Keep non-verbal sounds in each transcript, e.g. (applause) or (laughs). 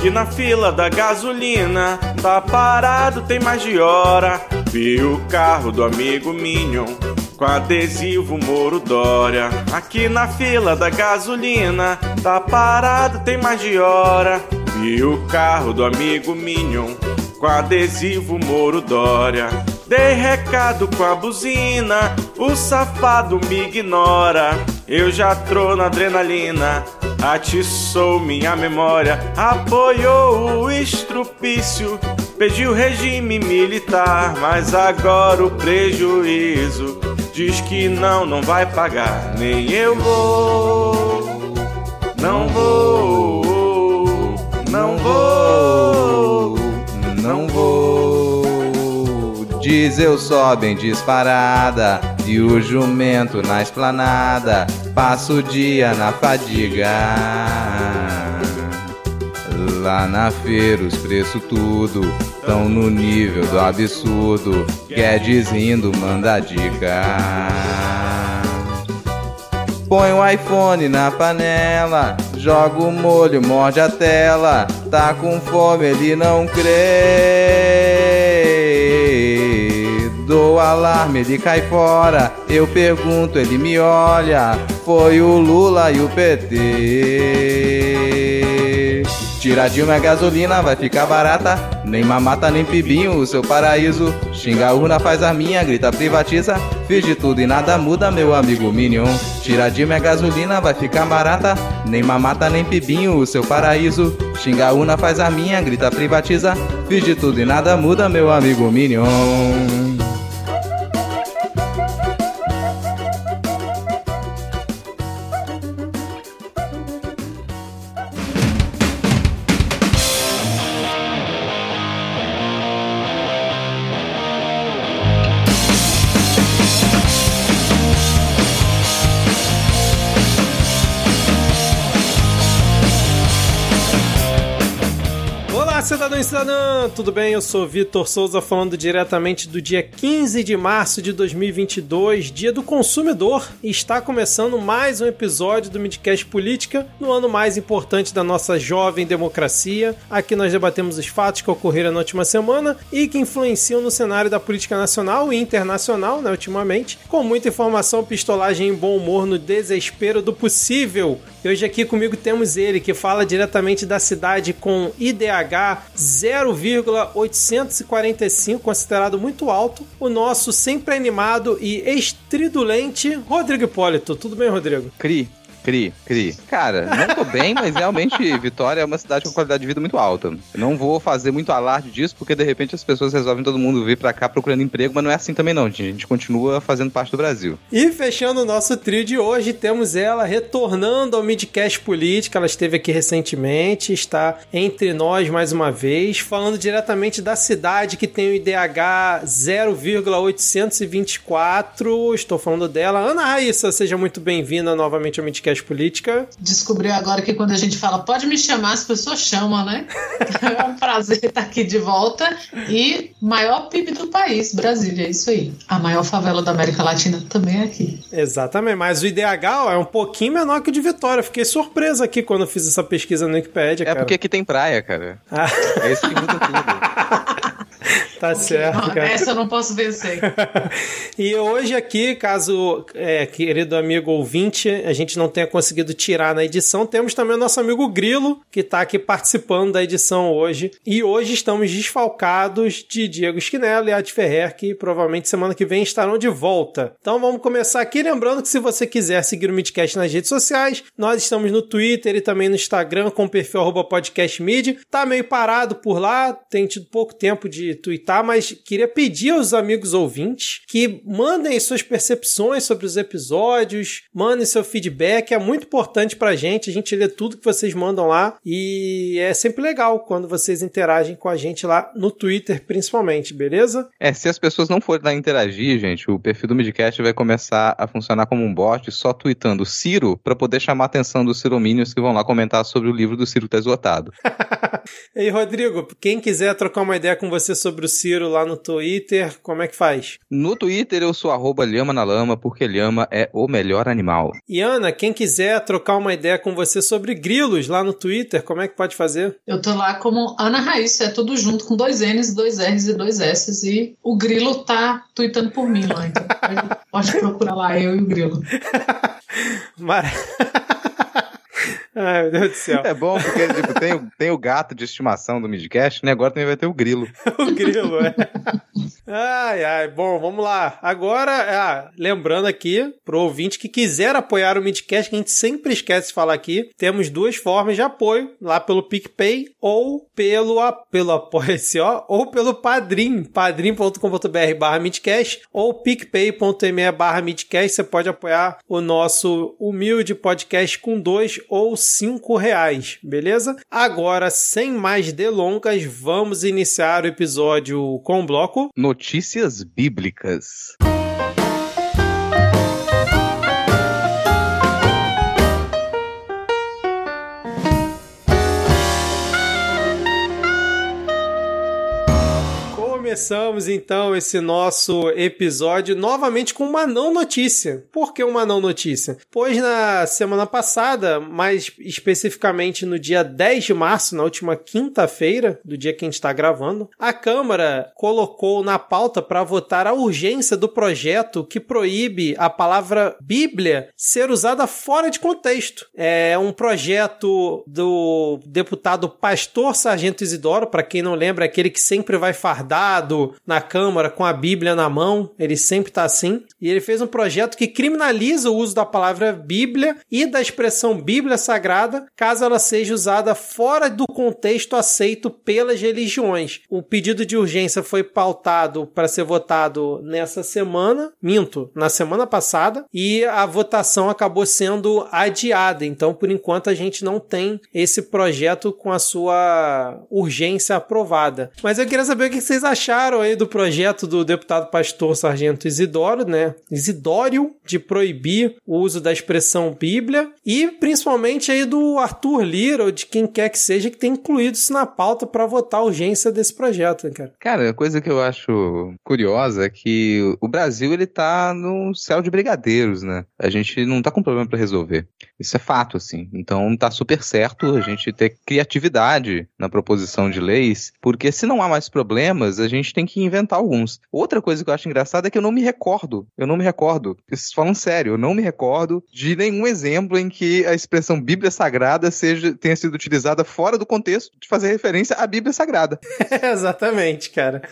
Aqui na fila da gasolina, tá parado tem mais de hora. Vi o carro do amigo Minion com adesivo Moro Dória. Aqui na fila da gasolina, tá parado tem mais de hora. Vi o carro do amigo Minion com adesivo Moro Dória. Dei recado com a buzina, o safado me ignora. Eu já tô na adrenalina, atiçou minha memória. Apoiou o estrupício, pediu regime militar. Mas agora o prejuízo diz que não, não vai pagar. Nem eu vou, não vou, não vou, não vou. Diesel sobem disparada e o jumento na esplanada passa o dia na fadiga. Lá na feira os preços tudo tão no nível do absurdo. Guedes rindo manda dica. Põe o iPhone na panela, joga o molho, morde a tela. Tá com fome, ele não crê. Alarme, ele cai fora. Eu pergunto, ele me olha. Foi o Lula e o PT. Tira Dilma a gasolina, vai ficar barata. Nem mamata, nem pibinho, o seu paraíso. Xinga a urna, faz a minha, grita, privatiza. Fiz de tudo e nada muda, meu amigo Minion. Tira Dilma a gasolina, vai ficar barata. Nem mamata, nem pibinho, o seu paraíso. Xinga a urna, faz a minha, grita, privatiza. Fiz de tudo e nada muda, meu amigo Minion. Cidadã! Tudo bem? Eu sou Vitor Souza falando diretamente do dia 15 de março de 2022, dia do consumidor, e está começando mais um episódio do Midcast Política, no ano mais importante da nossa jovem democracia. Aqui nós debatemos os fatos que ocorreram na última semana e que influenciam no cenário da política nacional e internacional, né, ultimamente, com muita informação, pistolagem e bom humor no desespero do possível. E hoje aqui comigo temos ele, que fala diretamente da cidade com IDH 0,845, considerado muito alto, o nosso sempre animado e estridulente Rodrigo Hipólito. Tudo bem, Rodrigo? Cri, cri, cri. Cara, não tô bem, mas realmente Vitória é uma cidade com qualidade de vida muito alta. Não vou fazer muito alarde disso, porque de repente as pessoas resolvem todo mundo vir pra cá procurando emprego, mas não é assim também não, gente. A gente continua fazendo parte do Brasil. E fechando o nosso trio de hoje, temos ela retornando ao Midcast Política. Ela esteve aqui recentemente, está entre nós mais uma vez, falando diretamente da cidade que tem o IDH 0,824. Estou falando dela. Ana Raíssa, seja muito bem-vinda novamente ao Midcast Política. Descobriu agora que quando a gente fala pode me chamar, as pessoas chamam, né? (laughs) é um prazer estar aqui de volta. E maior PIB do país, Brasília, é isso aí. A maior favela da América Latina também é aqui. Exatamente, mas o IDH ó, é um pouquinho menor que o de Vitória. Fiquei surpresa aqui quando fiz essa pesquisa no Wikipedia, É cara. porque aqui tem praia, cara. Ah. É isso que muda tudo. (laughs) Tá certo, cara. Essa eu não posso vencer. (laughs) E hoje aqui, caso, é, querido amigo ouvinte, a gente não tenha conseguido tirar na edição, temos também o nosso amigo Grilo, que está aqui participando da edição hoje. E hoje estamos desfalcados de Diego Esquinelo e Adi Ferrer, que provavelmente semana que vem estarão de volta. Então vamos começar aqui, lembrando que se você quiser seguir o Midcast nas redes sociais, nós estamos no Twitter e também no Instagram com o perfil podcastmid. Tá meio parado por lá, tem tido pouco tempo de twittar, mas queria pedir aos amigos ouvintes que mandem suas percepções sobre os episódios, mandem seu feedback, é muito importante pra gente, a gente lê tudo que vocês mandam lá e é sempre legal quando vocês interagem com a gente lá no Twitter, principalmente, beleza? É, se as pessoas não forem lá interagir, gente, o perfil do Midcast vai começar a funcionar como um bot, só tweetando Ciro, pra poder chamar a atenção dos ciromínios que vão lá comentar sobre o livro do Ciro que tá esgotado. (laughs) E Rodrigo, quem quiser trocar uma ideia com você sobre o Ciro lá no Twitter, como é que faz? No Twitter eu sou arroba Lhama na Lama, porque Lhama é o melhor animal. E Ana, quem quiser trocar uma ideia com você sobre grilos lá no Twitter, como é que pode fazer? Eu tô lá como Ana Raíssa, é tudo junto com dois N's, dois R's e dois S's. E o grilo tá tweetando por mim lá, então pode procurar lá, eu e o grilo. (laughs) Mar... (laughs) Ai, meu Deus do céu. É bom porque tipo, tem, o, tem o gato de estimação do Midcast, né? Agora também vai ter o grilo. (laughs) o grilo, é. (laughs) Ai, ai, bom, vamos lá. Agora, ah, lembrando aqui, pro ouvinte que quiser apoiar o Midcast, que a gente sempre esquece de falar aqui, temos duas formas de apoio, lá pelo PicPay ou pelo, pelo Apoia-se, ó, ou pelo Padrim, padrim.com.br barra Midcast ou picpay.me barra Midcast, você pode apoiar o nosso humilde podcast com dois ou cinco reais, beleza? Agora, sem mais delongas, vamos iniciar o episódio com o bloco Notícias Bíblicas. Começamos então esse nosso episódio novamente com uma não notícia. Por que uma não notícia? Pois na semana passada, mais especificamente no dia 10 de março, na última quinta-feira, do dia que a gente está gravando, a Câmara colocou na pauta para votar a urgência do projeto que proíbe a palavra Bíblia ser usada fora de contexto. É um projeto do deputado Pastor Sargento Isidoro, para quem não lembra, é aquele que sempre vai fardar na Câmara com a Bíblia na mão, ele sempre está assim. E ele fez um projeto que criminaliza o uso da palavra Bíblia e da expressão Bíblia Sagrada, caso ela seja usada fora do contexto aceito pelas religiões. O pedido de urgência foi pautado para ser votado nessa semana, minto, na semana passada, e a votação acabou sendo adiada. Então, por enquanto, a gente não tem esse projeto com a sua urgência aprovada. Mas eu queria saber o que vocês acharam acharam aí do projeto do deputado pastor Sargento Isidoro, né? Isidório, de proibir o uso da expressão Bíblia e principalmente aí do Arthur Lira ou de quem quer que seja que tem incluído isso na pauta para votar a urgência desse projeto, né, cara? Cara, a coisa que eu acho curiosa é que o Brasil ele tá no céu de brigadeiros, né? A gente não tá com problema para resolver. Isso é fato, assim. Então tá super certo a gente ter criatividade na proposição de leis, porque se não há mais problemas, a gente gente tem que inventar alguns. Outra coisa que eu acho engraçada é que eu não me recordo. Eu não me recordo. Vocês falam sério, eu não me recordo de nenhum exemplo em que a expressão Bíblia Sagrada seja, tenha sido utilizada fora do contexto de fazer referência à Bíblia Sagrada. (laughs) exatamente, cara.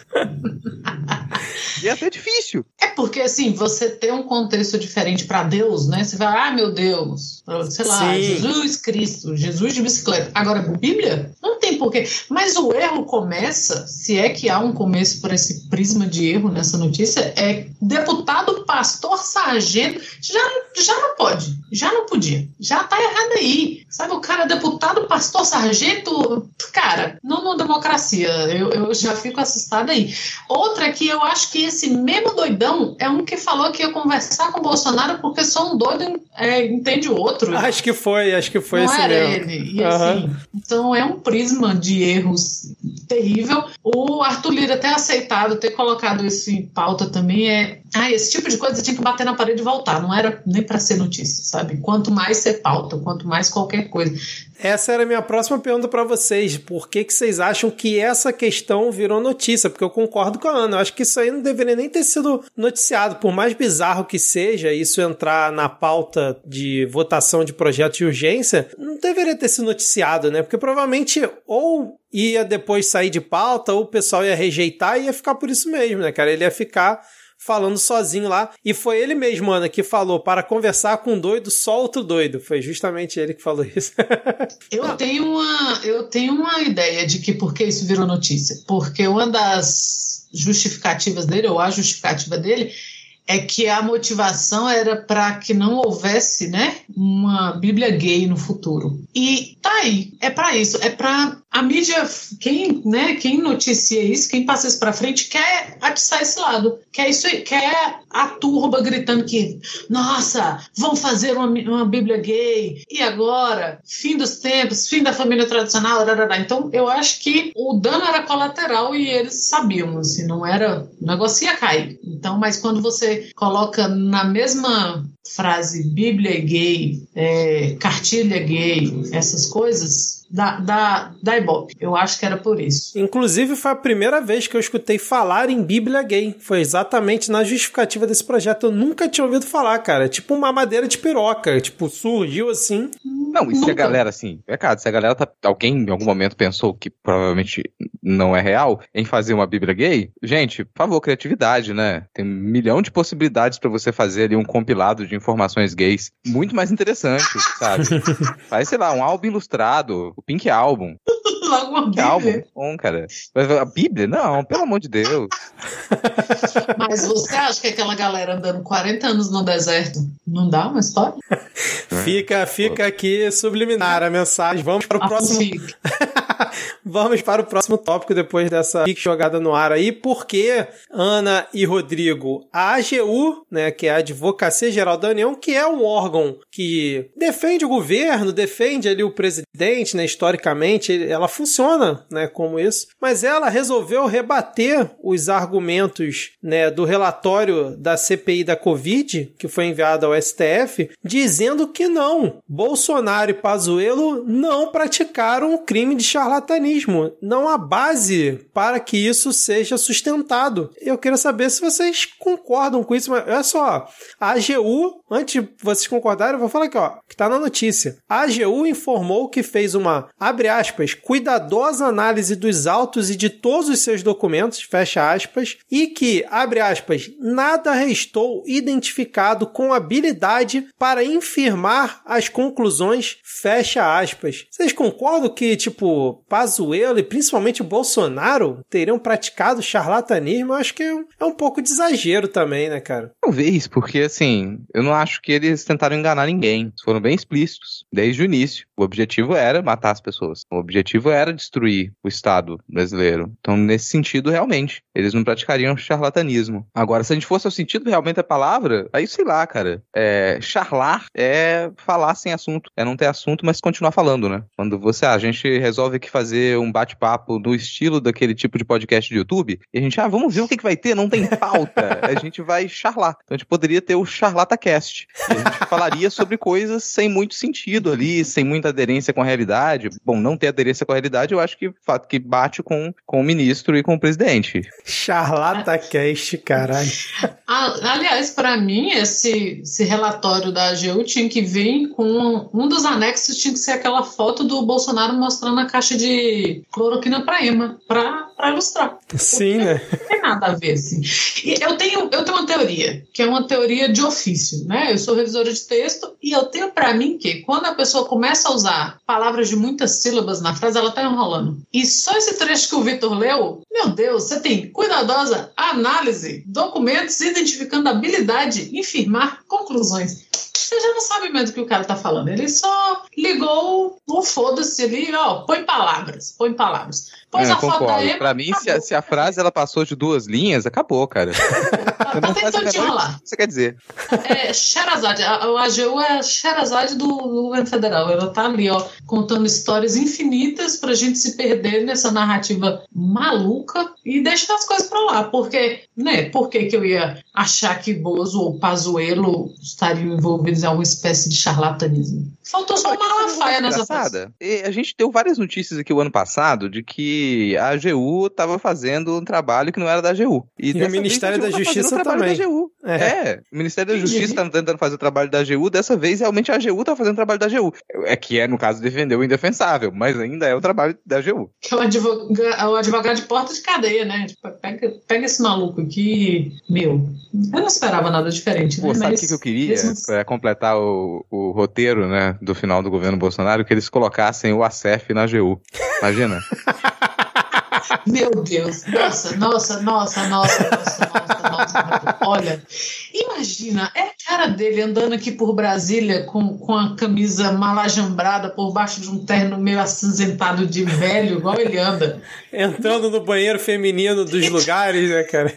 e é até difícil. É porque, assim, você tem um contexto diferente para Deus, né? Você vai, ah, meu Deus, sei lá, Sim. Jesus Cristo, Jesus de bicicleta. Agora, Bíblia? Não tem porquê. Mas o erro começa, se é que há um começo por esse prisma de erro nessa notícia, é deputado pastor sargento. Já, já não pode, já não podia, já tá errado aí. Sabe, o cara, deputado pastor sargento, cara, não democracia. Eu, eu já fico assustada aí. Outra que eu acho que esse mesmo doidão é um que falou que ia conversar com o Bolsonaro porque só um doido é, entende o outro. Acho que foi, acho que foi não esse era mesmo. ele. E, uhum. assim, então é um prisma de erros terrível. O Arthur Lira ter aceitado, ter colocado isso em pauta também é. Ah, esse tipo de coisa tinha que bater na parede e voltar. Não era nem para ser notícia, sabe? Quanto mais ser pauta, quanto mais qualquer coisa. Essa era a minha próxima pergunta para vocês. Por que, que vocês acham que essa questão virou notícia? Porque eu concordo com a Ana. Eu acho que isso aí não deveria nem ter sido noticiado. Por mais bizarro que seja isso entrar na pauta de votação de projeto de urgência, não deveria ter sido noticiado, né? Porque provavelmente ou ia depois sair de pauta, ou o pessoal ia rejeitar e ia ficar por isso mesmo, né, cara? Ele ia ficar falando sozinho lá. E foi ele mesmo, Ana, que falou: para conversar com um doido, só outro doido. Foi justamente ele que falou isso. (laughs) eu, tenho uma, eu tenho uma ideia de que por que isso virou notícia. Porque uma das justificativas dele, ou a justificativa dele, é que a motivação era para que não houvesse, né, uma Bíblia gay no futuro. E tá aí, é para isso, é para a mídia, quem, né, quem noticia isso, quem passa isso para frente, quer atiçar esse lado, quer isso, quer a turba gritando que, nossa, vão fazer uma, uma Bíblia gay e agora, fim dos tempos, fim da família tradicional, então eu acho que o dano era colateral e eles sabiam, assim, não era, o negócio ia cair. Então, mas quando você coloca na mesma frase Bíblia gay, é, cartilha gay, essas coisas, da, da, da Ibope. Eu acho que era por isso. Inclusive, foi a primeira vez que eu escutei falar em Bíblia gay. Foi exatamente na justificativa desse projeto. Eu nunca tinha ouvido falar, cara. Tipo uma madeira de piroca. Tipo, surgiu assim. Não, e se a galera, assim, é cara, se a galera tá. Alguém em algum momento pensou que provavelmente não é real em fazer uma Bíblia gay, gente, por favor, criatividade, né? Tem um milhão de possibilidades para você fazer ali um compilado de informações gays muito mais interessante, sabe? (laughs) Faz, sei lá, um álbum ilustrado, o Pink Album. (laughs) Logo uma Bíblia. Album, bom, cara. A Bíblia? Não, pelo amor de Deus. (laughs) Mas você acha que aquela galera andando 40 anos no deserto não dá uma história? (laughs) fica, fica aqui subliminar a mensagem. Vamos para o ah, próximo. (laughs) Vamos para o próximo tópico depois dessa jogada no ar aí, porque Ana e Rodrigo, a AGU, né, que é a Advocacia Geral da União, que é um órgão que defende o governo, defende ali o presidente, né, historicamente, ela funciona, né, como isso, mas ela resolveu rebater os argumentos, né, do relatório da CPI da Covid, que foi enviado ao STF, dizendo que não, Bolsonaro e Pazuello não praticaram o crime de charlatanismo. Não há base para que isso seja sustentado. Eu queria saber se vocês concordam com isso, mas olha só, a AGU, antes de vocês concordarem, eu vou falar aqui, ó, que tá na notícia. A AGU informou que fez uma, abre aspas, cuidadosa análise dos autos e de todos os seus documentos, fecha aspas, e que, abre aspas, nada restou identificado com habilidade para infirmar as conclusões, fecha aspas. Vocês concordam que, tipo, Pazuello e principalmente o Bolsonaro teriam praticado charlatanismo, eu acho que é um pouco de exagero também, né, cara? Talvez, porque assim, eu não acho que eles tentaram enganar ninguém. Foram bem explícitos desde o início. O objetivo era matar as pessoas. O objetivo era destruir o Estado brasileiro. Então, nesse sentido, realmente, eles não praticariam charlatanismo. Agora, se a gente fosse ao sentido realmente da palavra, aí sei lá, cara. É, charlar é falar sem assunto. É não ter assunto, mas continuar falando, né? Quando você, ah, a gente resolve que fazer um bate-papo do estilo daquele tipo de podcast de YouTube, e a gente, ah, vamos ver o que, que vai ter, não tem pauta. a gente vai charlar. Então a gente poderia ter o CharlataCast. E a gente falaria sobre coisas sem muito sentido ali, sem muita aderência com a realidade. Bom, não ter aderência com a realidade, eu acho que fato que bate com, com o ministro e com o presidente. CharlataCast, caralho. (laughs) Aliás, para mim, esse, esse relatório da AGU tinha que vir com um dos anexos, tinha que ser aquela foto do Bolsonaro mostrando a caixa de cloroquina para Ema, para ilustrar. Sim, né? Não tem nada a ver, assim. E eu tenho, eu tenho uma teoria, que é uma teoria de ofício, né? Eu sou revisora de texto e eu tenho para mim que quando a pessoa começa a usar palavras de muitas sílabas na frase, ela tá enrolando. E só esse trecho que o Vitor leu, meu Deus, você tem cuidadosa análise, documentos identificando habilidade, infirmar conclusões você já não sabe mais do que o cara tá falando. Ele só ligou o foda-se ali, ó, põe palavras, põe palavras. Pôs é, a foto da Pra mim, se a, se a, frase ela passou de duas linhas, acabou, cara. tá, tá tentando te enrolar. você quer dizer? É, Sherazade, a, a AGU é a Sherazade do, do governo federal. Ela tá ali, ó, contando histórias infinitas pra gente se perder nessa narrativa maluca e deixar as coisas pra lá. Porque, né, por que que eu ia achar que Bozo ou Pazuello estariam envolvidos em alguma espécie de charlatanismo? Faltou só uma Malafaia nessa frase. A gente deu várias notícias aqui o ano passado de que a AGU estava fazendo um trabalho que não era da AGU. E, e o Ministério da Justiça também. Da AGU. É. é. o Ministério da Justiça está tentando fazer o trabalho da AGU, dessa vez realmente a AGU está fazendo o trabalho da AGU. É que é, no caso, defender o indefensável, mas ainda é o trabalho da AGU. Que é o advogado, o advogado de porta de cadeia, né? Tipo, pega, pega esse maluco aqui, meu. Eu não esperava nada diferente, né? Pô, sabe o que, que eu queria? Mesmo... Para completar o, o roteiro, né, do final do governo Bolsonaro, que eles colocassem o ACEF na AGU. Imagina? (laughs) Meu Deus, nossa, nossa, nossa, nossa, nossa, nossa, Olha, imagina, é a cara dele andando aqui por Brasília com, com a camisa malajambrada por baixo de um terno meio acinzentado de velho, igual ele anda. Entrando no banheiro feminino dos (laughs) lugares, né, cara?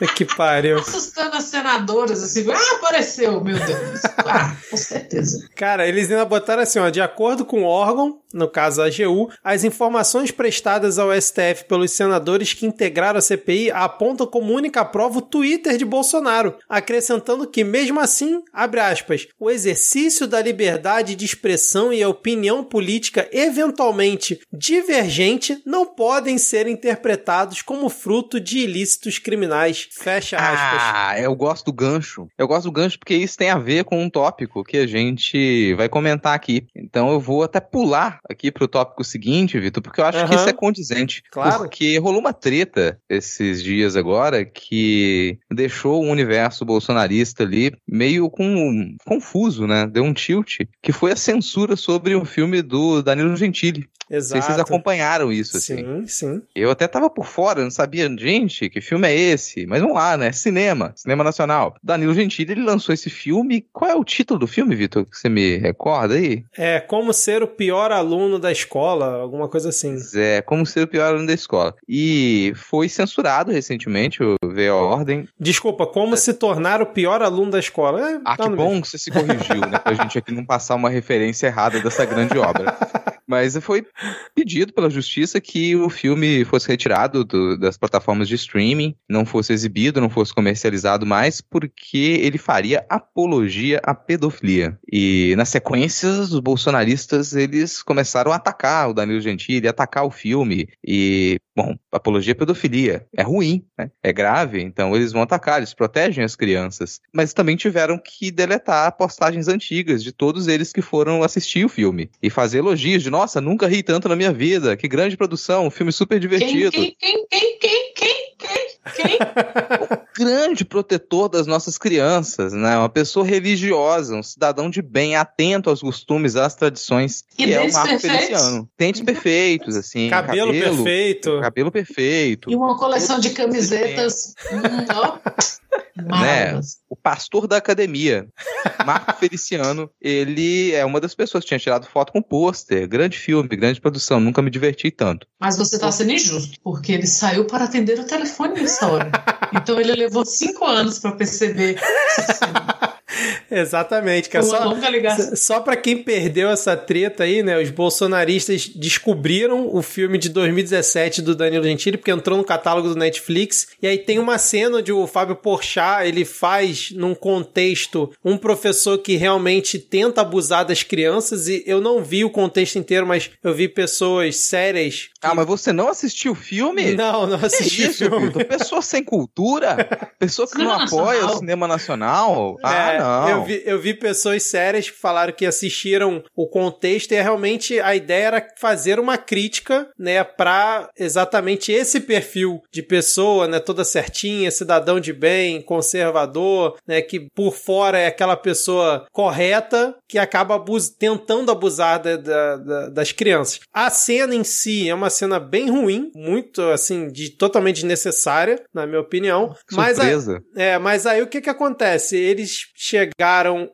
Puta que pariu. Assustando as senadoras, assim, ah, apareceu, meu Deus. Ah, com certeza. Cara, eles ainda botaram assim, ó, de acordo com o órgão, no caso a AGU, as informações prestadas ao STF pelos senadores que integraram a CPI apontam como única prova o Twitter de Bolsonaro, acrescentando que, mesmo assim, abre aspas, o exercício da liberdade de expressão e a opinião política eventualmente divergente não podem ser interpretados como fruto de ilícitos criminais. Fecha aspas. Ah, eu gosto do gancho. Eu gosto do gancho porque isso tem a ver com um tópico que a gente vai comentar aqui. Então eu vou até pular aqui pro tópico seguinte, Vitor, porque eu acho que Aham. isso é condizente. Claro. Porque rolou uma treta esses dias agora que deixou o universo bolsonarista ali meio com confuso, né? Deu um tilt, que foi a censura sobre o filme do Danilo Gentili. Exato. vocês acompanharam isso, assim. Sim, sim. Eu até tava por fora, não sabia, gente, que filme é esse? Mas vamos lá, né? Cinema, cinema nacional. Danilo Gentili, ele lançou esse filme. Qual é o título do filme, Vitor? Que você me recorda aí? É como ser o pior aluno da escola, alguma coisa assim. É, Como Ser o Pior Aluno da Escola. E foi censurado recentemente, o veio a ordem. Desculpa, como se tornar o pior aluno da escola. É, Ah, tá que bom mesmo. que você se corrigiu, né? Pra gente aqui não passar uma referência errada dessa grande obra. (laughs) Mas foi pedido pela justiça que o filme fosse retirado do- das plataformas de streaming, não fosse exibido, não fosse comercializado mais, porque ele faria apologia à pedofilia. E na sequência, os bolsonaristas eles começaram a atacar o Danilo Gentili, atacar o filme. E, bom, apologia à pedofilia é ruim, né? É grave, então eles vão atacar, eles protegem as crianças. Mas também tiveram que deletar postagens antigas de todos eles que foram assistir o filme e fazer elogios de nossa, nunca ri tanto na minha vida, que grande produção, um filme super divertido. quem, quem, quem, quem, quem, quem, quem? (laughs) grande protetor das nossas crianças, né? Uma pessoa religiosa, um cidadão de bem, atento aos costumes, às tradições, E que é o Marco perfeitos? Feliciano. Dentes perfeitos, assim. Cabelo, perfeito. Cabelo perfeito. E uma coleção de camisetas. Hum, ó. Né? O pastor da academia, Marco Feliciano, ele é uma das pessoas que tinha tirado foto com pôster. Grande filme, grande produção. Nunca me diverti tanto. Mas você está sendo injusto, porque ele saiu para atender o telefone Então ele levou cinco anos para perceber. (laughs) Exatamente, cara. Uma Só, longa ligação. só pra quem perdeu essa treta aí, né? Os bolsonaristas descobriram o filme de 2017 do Danilo Gentili, porque entrou no catálogo do Netflix. E aí tem uma cena onde o Fábio Porchat, ele faz num contexto um professor que realmente tenta abusar das crianças. E eu não vi o contexto inteiro, mas eu vi pessoas sérias. que- Ah, mas você não assistiu o filme? Não, não assisti isso, filme. Pessoa sem cultura? Pessoa que Cinema não apoia o cinema nacional? Ah, É, não. Eu vi, eu vi pessoas sérias que falaram que assistiram o contexto e realmente a ideia era fazer uma crítica, né, pra exatamente esse perfil de pessoa, né, toda certinha, cidadão de bem, conservador, né, que por fora é aquela pessoa correta que acaba abus tentando abusar da- da- da- das crianças. A cena em si é uma cena bem ruim, muito, assim, de, totalmente desnecessária, na minha opinião. Mas a- Surpresa. é, mas aí o que que acontece? Eles chegaram,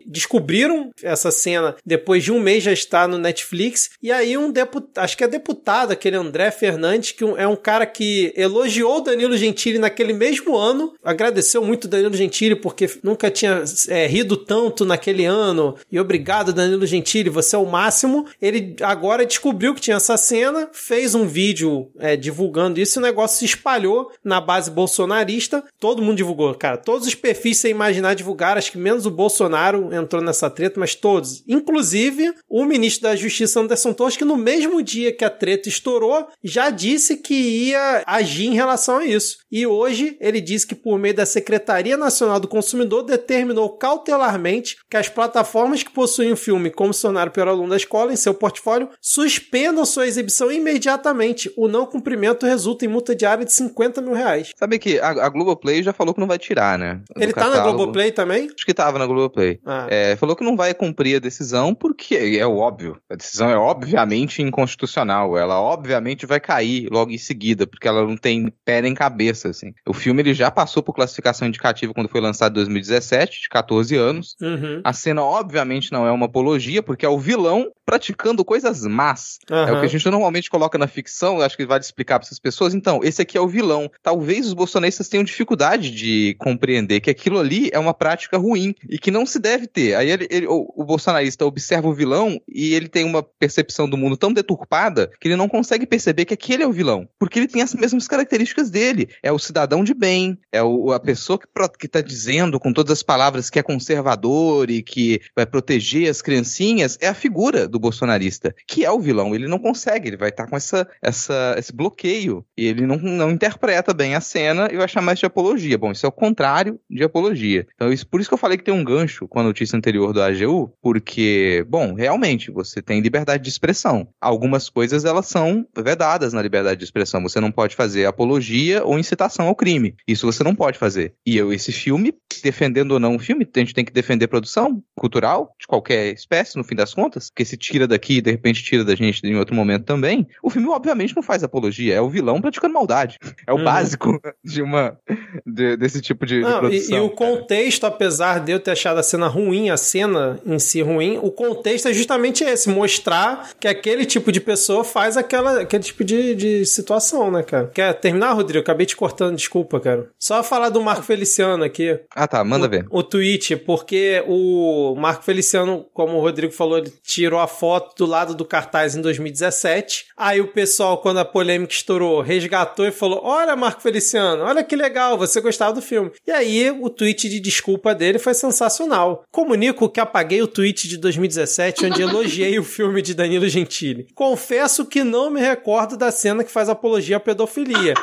descobriram essa cena depois de um mês já está no Netflix, e aí um deputado, acho que é deputado, aquele André Fernandes, que é um cara que elogiou Danilo Gentili naquele mesmo ano, agradeceu muito Danilo Gentili porque nunca tinha é, rido tanto naquele ano, e obrigado Danilo Gentili, você é o máximo. Ele agora descobriu que tinha essa cena, fez um vídeo é, divulgando isso, e o negócio se espalhou na base bolsonarista, todo mundo divulgou, cara, todos os perfis sem imaginar divulgaram, acho que menos o Bolsonaro entrou nessa treta, mas todos. Inclusive, o ministro da Justiça, Anderson Torres, que no mesmo dia que a treta estourou, já disse que ia agir em relação a isso. E hoje ele disse que, por meio da Secretaria Nacional do Consumidor, determinou cautelarmente que as plataformas que possuem o filme Como se tornar o pior aluno da escola em seu portfólio suspendam sua exibição imediatamente. O não cumprimento resulta em multa diária de 50 mil reais. Sabe que a, a Globoplay já falou que não vai tirar, né? Do Ele tá na catálogo. Globoplay também? Acho que tava na Globoplay. Globoplay. Ah. É, falou que não vai cumprir a decisão porque é óbvio. A decisão é obviamente inconstitucional. Ela obviamente vai cair logo em seguida, porque ela não tem pé nem cabeça, assim. O filme ele já passou por classificação indicativa quando foi lançado em 2017, de 14 anos. Uhum. A cena obviamente não é uma apologia, porque é o vilão praticando coisas más. Uhum. É o que a gente normalmente coloca na ficção, acho que vale explicar para essas pessoas. Então, esse aqui é o vilão. Talvez os bolsonaristas tenham dificuldade de compreender que aquilo ali é uma prática ruim e que não se deve ter. Aí ele, ele, o, o bolsonarista observa o vilão e ele tem uma percepção do mundo tão deturpada que ele não consegue perceber que aquele é o vilão. Porque ele tem as mesmas características dele. É o cidadão de bem, é o, a pessoa que, que tá dizendo com todas as palavras que é conservador e que vai proteger as criancinhas. É a figura do bolsonarista, que é o vilão. Ele não consegue, ele vai estar tá com essa, essa, esse bloqueio. E ele não, não interpreta bem a cena e vai chamar isso de apologia. Bom, isso é o contrário de apologia. Então, isso, por isso que eu falei que tem um gancho com a notícia anterior do AGU, porque, bom, realmente, você tem liberdade de expressão. Algumas coisas, elas são vedadas na liberdade de expressão. Você não pode fazer apologia ou incitação ao crime. Isso você não pode fazer. E eu, esse filme, defendendo ou não o filme, a gente tem que defender produção cultural de qualquer espécie, no fim das contas, porque se tira daqui e de repente tira da gente em outro momento também, o filme obviamente não faz apologia, é o vilão praticando maldade. É o hum. básico (laughs) de uma de, desse tipo de, não, de produção. E, e o contexto, apesar de eu ter achado a cena ruim, a cena em si ruim, o contexto é justamente esse, mostrar que aquele tipo de pessoa faz aquela, aquele tipo de, de situação, né, cara? Quer terminar, Rodrigo? Acabei te cortando, desculpa, cara. Só falar do Marco Feliciano aqui. Ah, tá, manda o, ver. O tweet, porque o Marco Feliciano, como o Rodrigo falou, ele tirou a foto do lado do cartaz em 2017. Aí o pessoal, quando a polêmica estourou, resgatou e falou: Olha, Marco Feliciano, olha que legal, você gostava do filme. E aí o tweet de desculpa dele foi sensacional. Comunico que apaguei o tweet de 2017 onde elogiei o filme de Danilo Gentili. Confesso que não me recordo da cena que faz apologia à pedofilia.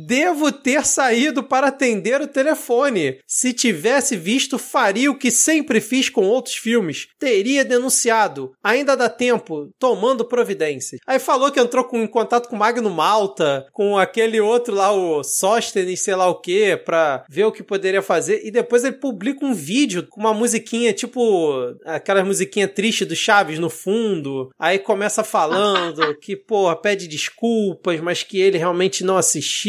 Devo ter saído para atender o telefone. Se tivesse visto, faria o que sempre fiz com outros filmes. Teria denunciado. Ainda dá tempo, tomando providência. Aí falou que entrou com, em contato com Magno Malta, com aquele outro lá, o Sóstenes, sei lá o que, pra ver o que poderia fazer. E depois ele publica um vídeo uma musiquinha, tipo, aquela musiquinha triste do Chaves no fundo. Aí começa falando (laughs) que, porra, pede desculpas, mas que ele realmente não assistiu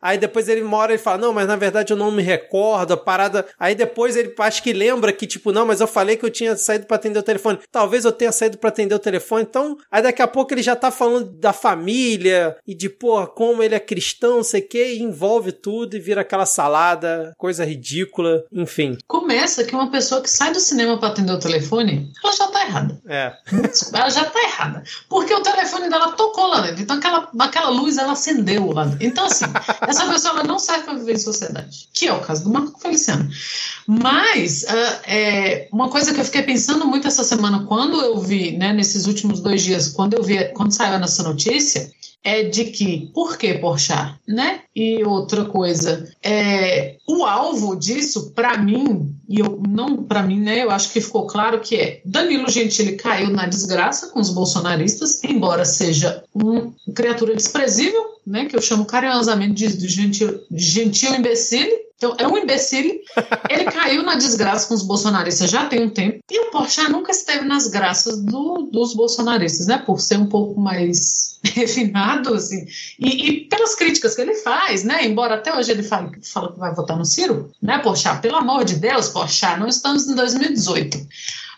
Aí depois ele mora e fala: Não, mas na verdade eu não me recordo, a parada. Aí depois ele acho que lembra que, tipo, não, mas eu falei que eu tinha saído para atender o telefone. Talvez eu tenha saído para atender o telefone. Então, aí daqui a pouco ele já tá falando da família e de, porra, como ele é cristão, sei que, e envolve tudo e vira aquela salada, coisa ridícula, enfim. Começa que uma pessoa que sai do cinema para atender o telefone, ela já tá errada. É. Ela já tá errada. Porque o telefone dela tocou lá dentro. Então aquela, aquela luz ela acendeu lá dentro. Então, assim, essa pessoa ela não serve para viver em sociedade, que é o caso do Marco Feliciano. Mas uh, é, uma coisa que eu fiquei pensando muito essa semana, quando eu vi, né, nesses últimos dois dias, quando eu vi, quando saiu nessa notícia, é de que, por que Porchat, né? E outra coisa, é, o alvo disso, para mim, e eu não para mim, né? Eu acho que ficou claro que é Danilo Gentili caiu na desgraça com os bolsonaristas, embora seja uma criatura desprezível, né? Que eu chamo carinhosamente de, de gentil, gentil imbecile então, é um imbecil. Ele caiu na desgraça com os bolsonaristas já tem um tempo. E o Porchat nunca esteve nas graças do, dos bolsonaristas, né? Por ser um pouco mais (laughs) refinado, assim. E, e, pelas críticas que ele faz, né? Embora até hoje ele fale, fala que vai votar no Ciro, né, Porchat? Pelo amor de Deus, Porchat, não estamos em 2018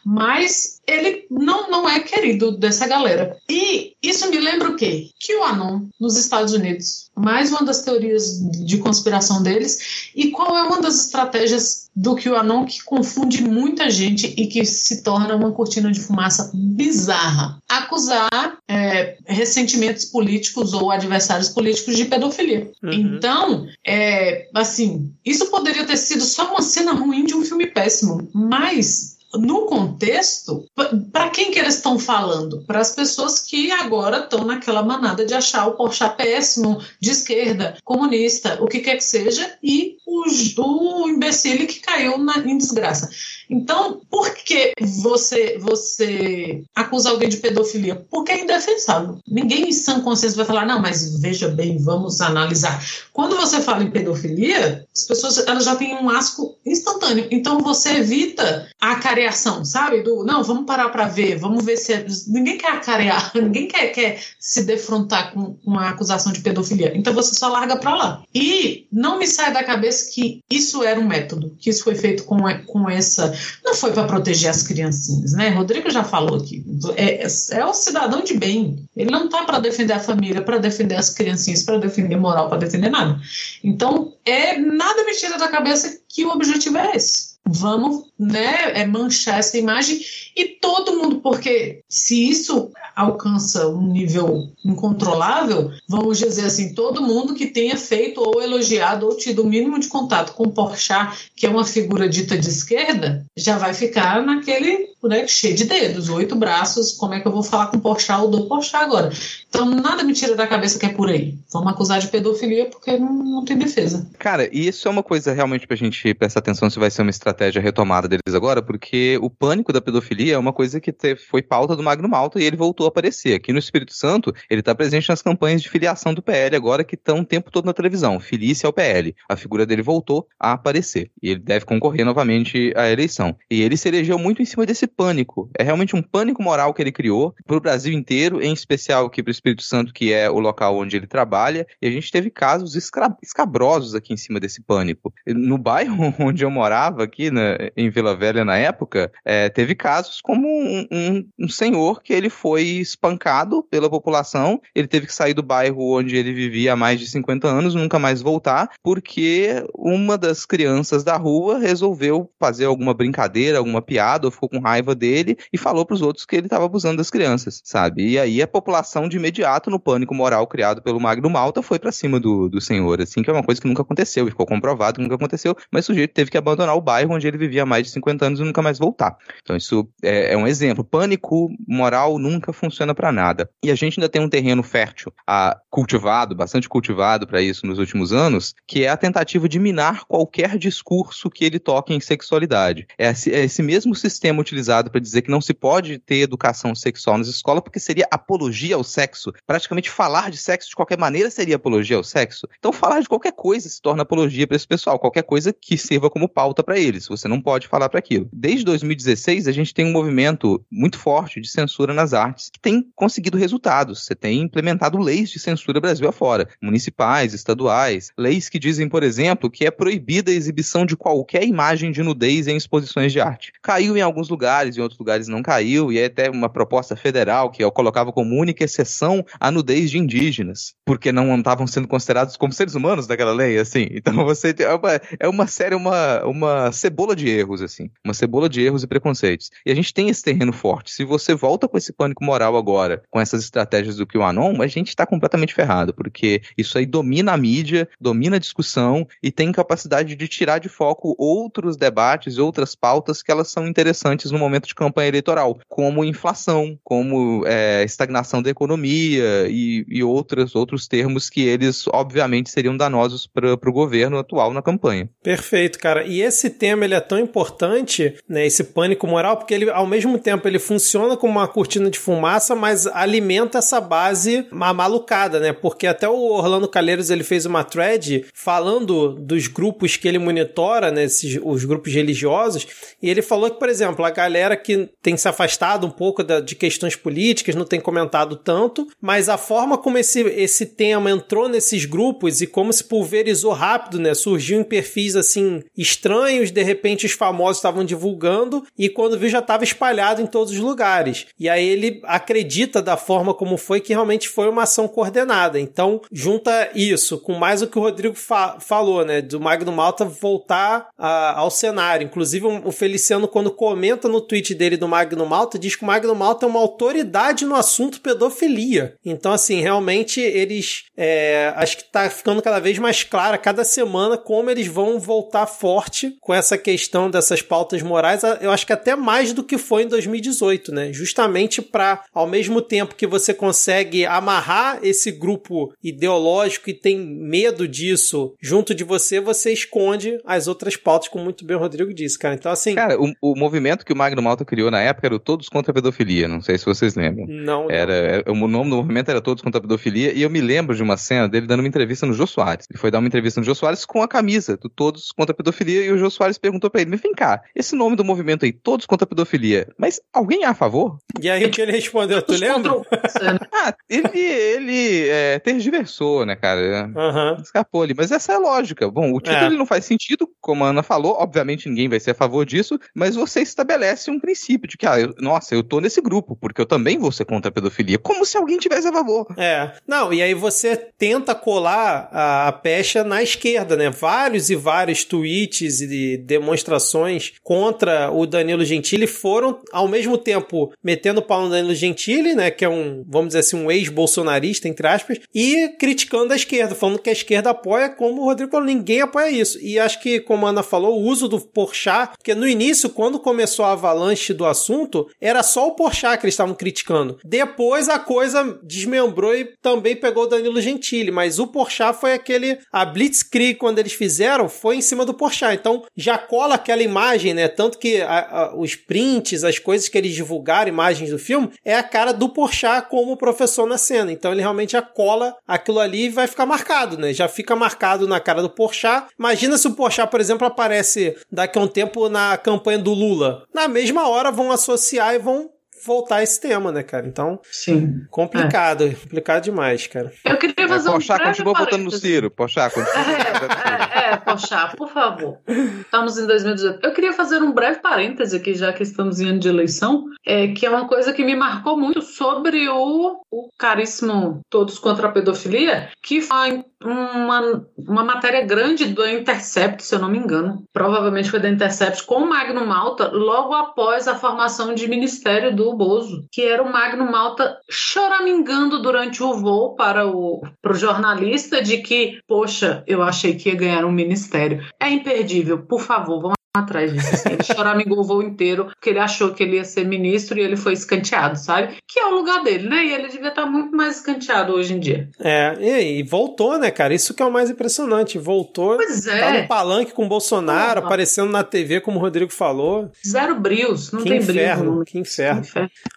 mas ele não, não é querido dessa galera. E isso me lembra o quê? Que o Anon, nos Estados Unidos, mais uma das teorias de conspiração deles, e qual é uma das estratégias do que o Anon que confunde muita gente e que se torna uma cortina de fumaça bizarra? Acusar é, ressentimentos políticos ou adversários políticos de pedofilia. Uhum. Então, é, assim, isso poderia ter sido só uma cena ruim de um filme péssimo, mas no contexto, para quem que eles estão falando? Para as pessoas que agora estão naquela manada de achar o Porchat péssimo, de esquerda, comunista, o que quer que seja, e o, o imbecile que caiu na, em desgraça. Então, por que você, você acusa alguém de pedofilia? Porque é indefensável. Ninguém em sã consciência vai falar, não, mas veja bem, vamos analisar. Quando você fala em pedofilia, as pessoas elas já têm um asco instantâneo. Então, você evita a a careação, sabe? Do não, vamos parar para ver, vamos ver se. É... Ninguém quer acarear, (laughs) ninguém quer, quer se defrontar com uma acusação de pedofilia. Então você só larga para lá. E não me sai da cabeça que isso era um método, que isso foi feito com, com essa. Não foi para proteger as criancinhas, né? Rodrigo já falou aqui. É, é o cidadão de bem. Ele não tá para defender a família, para defender as criancinhas, para defender moral, para defender nada. Então, é nada me tira da cabeça que o objetivo é esse vamos né, é manchar essa imagem e todo mundo, porque se isso alcança um nível incontrolável, vamos dizer assim, todo mundo que tenha feito ou elogiado ou tido o mínimo de contato com Porchat, que é uma figura dita de esquerda, já vai ficar naquele né, cheio de dedos, oito braços, como é que eu vou falar com Porchat ou do Porchat agora? Então nada me tira da cabeça que é por aí. Vamos acusar de pedofilia porque não, não tem defesa. Cara, e isso é uma coisa realmente pra gente prestar atenção se vai ser uma estratégia retomada deles agora, porque o pânico da pedofilia é uma coisa que foi pauta do Magno Malta e ele voltou a aparecer. Aqui no Espírito Santo, ele está presente nas campanhas de filiação do PL agora que estão o tempo todo na televisão. Filia ao PL. A figura dele voltou a aparecer. E ele deve concorrer novamente à eleição. E ele se elegeu muito em cima desse pânico. É realmente um pânico moral que ele criou para o Brasil inteiro, em especial aqui para o Espírito Santo, que é o local onde ele trabalha. E a gente teve casos escabrosos aqui em cima desse pânico. No bairro (laughs) onde eu morava, aqui na, em Vila Velha na época, é, teve casos como um, um, um senhor que ele foi espancado pela população, ele teve que sair do bairro onde ele vivia há mais de 50 anos, nunca mais voltar, porque uma das crianças da rua resolveu fazer alguma brincadeira, alguma piada, ou ficou com raiva dele e falou para os outros que ele estava abusando das crianças, sabe? E aí a população de imediato, no pânico moral criado pelo Magno Malta, foi para cima do, do senhor, assim, que é uma coisa que nunca aconteceu, ficou comprovado que nunca aconteceu, mas o sujeito teve que abandonar o bairro onde ele vivia há mais de 50 anos e nunca mais voltar. Então isso é, é um exemplo. Pânico moral nunca funciona para nada. E a gente ainda tem um terreno fértil, a, cultivado, bastante cultivado para isso nos últimos anos, que é a tentativa de minar qualquer discurso que ele toque em sexualidade. É esse, é esse mesmo sistema utilizado para dizer que não se pode ter educação sexual nas escolas porque seria apologia ao sexo. Praticamente falar de sexo de qualquer maneira seria apologia ao sexo. Então falar de qualquer coisa se torna apologia para esse pessoal, qualquer coisa que sirva como pauta para eles. Você não pode falar para aquilo. Desde 2016 a gente tem um movimento muito forte de censura nas artes que tem conseguido resultados. Você tem implementado leis de censura Brasil afora, municipais, estaduais, leis que dizem, por exemplo, que é proibida a exibição de qualquer imagem de nudez em exposições de arte. Caiu em alguns lugares, em outros lugares não caiu, e é até uma proposta federal que colocava como única exceção a nudez de indígenas, porque não estavam sendo considerados como seres humanos daquela lei, assim. Então (laughs) você é uma, é uma série, uma, uma cebola de erros, assim, uma cebola de erros e preconceitos. E a gente tem esse terreno forte. Se você volta com esse pânico moral agora, com essas estratégias do QAnon, a gente está completamente ferrado, porque isso aí domina a mídia, domina a discussão e tem capacidade de tirar de foco outros debates, outras pautas que elas são interessantes no momento de campanha eleitoral, como inflação, como é, estagnação da economia e, e outros, outros termos que eles, obviamente, seriam danosos para o governo atual na campanha. Perfeito, cara. E esse tema ele é tão importante, né, esse pânico moral, porque ele, ao mesmo tempo, ele funciona como uma cortina de fumaça, mas alimenta essa base malucada, né? Porque até o Orlando Calheiros ele fez uma thread falando dos grupos que ele monitora, né? Esses, os grupos religiosos, e ele falou que, por exemplo, a galera que tem se afastado um pouco da, de questões políticas não tem comentado tanto, mas a forma como esse, esse tema entrou nesses grupos e como se pulverizou rápido, né? Surgiu em perfis assim estranhos, de repente os famosos estavam divulgando e quando viu já estava espalhado em todos os lugares. E aí ele acredita da forma como foi que realmente foi uma ação coordenada. Então, junta isso com mais o que o Rodrigo fa falou, né? Do Magno Malta voltar a, ao cenário. Inclusive, o Feliciano, quando comenta no tweet dele do Magno Malta, diz que o Magno Malta é uma autoridade no assunto pedofilia. Então, assim, realmente eles. É, acho que tá ficando cada vez mais claro a cada semana como eles vão voltar forte com essa questão dessas pautas morais. Eu acho que até mais do que foi em 2018, né? Justamente para, ao mesmo tempo que você consegue amarrar esse grupo ideológico e tem medo disso junto de você, você esconde as outras pautas, como muito bem o Rodrigo disse, cara. Então, assim. Cara, o, o movimento que o Magno Malta criou na época era o Todos contra a Pedofilia. Não sei se vocês lembram. Não. Era, era, o nome do movimento era Todos contra a Pedofilia. E eu me lembro de uma cena dele dando uma entrevista no Jô Soares. Ele foi dar uma entrevista no Jô Soares com a camisa do Todos contra a Pedofilia. E o Jô Soares perguntou pra ele, mas vem cá, esse nome do movimento aí, todos contra a pedofilia, mas alguém é a favor? E aí o que ele respondeu, tu lembra? (laughs) ah, ele, ele é, tergiversou, né, cara? Uhum. Escapou ali, mas essa é a lógica. Bom, o título É. ele não faz sentido, como a Ana falou, obviamente ninguém vai ser a favor disso, mas você estabelece um princípio de que, ah, eu- nossa, eu tô nesse grupo, porque eu também vou ser contra a pedofilia, como se alguém tivesse a favor. É. Não, e aí você tenta colar a, a pecha na esquerda, né? Vários e vários tweets e demonstrações contra o Danilo Gentili foram, ao mesmo tempo, metendo pau no Danilo Gentili, né? Que é um, vamos dizer assim, um ex-bolsonarista, entre aspas, e criticando a esquerda, falando que a esquerda apoia, como o Rodrigo falou, ninguém apoia isso. E acho que, como a Ana falou, o uso do Porchat, porque no início, quando começou a avalanche do assunto, era só o Porchat que eles estavam criticando. Depois a coisa desmembrou e também pegou o Danilo Gentili, mas o Porchat foi aquele a Blitzkrieg quando eles fizeram foi em cima do Porchat. Então já cola aquela imagem, né? Tanto que a- a- os prints, as coisas que eles divulgaram, imagens do filme, é a cara do Porchat como professor na cena. Então ele realmente já cola aquilo ali e vai ficar marcado, né? Já fica marcado na cara do Porchat. Imagina se o Porchat, por exemplo, aparece daqui a um tempo na campanha do Lula. Na mesma hora vão associar e vão voltar esse tema, né, cara? Então, Sim. complicado, complicado demais, cara. Eu queria fazer um Pochá breve continua votando no parênteses. Ciro. Pochá continua É, é, é, Pochá, por favor. Estamos em 2018. Eu queria fazer um breve parêntese aqui, já que estamos em ano de eleição, é, que é uma coisa que me marcou muito sobre o, o caríssimo Todos contra a Pedofilia, que foi uma, uma matéria grande do Intercept, se eu não me engano. Provavelmente foi da Intercept, com o Magno Malta, logo após a formação de ministério do Bozo, que era o Magno Malta choramingando durante o voo para o pro jornalista de que, poxa, eu achei que ia ganhar um ministério. É imperdível, por favor, vamos atrás disso. assim. Ele choramingou o voo inteiro, porque ele achou que ele ia ser ministro e ele foi escanteado, sabe? Que é o lugar dele, né? E ele devia estar muito mais escanteado hoje em dia. É, e, e voltou, né, cara? Isso que é o mais impressionante. Voltou. Pois Tá é, no palanque com o Bolsonaro, aparecendo na TV, como o Rodrigo falou. zero brios, não que tem inferno, brilho. que inferno.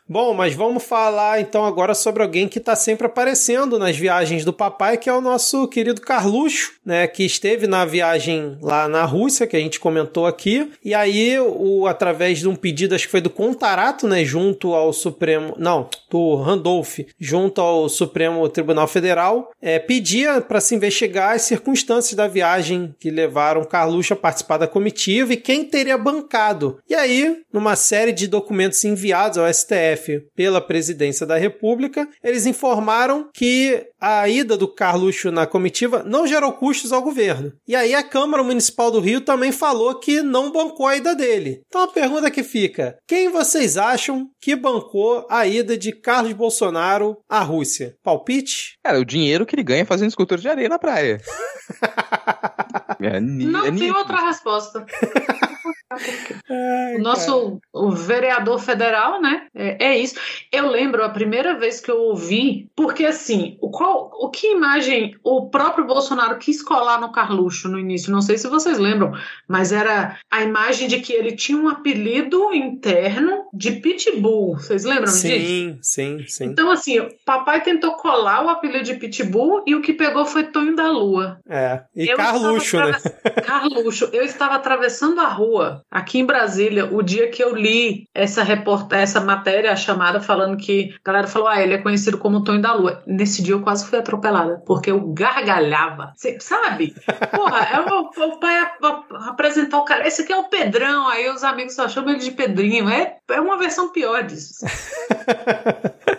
Bom, mas vamos falar então agora sobre alguém que tá sempre aparecendo nas viagens do papai, que é o nosso querido Carluxo, né? Que esteve na viagem lá na Rússia, que a gente comentou aqui. E aí, o, através de um pedido, acho que foi do Contarato, né? Junto ao Supremo. Não, do Randolph, junto ao Supremo Tribunal Federal, é, pedia para se investigar as circunstâncias da viagem que levaram Carluxo a participar da comitiva e quem teria bancado. E aí, numa série de documentos enviados ao STF pela Presidência da República, eles informaram que a ida do Carluxo na comitiva não gerou custos ao governo. E aí a Câmara Municipal do Rio também falou que não bancou a ida dele. Então a pergunta que fica: quem vocês acham que bancou a ida de Carlos Bolsonaro à Rússia? Palpite? Cara, o dinheiro que ele ganha fazendo escultura de areia na praia. (laughs) É, Não é tem outra resposta. Ai, O nosso o vereador federal, né? É, é isso. Eu lembro a primeira vez que eu ouvi, porque assim, o, qual, o que imagem o próprio Bolsonaro quis colar no Carluxo no início? Não sei se vocês lembram, mas era a imagem de que ele tinha um apelido interno de Pitbull. Vocês lembram disso? Sim, sim, sim. Então, assim, o papai tentou colar o apelido de Pitbull e o que pegou foi Tonho da Lua. É. E Eu Carluxo, né? (laughs) Carluxo, eu estava atravessando a rua aqui em Brasília o dia que eu li essa reporta essa matéria, a chamada, falando que a galera falou: ah, ele é conhecido como Tonho da Lua. Nesse dia eu quase fui atropelada, porque eu gargalhava. Cê, sabe? Porra, é o, o pai a- a- apresentar o cara. Esse aqui é o Pedrão, aí os amigos só chamam ele de Pedrinho. É, é uma versão pior disso. (laughs)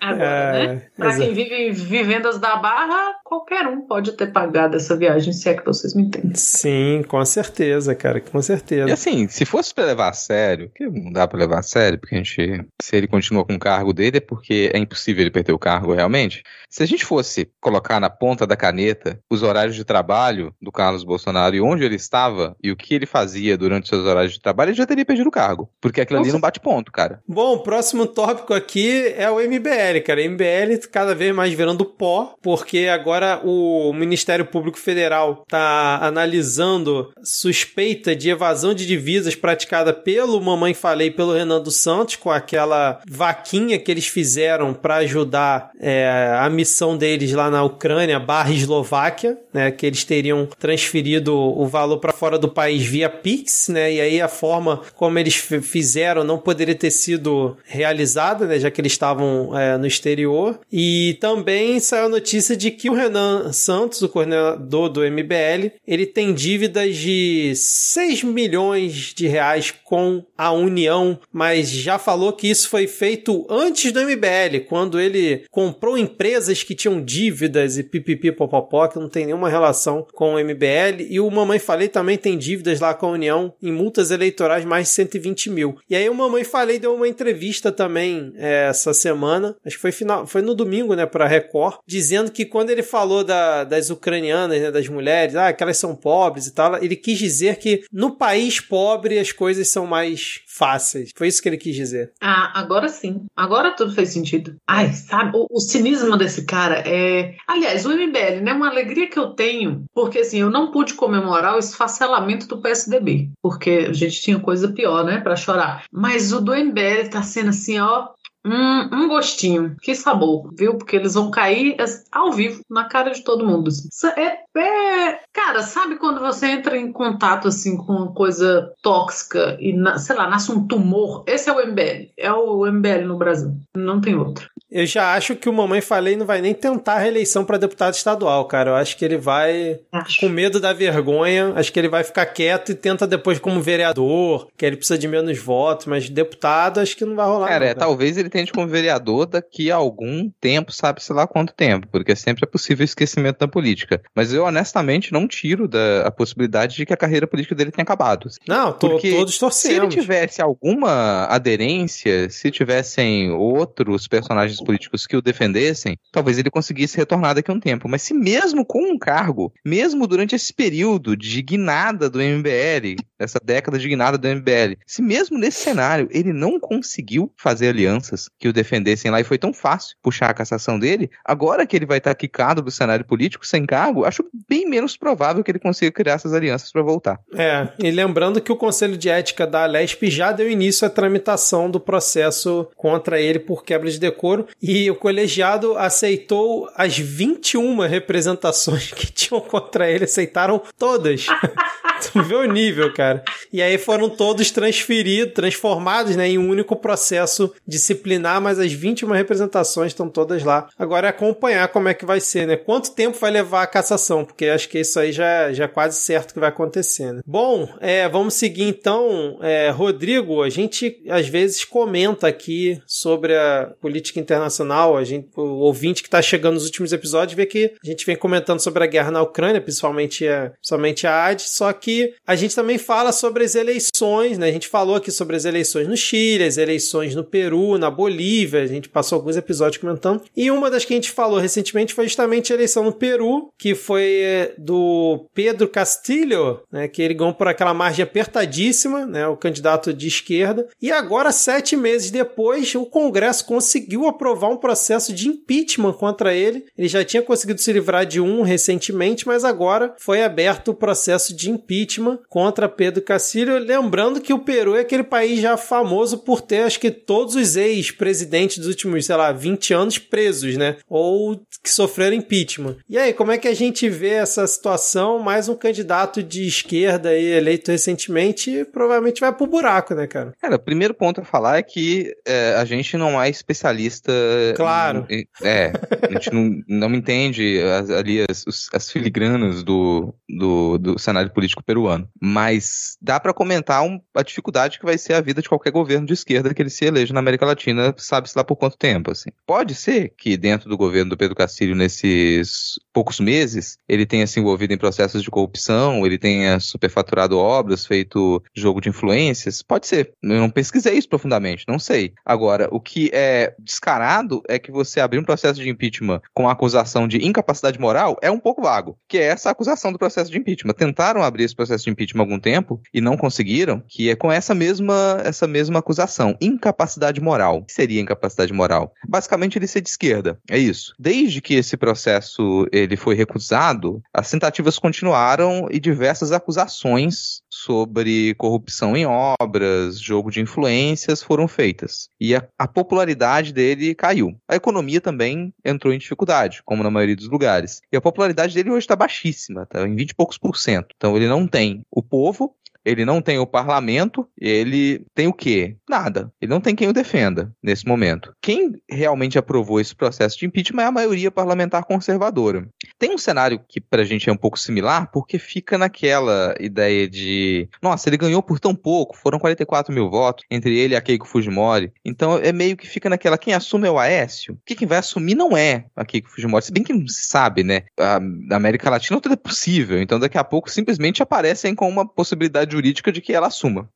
Agora, É, né? Pra exato. quem vive em vivendas da Barra, qualquer um pode ter pagado essa viagem, se é que vocês me entendem. Sim, com certeza, cara, com E certeza. assim, se fosse pra levar a sério, que não dá pra levar a sério, porque a gente, se ele continua com o cargo dele, é porque é impossível ele perder o cargo realmente. Se a gente fosse colocar na ponta da caneta os horários de trabalho do Carlos Bolsonaro e onde ele estava e o que ele fazia durante os seus horários de trabalho, ele já teria perdido o cargo. Porque aquilo ali Nossa. não bate ponto, cara. Bom, o próximo tópico aqui é o MBL, cara. MBL cada vez mais virando pó, porque agora o Ministério Público Federal tá analisando suspeita de evasão de divisas praticada pelo Mamãe Falei pelo Renan dos Santos, com aquela vaquinha que eles fizeram para ajudar é, a missão deles lá na Ucrânia barra Eslováquia, né? Que eles teriam transferido o valor para fora do país via Pix, né? E aí a forma como eles fizeram não poderia ter sido realizada, né? Já que eles estavam é, no exterior. E também saiu a notícia de que o Renan Santos, o coordenador do MBL, ele tem dívidas de 6 milhões de reais com a União, mas já falou que isso foi feito antes do MBL, quando ele comprou empresas que tinham dívidas e pipipi popopó, que não tem nenhuma relação com o MBL. E o Mamãe Falei também tem dívidas lá com a União em multas eleitorais mais de 120 mil. E aí o Mamãe Falei deu uma entrevista também é, essa semana, acho que foi, final, foi no domingo, né, para Record, dizendo que quando ele falou da, das ucranianas, né, das mulheres, ah, que elas são pobres e tal, ele quis dizer que no país pobre as coisas são mais fáceis. Foi isso que ele quis dizer. Ah, agora sim. Agora tudo fez sentido. Ai, sabe, o, o cinismo desse cara é. Aliás, o MBL, né? Uma alegria que eu tenho, porque assim, eu não pude comemorar o esfacelamento do PSDB, porque a gente tinha coisa pior, né, para chorar. Mas o do MBL tá sendo assim, ó, um, um, gostinho. Que sabor, viu? Porque eles vão cair ao vivo na cara de todo mundo. Assim. É, é, cara, sabe quando você entra em contato assim com uma coisa tóxica e, sei lá, nasce um tumor? Esse é o MBL. É o MBL no Brasil. Não tem outro. Eu já acho que o Mamãe Falei não vai nem tentar a reeleição para deputado estadual, cara. Eu acho que ele vai, acho. com medo da vergonha, acho que ele vai ficar quieto e tenta depois como vereador, que ele precisa de menos votos, mas deputado acho que não vai rolar. Cara, não, é, cara. talvez ele tente como vereador daqui a algum tempo, sabe-se lá quanto tempo, porque sempre é possível esquecimento da política. Mas eu, honestamente, não tiro da, a possibilidade de que a carreira política dele tenha acabado. Não, tô, porque todos torcemos. Se ele tivesse alguma aderência, se tivessem outros personagens políticos que o defendessem, talvez ele conseguisse retornar daqui a um tempo. Mas se mesmo com um cargo, mesmo durante esse período de guinada do MBL, essa década de guinada do MBL, se mesmo nesse cenário ele não conseguiu fazer alianças que o defendessem lá e foi tão fácil puxar a cassação dele, agora que ele vai estar quicado do cenário político sem cargo, acho bem menos provável que ele consiga criar essas alianças para voltar. É, e lembrando que o Conselho de Ética da Lesp já deu início à tramitação do processo contra ele por quebra de decoro e o colegiado aceitou as 21 representações que tinham contra ele, aceitaram todas. (laughs) tu vê o nível, cara. E aí foram todos transferidos, transformados né, em um único processo disciplinar, mas as 21 representações estão todas lá. Agora é acompanhar como é que vai ser, né? Quanto tempo vai levar a cassação? Porque acho que isso aí já, já é quase certo que vai acontecer, né? Bom, é, vamos seguir então. É, Rodrigo, a gente às vezes comenta aqui sobre a política internacional, a gente, o ouvinte que está chegando nos últimos episódios vê que a gente vem comentando sobre a guerra na Ucrânia, principalmente a, principalmente a AD, só que a gente também fala sobre as eleições, né? A gente falou aqui sobre as eleições no Chile, as eleições no Peru, na Bolívia, a gente passou alguns episódios comentando. E uma das que a gente falou recentemente foi justamente a eleição no Peru, que foi eh, do Pedro Castillo, né? Que ele ganhou por aquela margem apertadíssima, né? O candidato de esquerda. E agora, sete meses depois, o Congresso conseguiu aprovar um processo de impeachment contra ele. Ele já tinha conseguido se livrar de um recentemente, mas agora foi aberto o processo de impeachment contra Pedro Castillo. Lembrando que o Peru é aquele país já famoso por ter, acho que, todos os ex-presidentes dos últimos, sei lá, 20 anos presos, né? Ou que sofreram impeachment. E aí, como é que a gente vê essa situação? Mais um candidato de esquerda aí, eleito recentemente, provavelmente vai pro buraco, né, cara? Cara, o primeiro ponto a falar é que é, a gente não é especialista Claro. É, a gente não, não entende as, ali as, as filigranas do, do, do, cenário político peruano. Mas dá para comentar um, a dificuldade que vai ser a vida de qualquer governo de esquerda que ele se eleja na América Latina, sabe-se lá por quanto tempo, assim. Pode ser que dentro do governo do Pedro Castilho, nesses poucos meses ele tenha se envolvido em processos de corrupção, ele tenha superfaturado obras, feito jogo de influências? Pode ser. Eu não pesquisei isso profundamente, não sei. Agora, o que é descarado é que você abrir um processo de impeachment com acusação de incapacidade moral é um pouco vago, que é essa acusação do processo de impeachment. Tentaram abrir esse processo de impeachment há algum tempo e não conseguiram, que é com essa mesma, essa mesma acusação, incapacidade moral. O que seria incapacidade moral? Basicamente ele ser de esquerda, é isso. Desde que esse processo ele foi recusado, as tentativas continuaram e diversas acusações sobre corrupção em obras, jogo de influências foram feitas. E a, a, popularidade dele caiu. A economia também entrou em dificuldade, como na maioria dos lugares. E a popularidade dele hoje está baixíssima, está em 20 e poucos por cento. Então ele não tem o povo ele não tem o parlamento, ele tem o quê? Nada. Ele não tem quem o defenda nesse momento. Quem realmente aprovou esse processo de impeachment é a maioria parlamentar conservadora. Tem um cenário que pra gente é um pouco similar, porque fica naquela ideia de, nossa, ele ganhou por tão pouco, foram 44 mil votos entre ele e a Keiko Fujimori. Então é meio que fica naquela, quem assume é o Aécio, que quem vai assumir não é a Keiko Fujimori. Se bem que não se sabe, né? A América Latina tudo é possível, então daqui a pouco simplesmente aparecem com uma possibilidade jurídica de que ela assuma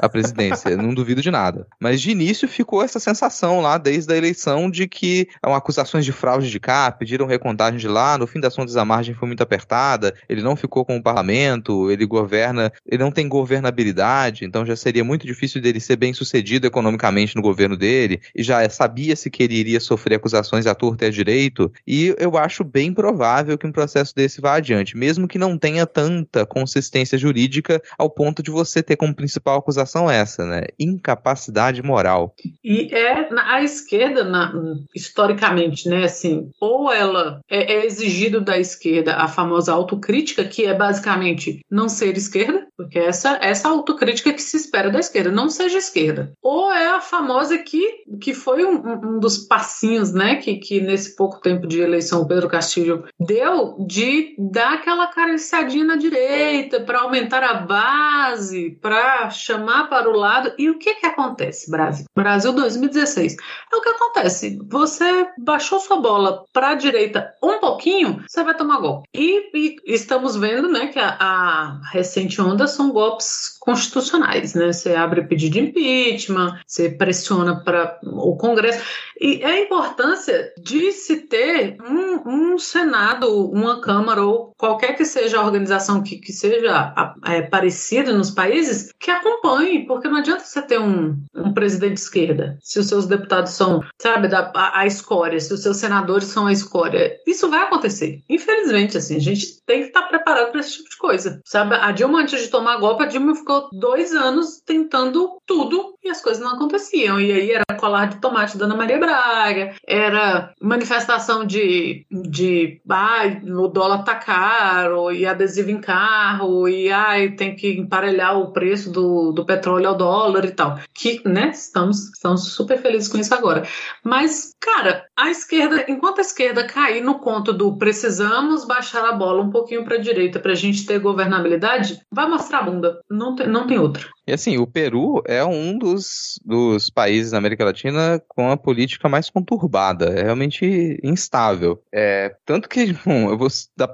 a presidência. não duvido de nada. Mas de início ficou essa sensação lá, desde a eleição, de que eram acusações de fraude de cá, pediram recontagem de lá, no fim das contas a margem foi muito apertada, ele não ficou com o parlamento, ele governa, ele não tem governabilidade, então já seria muito difícil dele ser bem sucedido economicamente no governo dele, e já sabia-se que ele iria sofrer acusações à torta e à direito, e eu acho bem provável que um processo desse vá adiante, mesmo que não tenha tanta consistência jurídica ao ponto de você ter como principal acusação essa, né? Incapacidade moral. E é a esquerda, na, historicamente, né? Assim, ou ela é, é exigido da esquerda a famosa autocrítica, que é basicamente não ser esquerda, porque essa essa autocrítica que se espera da esquerda, não seja esquerda. Ou é a famosa que, que foi um, um dos passinhos, né? Que, que nesse pouco tempo de eleição o Pedro Castilho deu de dar aquela acariciadinha na direita para aumentar a base, para chamar para o lado. E o que que acontece, Brasil? Brasil 2016. É o que acontece. Você baixou sua bola para a direita um pouquinho, você vai tomar golpe. E, e estamos vendo, né, que a, a, recente onda são golpes constitucionais, né? Você abre pedido de impeachment, você pressiona para o Congresso. E a importância de se ter um, um Senado, uma Câmara ou qualquer que seja a organização que, que seja é, parecida nos países que acompanhe, porque não adianta você ter um, um presidente de esquerda se os seus deputados são, sabe, da, a, a escória, se os seus senadores são a escória. Isso vai acontecer. Infelizmente, assim, a gente tem que estar preparado para esse tipo de coisa. Sabe, a Dilma, antes de tomar golpe, a Dilma ficou dois anos tentando tudo e as coisas não aconteciam. E aí era colar de tomate da Ana Maria Braga, era manifestação de, de ai, o dólar tá caro, e adesivo em carro, e ai, tem que emparelhar o preço do, do petróleo ao dólar e tal. Que, né, estamos, estamos super felizes com isso agora. Mas, cara, a esquerda, enquanto a esquerda cair no conto do precisamos baixar a bola um pouquinho para a direita para a gente ter governabilidade, vai mostrar a bunda. Não tem, não tem outra. E assim, o Peru é um dos, dos países da América Latina com a política mais conturbada, é realmente instável. É, tanto que, (laughs) bom, eu vou dar,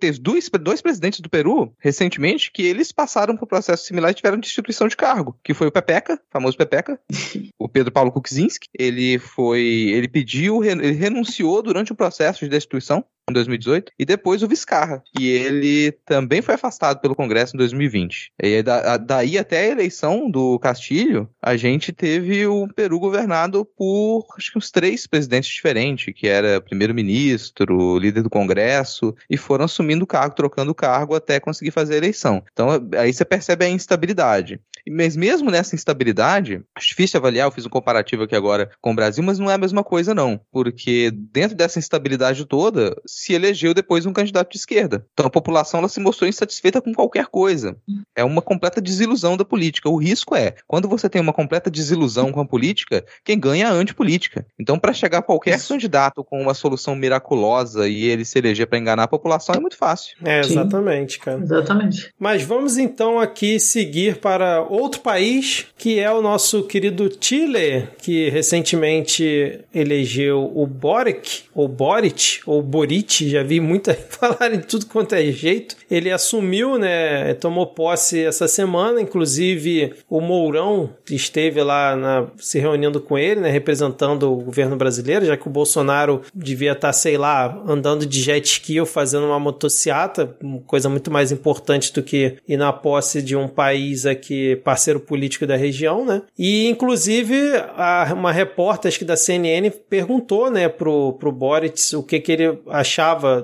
teve dois, dois presidentes do Peru recentemente que eles passaram por um processo similar e tiveram destituição de cargo, que foi o Pepeca, famoso Pepeca, (laughs) o Pedro Paulo Kuczynski, ele foi, ele pediu, ele renunciou durante o processo de destituição em 2018, e depois o Viscarra, que ele também foi afastado pelo Congresso em 2020. E daí até a eleição do Castilho, a gente teve o Peru governado por acho que uns três presidentes diferentes, que era primeiro-ministro, líder do Congresso, e foram assumindo o cargo, trocando o cargo até conseguir fazer a eleição. Então aí você percebe a instabilidade. Mas mesmo nessa instabilidade, acho difícil avaliar, eu fiz um comparativo aqui agora com o Brasil, mas não é a mesma coisa não, porque dentro dessa instabilidade toda, se elegeu depois um candidato de esquerda. Então a população ela se mostrou insatisfeita com qualquer coisa. É uma completa desilusão da política. O risco é, quando você tem uma completa desilusão com a política, quem ganha é a antipolítica. Então para chegar a qualquer Isso. candidato com uma solução miraculosa e ele se eleger para enganar a população é muito fácil. É, exatamente, cara. Exatamente. Mas vamos então aqui seguir para outro país, que é o nosso querido Chile, que recentemente elegeu o Boric, ou Boric, ou Boric, já vi muita (laughs) falar em tudo quanto é jeito. Ele assumiu, né, tomou posse essa semana, inclusive o Mourão esteve lá na, se reunindo com ele, né, representando o governo brasileiro, já que o Bolsonaro devia estar, tá, sei lá, andando de jet ski ou fazendo uma motociata, coisa muito mais importante do que ir na posse de um país aqui, parceiro político da região, né? E, inclusive, a, uma repórter, acho que da CNN, perguntou, né, pro, pro Boric o que que ele achava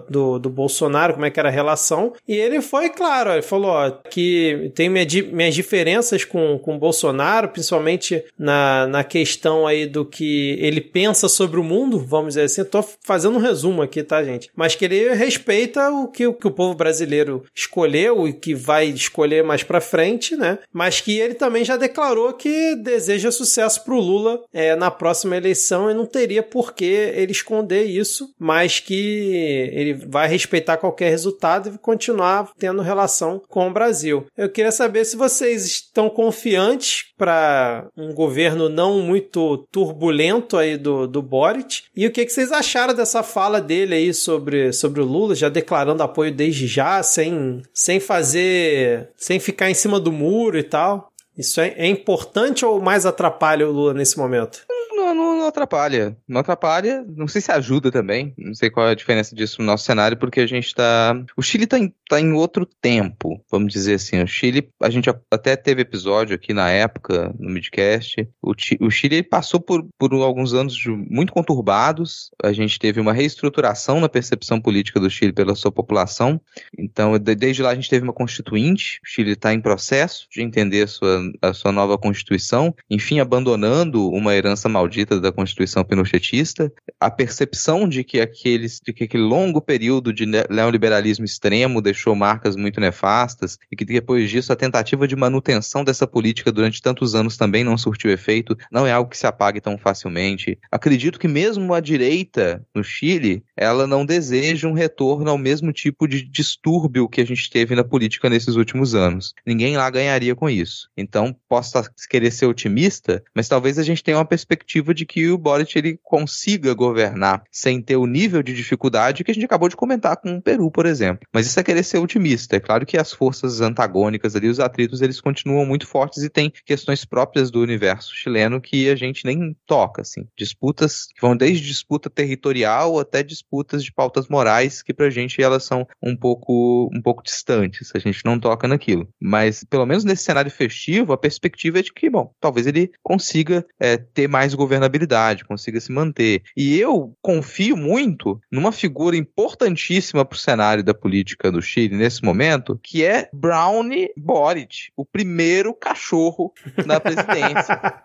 do, do Bolsonaro, como é que era a relação, e ele foi claro, ele falou ó, que tem minha, minhas diferenças com, com o Bolsonaro, principalmente na, na questão aí do que ele pensa sobre o mundo, vamos dizer assim, tô fazendo um resumo aqui, tá, gente? Mas que ele respeita o que, o que o povo brasileiro escolheu e que vai escolher mais pra frente, né? Mas que ele também já declarou que deseja sucesso pro Lula é, na próxima eleição e não teria por que ele esconder isso, mas que ele vai respeitar qualquer resultado e continuar tendo relação com o Brasil. Eu queria saber se vocês estão confiantes para um governo não muito turbulento aí do, do Boric e o que, que vocês acharam dessa fala dele aí sobre, sobre o Lula, já declarando apoio desde já, sem, sem fazer, sem ficar em cima do muro e tal. Isso é, é importante ou mais atrapalha o Lula nesse momento? Não, não, atrapalha. Não atrapalha. Não sei se ajuda também. Não sei qual é a diferença disso no nosso cenário, porque a gente tá. O Chile tá em, tá em outro tempo, vamos dizer assim. O Chile, a gente até teve episódio aqui na época, no midcast. O, o Chile passou por, por alguns anos muito conturbados. A gente teve uma reestruturação na percepção política do Chile pela sua população. Então, desde lá a gente teve uma constituinte. O Chile está em processo de entender a sua, a sua nova constituição. Enfim, abandonando uma herança maldita maldita da Constituição pinochetista, a percepção de que, aqueles, de que aquele longo período de neoliberalismo extremo deixou marcas muito nefastas e que depois disso a tentativa de manutenção dessa política durante tantos anos também não surtiu efeito, não é algo que se apague tão facilmente. Acredito que mesmo a direita no Chile, ela não deseja um retorno ao mesmo tipo de distúrbio que a gente teve na política nesses últimos anos. Ninguém lá ganharia com isso. Então, posso querer ser otimista, mas talvez a gente tenha uma perspectiva de que o Boric ele consiga governar sem ter o nível de dificuldade que a gente acabou de comentar com o Peru, por exemplo. Mas isso é querer ser otimista. É claro que as forças antagônicas ali, os atritos, eles continuam muito fortes e tem questões próprias do universo chileno que a gente nem toca, assim. Disputas que vão desde disputa territorial até disputas de pautas morais que pra gente elas são um pouco, um pouco distantes. A gente não toca naquilo. Mas, pelo menos nesse cenário festivo, a perspectiva é de que, bom, talvez ele consiga é, ter mais governabilidade, consiga se manter. E eu confio muito numa figura importantíssima para o cenário da política do Chile nesse momento, que é Brownie Boric, o primeiro cachorro da presidência. (laughs)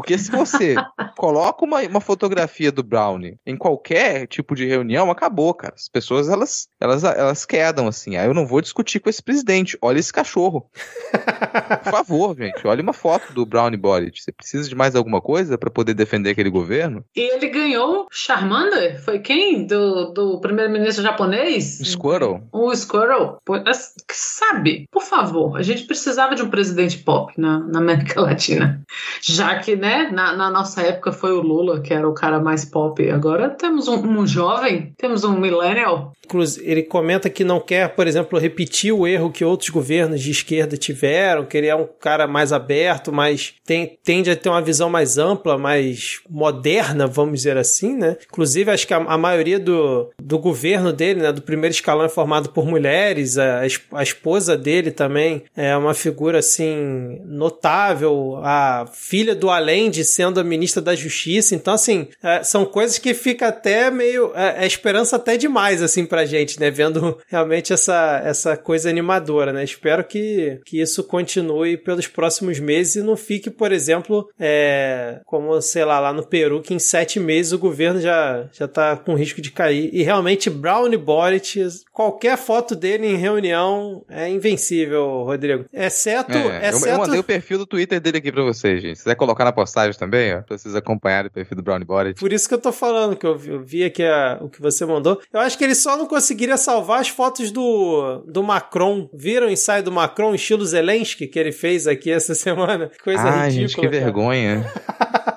Porque se você coloca uma, uma fotografia do Brownie em qualquer tipo de reunião, acabou, cara. As pessoas, elas, elas, elas quedam assim. Aí ah, eu não vou discutir com esse presidente. Olha esse cachorro. Por (laughs) favor, gente. Olha uma foto do Brownie Boric. Você precisa de mais alguma coisa para poder defender aquele governo? E ele ganhou Charmander? Foi quem? Do, do primeiro-ministro japonês? Squirrel. O Squirrel. Sabe, por favor, a gente precisava de um presidente pop na, na América Latina. Já que, né? Na, na, nossa época foi o Lula, que era o cara mais pop. Agora temos um, um jovem, temos um millennial. Ele comenta que não quer, por exemplo, repetir o erro que outros governos de esquerda tiveram, que ele é um cara mais aberto, mas tem, tende a ter uma visão mais ampla, mais moderna, vamos dizer assim, né? Inclusive, acho que a, a maioria do, do governo dele, né, do primeiro escalão é formado por mulheres, a, a esposa dele também é uma figura, assim, notável, a filha do Allende sendo a ministra da Justiça. Então, assim, é, são coisas que fica até meio. É, é, esperança até demais, assim, pra gente, né? Vendo realmente essa, essa coisa animadora, né? Espero que, que isso continue pelos próximos meses e não fique, por exemplo, é, como, sei lá, lá no Peru, que em sete meses o governo já, já tá com risco de cair. E realmente, Brown Boric, qualquer foto dele em reunião é invencível, Rodrigo. Exceto. É, exceto... Eu, eu mandei o perfil do Twitter dele aqui pra vocês, gente. Se quiser colocar na postagem também, ó, pra vocês acompanharem o perfil do Brownie Body. Por isso que eu tô falando, que eu vi, eu vi aqui a, o que você mandou. Eu acho que ele só não conseguiria salvar as fotos do, do Macron. Viram o ensaio do Macron, estilo Zelensky, que ele fez aqui essa (laughs) semana? Coisa ridícula. gente, que cara. vergonha. (laughs)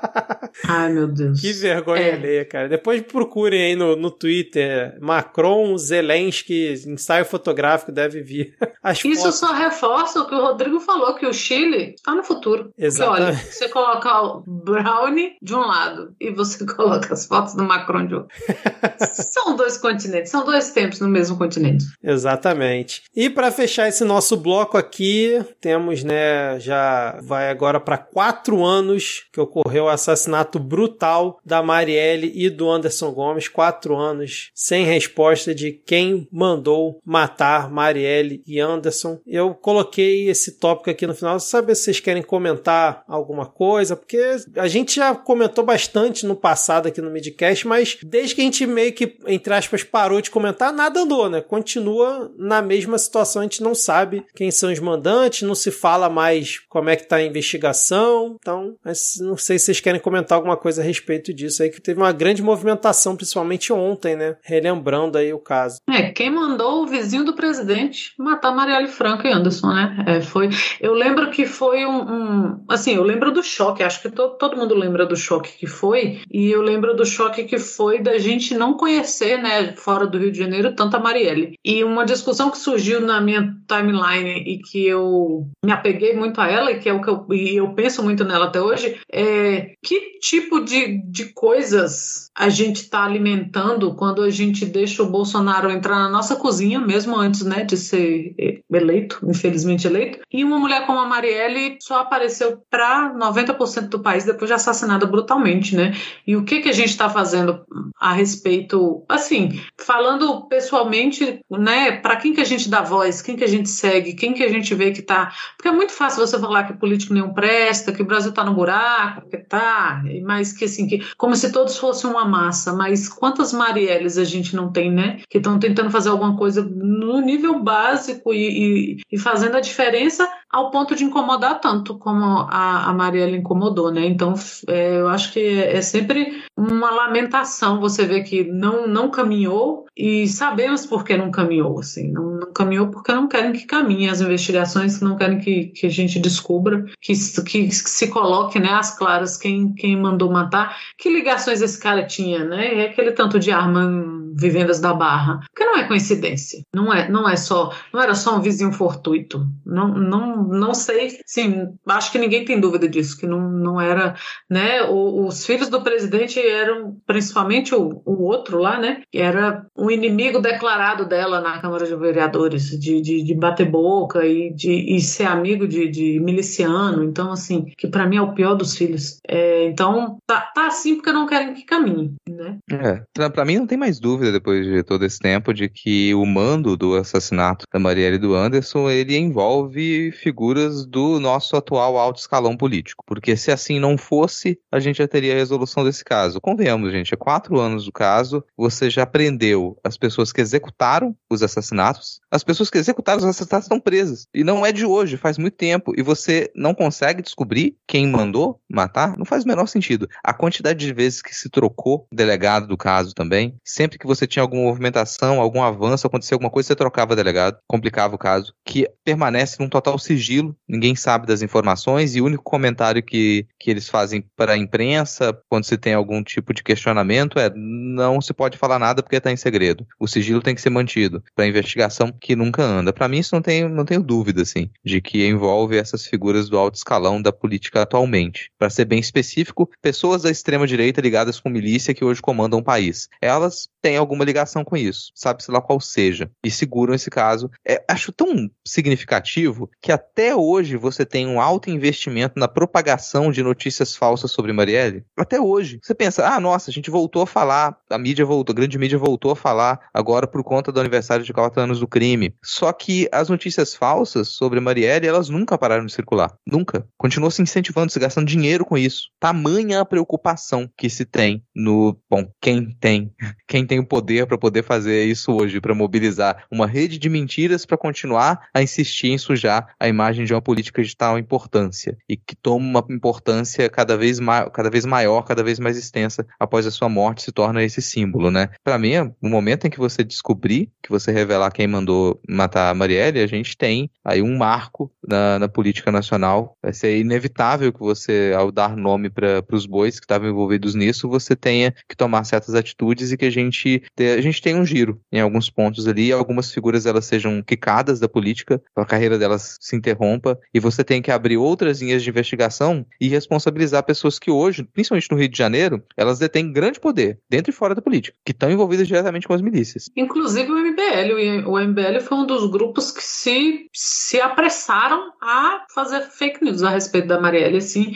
Ai, meu Deus. Que vergonha é. alheia, cara. Depois procurem aí no, no Twitter. Macron, Zelensky, ensaio fotográfico deve vir. (laughs) As Isso fotos. só reforça o que o Rodrigo falou, que o Chile está no futuro. Exato. olha, você coloca o Brownie de um lado e você (laughs) coloca as fotos do Macron de outro. (laughs) são dois continentes, são dois tempos no mesmo continente. Exatamente. E para fechar esse nosso bloco aqui, temos, né, já vai agora para quatro anos que ocorreu o assassinato brutal da Marielle e do Anderson Gomes. Quatro anos sem resposta de quem mandou matar Marielle e Anderson. Eu coloquei esse tópico aqui no final, saber se vocês querem comentar alguma coisa, porque a gente já comentou bastante no passado aqui no Midcast, mas desde que a gente meio que, entre aspas, parou de comentar, nada andou, né? Continua na mesma situação, a gente não sabe quem são os mandantes, não se fala mais como é que tá a investigação, então, não sei se vocês querem comentar alguma coisa a respeito disso aí, que teve uma grande movimentação, principalmente ontem, né? Relembrando aí o caso. É, quem mandou o vizinho do presidente matar Marielle Franco e Anderson, né? É, foi, eu lembro que foi um, um, assim, eu lembro do choque, acho que to, todo mundo lembra do choque que foi, e eu lembro do choque que foi da gente não conhecer, né, fora do Rio de Janeiro, tanta Marielle. E uma discussão que surgiu na minha timeline e que eu me apeguei muito a ela, e que é o que eu, e eu penso muito nela até hoje, é que tipo de, de coisas a gente está alimentando quando a gente deixa o Bolsonaro entrar na nossa cozinha, mesmo antes né, de ser eleito, infelizmente eleito, e uma mulher como a Marielle só apareceu para 90% do país depois de assassinada brutalmente, né? E o que, que a gente está fazendo a respeito, assim, falando pessoalmente, né, para quem que a gente dá voz, quem que a gente segue, quem que a gente vê que tá, porque é muito fácil você falar que político nenhum presta, que o Brasil tá no buraco, que tá, mas que assim, que como se todos fossem uma massa, mas quantas Marielles a gente não tem, né, que estão tentando fazer alguma coisa no nível básico e, e, e fazendo a diferença ao ponto de incomodar tanto como a, a Marielle incomodou, né? Então, é, eu acho que é, é sempre uma lamentação você ver que não, não caminhou e sabemos por que não caminhou, assim, não, não caminhou porque não querem que caminhe as investigações, não querem que, que a gente descubra, que, que, que se coloque, né, as claras quem, quem mandou matar, que ligações esse cara tinha, né? É aquele tanto de arma vivendas da Barra, porque não é coincidência, não é, não é só, não era só um vizinho fortuito, não, não não sei, sim, acho que ninguém tem dúvida disso, que não, não era, né, o, os filhos do presidente eram, principalmente o, o outro lá, né, era um inimigo declarado dela na Câmara de Vereadores, de, de, de bater boca e de e ser amigo de, de miliciano, então, assim, que para mim é o pior dos filhos. É, então, tá, tá assim porque não querem que caminhe, né. É, pra, pra mim não tem mais dúvida, depois de todo esse tempo, de que o mando do assassinato da Marielle do Anderson, ele envolve figuras do nosso atual alto escalão político. Porque se assim não fosse, a gente já teria a resolução desse caso. Convenhamos, gente, há quatro anos do caso, você já prendeu as pessoas que executaram os assassinatos. As pessoas que executaram os assassinatos estão presas. E não é de hoje, faz muito tempo. E você não consegue descobrir quem mandou matar? Não faz o menor sentido. A quantidade de vezes que se trocou delegado do caso também, sempre que você tinha alguma movimentação, algum avanço, acontecia alguma coisa, você trocava delegado, complicava o caso, que permanece num total sigilo ninguém sabe das informações e o único comentário que, que eles fazem para a imprensa quando se tem algum tipo de questionamento é não se pode falar nada porque está em segredo. O sigilo tem que ser mantido para investigação que nunca anda. Para mim isso não tenho, não tenho dúvida assim, de que envolve essas figuras do alto escalão da política atualmente. Para ser bem específico, pessoas da extrema direita ligadas com milícia que hoje comandam o país. Elas têm alguma ligação com isso, sabe-se lá qual seja, e seguram esse caso. É, acho tão significativo que até hoje você tem um alto investimento na propagação de notícias falsas sobre Marielle? Até hoje. Você pensa, ah, nossa, a gente voltou a falar, a mídia voltou, a grande mídia voltou a falar agora por conta do aniversário de 4 anos do crime. Só que as notícias falsas sobre Marielle, elas nunca pararam de circular. Nunca. Continuou se incentivando, se gastando dinheiro com isso. Tamanha a preocupação que se tem no, bom, quem tem, (laughs) quem tem poder para poder fazer isso hoje, para mobilizar uma rede de mentiras para continuar a insistir em sujar a imagem de uma política de tal importância e que toma uma importância cada vez, cada vez maior, cada vez mais extensa após a sua morte se torna esse símbolo, né? Para mim, no momento em que você descobrir, que você revelar quem mandou matar a Marielle, a gente tem aí um marco na, na política nacional. Vai ser inevitável que você, ao dar nome para os bois que estavam envolvidos nisso, você tenha que tomar certas atitudes e que a gente, a gente tenha um giro em alguns pontos ali, algumas figuras elas sejam quicadas da política, a carreira delas se interrompa e você tem que abrir outras linhas de investigação e responsabilizar pessoas que hoje, principalmente no Rio de Janeiro, elas detêm grande poder, dentro e fora da política, que estão envolvidas diretamente com as milícias. Inclusive o MBL. O MBL foi um dos grupos que se, se apressaram a fazer fake news a respeito da Marielle, assim,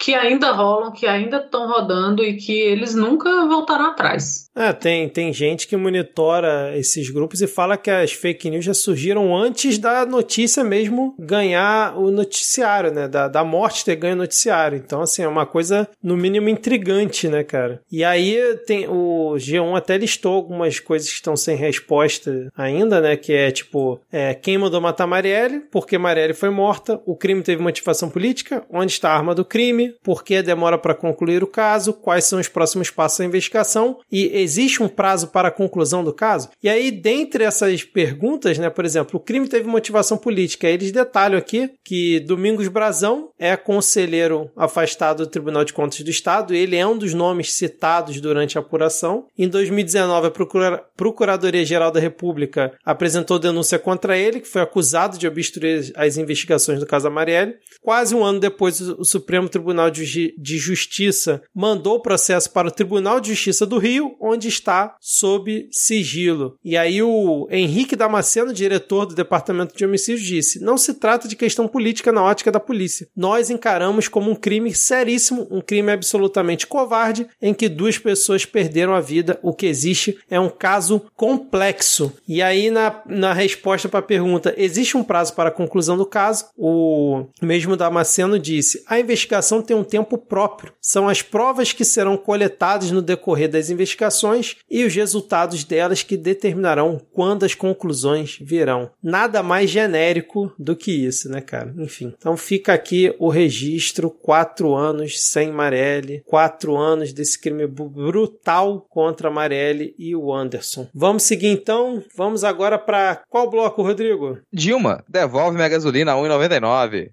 que ainda rolam, que ainda estão rodando e que eles nunca voltaram atrás. É, tem, tem gente que monitora esses grupos e fala que as fake news já surgiram antes da notícia mesmo ganhar o noticiário, né? Da, da morte ter ganho o noticiário. Então, assim, é uma coisa, no mínimo, intrigante, né, cara? E aí tem o G1 até listou algumas coisas que estão sem resposta ainda, né? Que é tipo, é, quem mandou matar Marielle, por que Marielle foi morta, o crime teve motivação política, onde está a arma do crime, por que demora para concluir o caso, quais são os próximos passos da investigação e existe um prazo para a conclusão do caso? E aí, dentre essas perguntas, né, por exemplo, o crime teve motivação política. Eles detalham aqui que Domingos Brazão é conselheiro afastado do Tribunal de Contas do Estado. Ele é um dos nomes citados durante a apuração. Em 2019, a Procura Procuradoria-Geral da República apresentou denúncia contra ele, que foi acusado de obstruir as investigações do caso Marielle. Quase um ano depois, o Supremo Tribunal de Justiça mandou o processo para o Tribunal de Justiça do Rio, onde está sob sigilo. E aí o Henrique Damasceno, diretor do Departamento de Homicídios, disse: "Não se trata de questão política na ótica da polícia. Nós encaramos como um crime seríssimo, um crime absolutamente covarde em que duas pessoas perderam a vida. O que existe é um caso complexo." E aí na, na resposta para a pergunta: "Existe um prazo para a conclusão do caso?" O mesmo Damasceno disse: "A investigação tem um tempo próprio. São as provas que serão coletadas no decorrer das investigações e os resultados delas que determinarão quando as conclusões virão. Nada mais genérico do que isso, né, cara? Enfim. Então fica aqui o registro: quatro anos sem Marielle, quatro anos desse crime brutal contra Marielle e o Anderson. Vamos seguir então? Vamos agora para qual bloco, Rodrigo? Dilma, devolve minha gasolina a 1,99.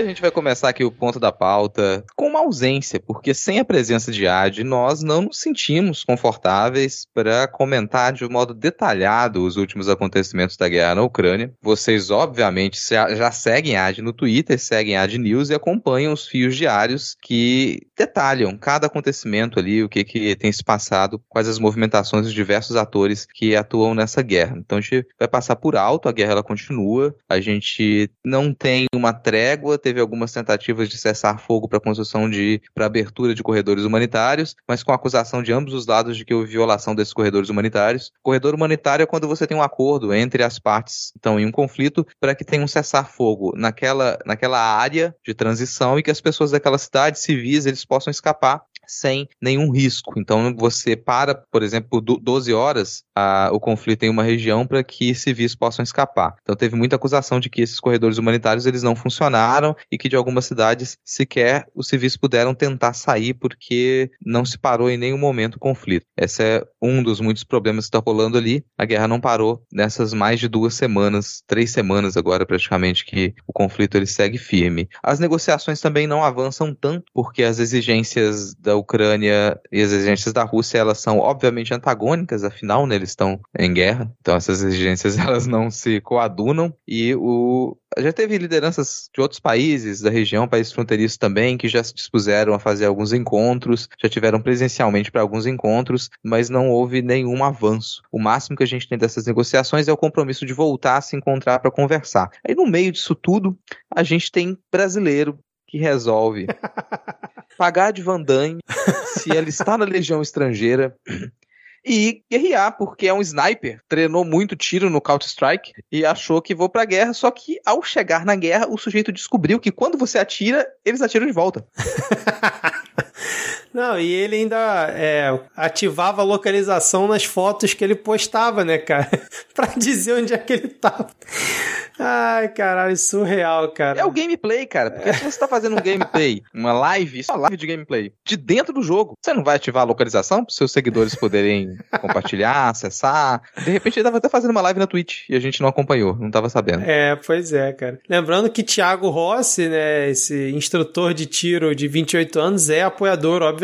A gente vai começar aqui o ponto da pauta com uma ausência, porque sem a presença de Ad, nós não nos sentimos confortáveis para comentar de um modo detalhado os últimos acontecimentos da guerra na Ucrânia. Vocês, obviamente, já seguem Ad no Twitter, seguem Ad News e acompanham os fios diários que detalham cada acontecimento ali, o que, que tem se passado, quais as movimentações dos diversos atores que atuam nessa guerra. Então a gente vai passar por alto, a guerra ela continua, a gente não tem uma trégua, teve algumas tentativas de cessar fogo para construção de para abertura de corredores humanitários, mas com acusação de ambos os lados de que houve violação desses corredores humanitários. Corredor humanitário é quando você tem um acordo entre as partes, então em um conflito, para que tenha um cessar fogo naquela naquela área de transição e que as pessoas daquela cidade civis eles possam escapar sem nenhum risco. Então você para, por exemplo, 12 horas a, o conflito em uma região para que civis possam escapar. Então teve muita acusação de que esses corredores humanitários eles não funcionaram e que de algumas cidades sequer os civis puderam tentar sair porque não se parou em nenhum momento o conflito. Esse é um dos muitos problemas que está rolando ali. A guerra não parou nessas mais de duas semanas, três semanas agora praticamente que o conflito ele segue firme. As negociações também não avançam tanto porque as exigências da Ucrânia e as exigências da Rússia, elas são obviamente antagônicas, afinal, né, eles estão em guerra, então essas exigências (laughs) elas não se coadunam e o já teve lideranças de outros países da região, países fronteiriços também, que já se dispuseram a fazer alguns encontros, já tiveram presencialmente para alguns encontros, mas não houve nenhum avanço. O máximo que a gente tem dessas negociações é o compromisso de voltar a se encontrar para conversar. Aí no meio disso tudo, a gente tem brasileiro que resolve (laughs) pagar de Van Damme (laughs) se ela está na legião estrangeira e guerrear, porque é um sniper, treinou muito tiro no Counter-Strike e achou que vou pra guerra, só que ao chegar na guerra, o sujeito descobriu que quando você atira, eles atiram de volta. (laughs) Não, e ele ainda é, ativava a localização nas fotos que ele postava, né, cara? (laughs) pra dizer onde é que ele tava. Ai, caralho, surreal, cara. É o gameplay, cara. Porque se você tá fazendo um gameplay, (laughs) uma live, só live de gameplay, de dentro do jogo, você não vai ativar a localização para seus seguidores poderem (laughs) compartilhar, acessar. De repente ele tava até fazendo uma live na Twitch e a gente não acompanhou, não tava sabendo. É, pois é, cara. Lembrando que Thiago Rossi, né, esse instrutor de tiro de 28 anos, é apoiador, obviamente,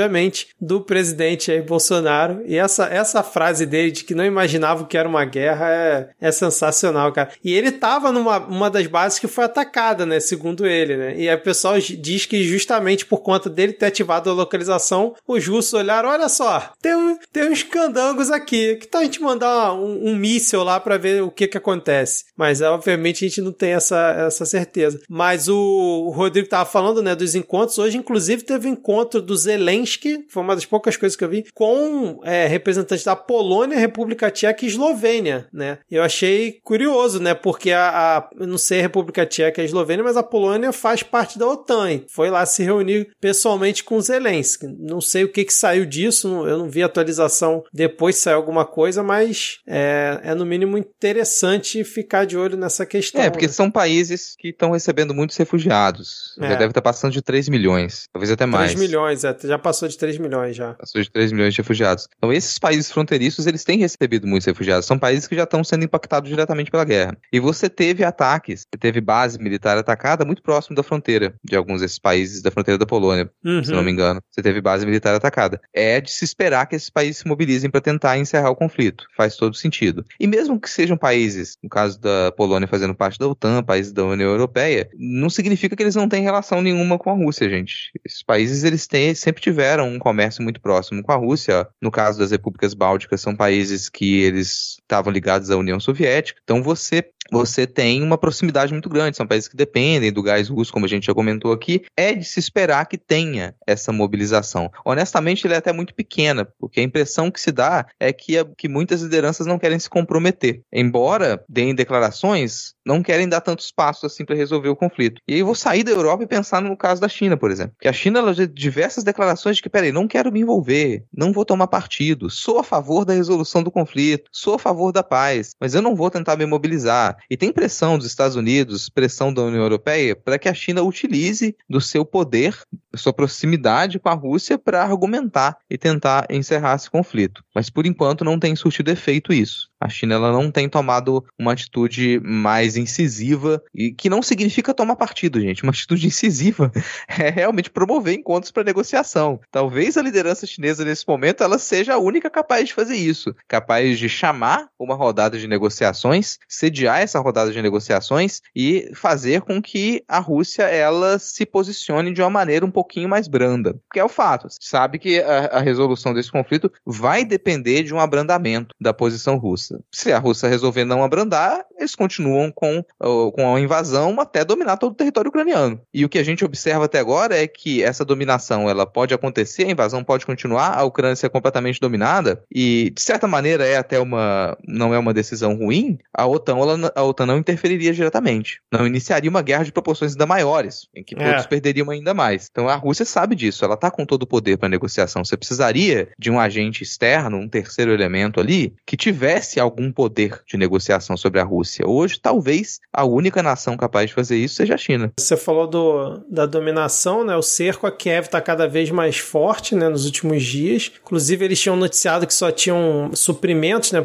do presidente aí, Bolsonaro. E essa, essa frase dele de que não imaginava que era uma guerra é, é sensacional, cara. E ele tava numa uma, das bases que foi atacada, né? Segundo ele, né? E aí o pessoal diz que justamente por conta dele ter ativado a localização, os russos olharam: olha só, tem, tem uns candangos aqui. Que tal a gente mandar um, um míssil lá para ver o que que acontece? Mas obviamente a gente não tem essa, essa certeza. Mas o, o Rodrigo tava falando, né, dos encontros. Hoje, inclusive, teve um encontro do Zelensky, foi uma das poucas coisas que eu vi, com é, representantes da Polônia, República Tcheca e Eslovênia, né? Eu achei curioso, né? Porque a, eu não sei a República Tcheca e a Eslovênia, mas a Polônia faz parte da OTAN. E foi lá se reunir pessoalmente com Zelensky. Não sei o que, que saiu disso, eu não vi atualização depois se saiu alguma coisa, mas é, é no mínimo interessante ficar de olho nessa questão. É, porque né? são países que estão recebendo muitos refugiados. É. Já deve estar passando de 3 milhões, talvez até mais. 3 milhões, é, já passou de 3 milhões já. Passou de 3 milhões de refugiados. Então esses países fronteiriços, eles têm recebido muitos refugiados. São países que já estão sendo impactados diretamente pela guerra. E você teve ataques, teve base militar atacada muito próximo da fronteira de alguns desses países da fronteira da Polônia, uhum. se não me engano. Você teve base militar atacada. É de se esperar que esses países se mobilizem para tentar encerrar o conflito. Faz todo sentido. E mesmo que sejam países, no caso da Polônia fazendo parte da OTAN, países da União Europeia, não significa que eles não têm relação nenhuma com a Rússia, gente. Esses países eles têm, sempre tiveram um comércio muito próximo com a Rússia. No caso das repúblicas bálticas, são países que eles estavam ligados à União Soviética. Então você você tem uma proximidade muito grande, são países que dependem do gás russo, como a gente já comentou aqui, é de se esperar que tenha essa mobilização. Honestamente, ele é até muito pequena, porque a impressão que se dá é que, que muitas lideranças não querem se comprometer. Embora deem declarações, não querem dar tantos passos assim para resolver o conflito. E aí eu vou sair da Europa e pensar no caso da China, por exemplo. Que a China ela tem diversas declarações de que, peraí, não quero me envolver, não vou tomar partido, sou a favor da resolução do conflito, sou a favor da paz, mas eu não vou tentar me mobilizar. E tem pressão dos Estados Unidos, pressão da União Europeia, para que a China utilize do seu poder, sua proximidade com a Rússia para argumentar e tentar encerrar esse conflito. Mas por enquanto não tem surtido efeito isso. A China ela não tem tomado uma atitude mais incisiva e que não significa tomar partido, gente. Uma atitude incisiva (laughs) é realmente promover encontros para negociação. Talvez a liderança chinesa nesse momento ela seja a única capaz de fazer isso, capaz de chamar uma rodada de negociações, sediar essa rodada de negociações e fazer com que a Rússia ela se posicione de uma maneira um pouquinho mais branda, que é o fato. Sabe que a, a resolução desse conflito vai depender de um abrandamento da posição russa. Rússia. Se a Rússia resolver não abrandar, eles continuam com, com a invasão até dominar todo o território ucraniano. E o que a gente observa até agora é que essa dominação ela pode acontecer, a invasão pode continuar, a Ucrânia ser completamente dominada, e de certa maneira é até uma não é uma decisão ruim, a OTAN, ela, a OTAN não interferiria diretamente. Não iniciaria uma guerra de proporções ainda maiores, em que é. todos perderiam ainda mais. Então a Rússia sabe disso, ela está com todo o poder para negociação. Você precisaria de um agente externo, um terceiro elemento ali, que tivesse algum poder de negociação sobre a Rússia. Hoje, talvez a única nação capaz de fazer isso seja a China. Você falou do, da dominação, né? O cerco a Kiev está cada vez mais forte, né? Nos últimos dias. Inclusive, eles tinham noticiado que só tinham suprimentos, né?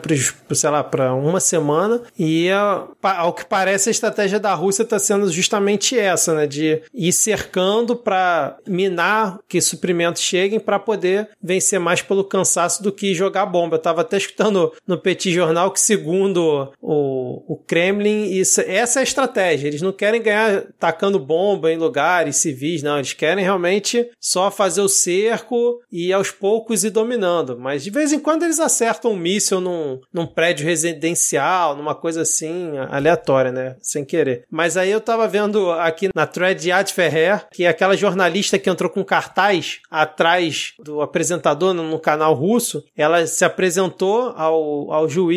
Sei lá, para uma semana. E ao que parece, a estratégia da Rússia está sendo justamente essa, né? De ir cercando para minar que suprimentos cheguem para poder vencer mais pelo cansaço do que jogar bomba. Eu estava até escutando no Petit jornal que, segundo o, o Kremlin, isso, essa é a estratégia. Eles não querem ganhar tacando bomba em lugares civis, não. Eles querem realmente só fazer o cerco e aos poucos ir dominando. Mas de vez em quando eles acertam um míssil num, num prédio residencial, numa coisa assim, aleatória, né? Sem querer. Mas aí eu tava vendo aqui na thread de Ad Ferrer, que é aquela jornalista que entrou com cartaz atrás do apresentador no canal russo, ela se apresentou ao, ao juiz,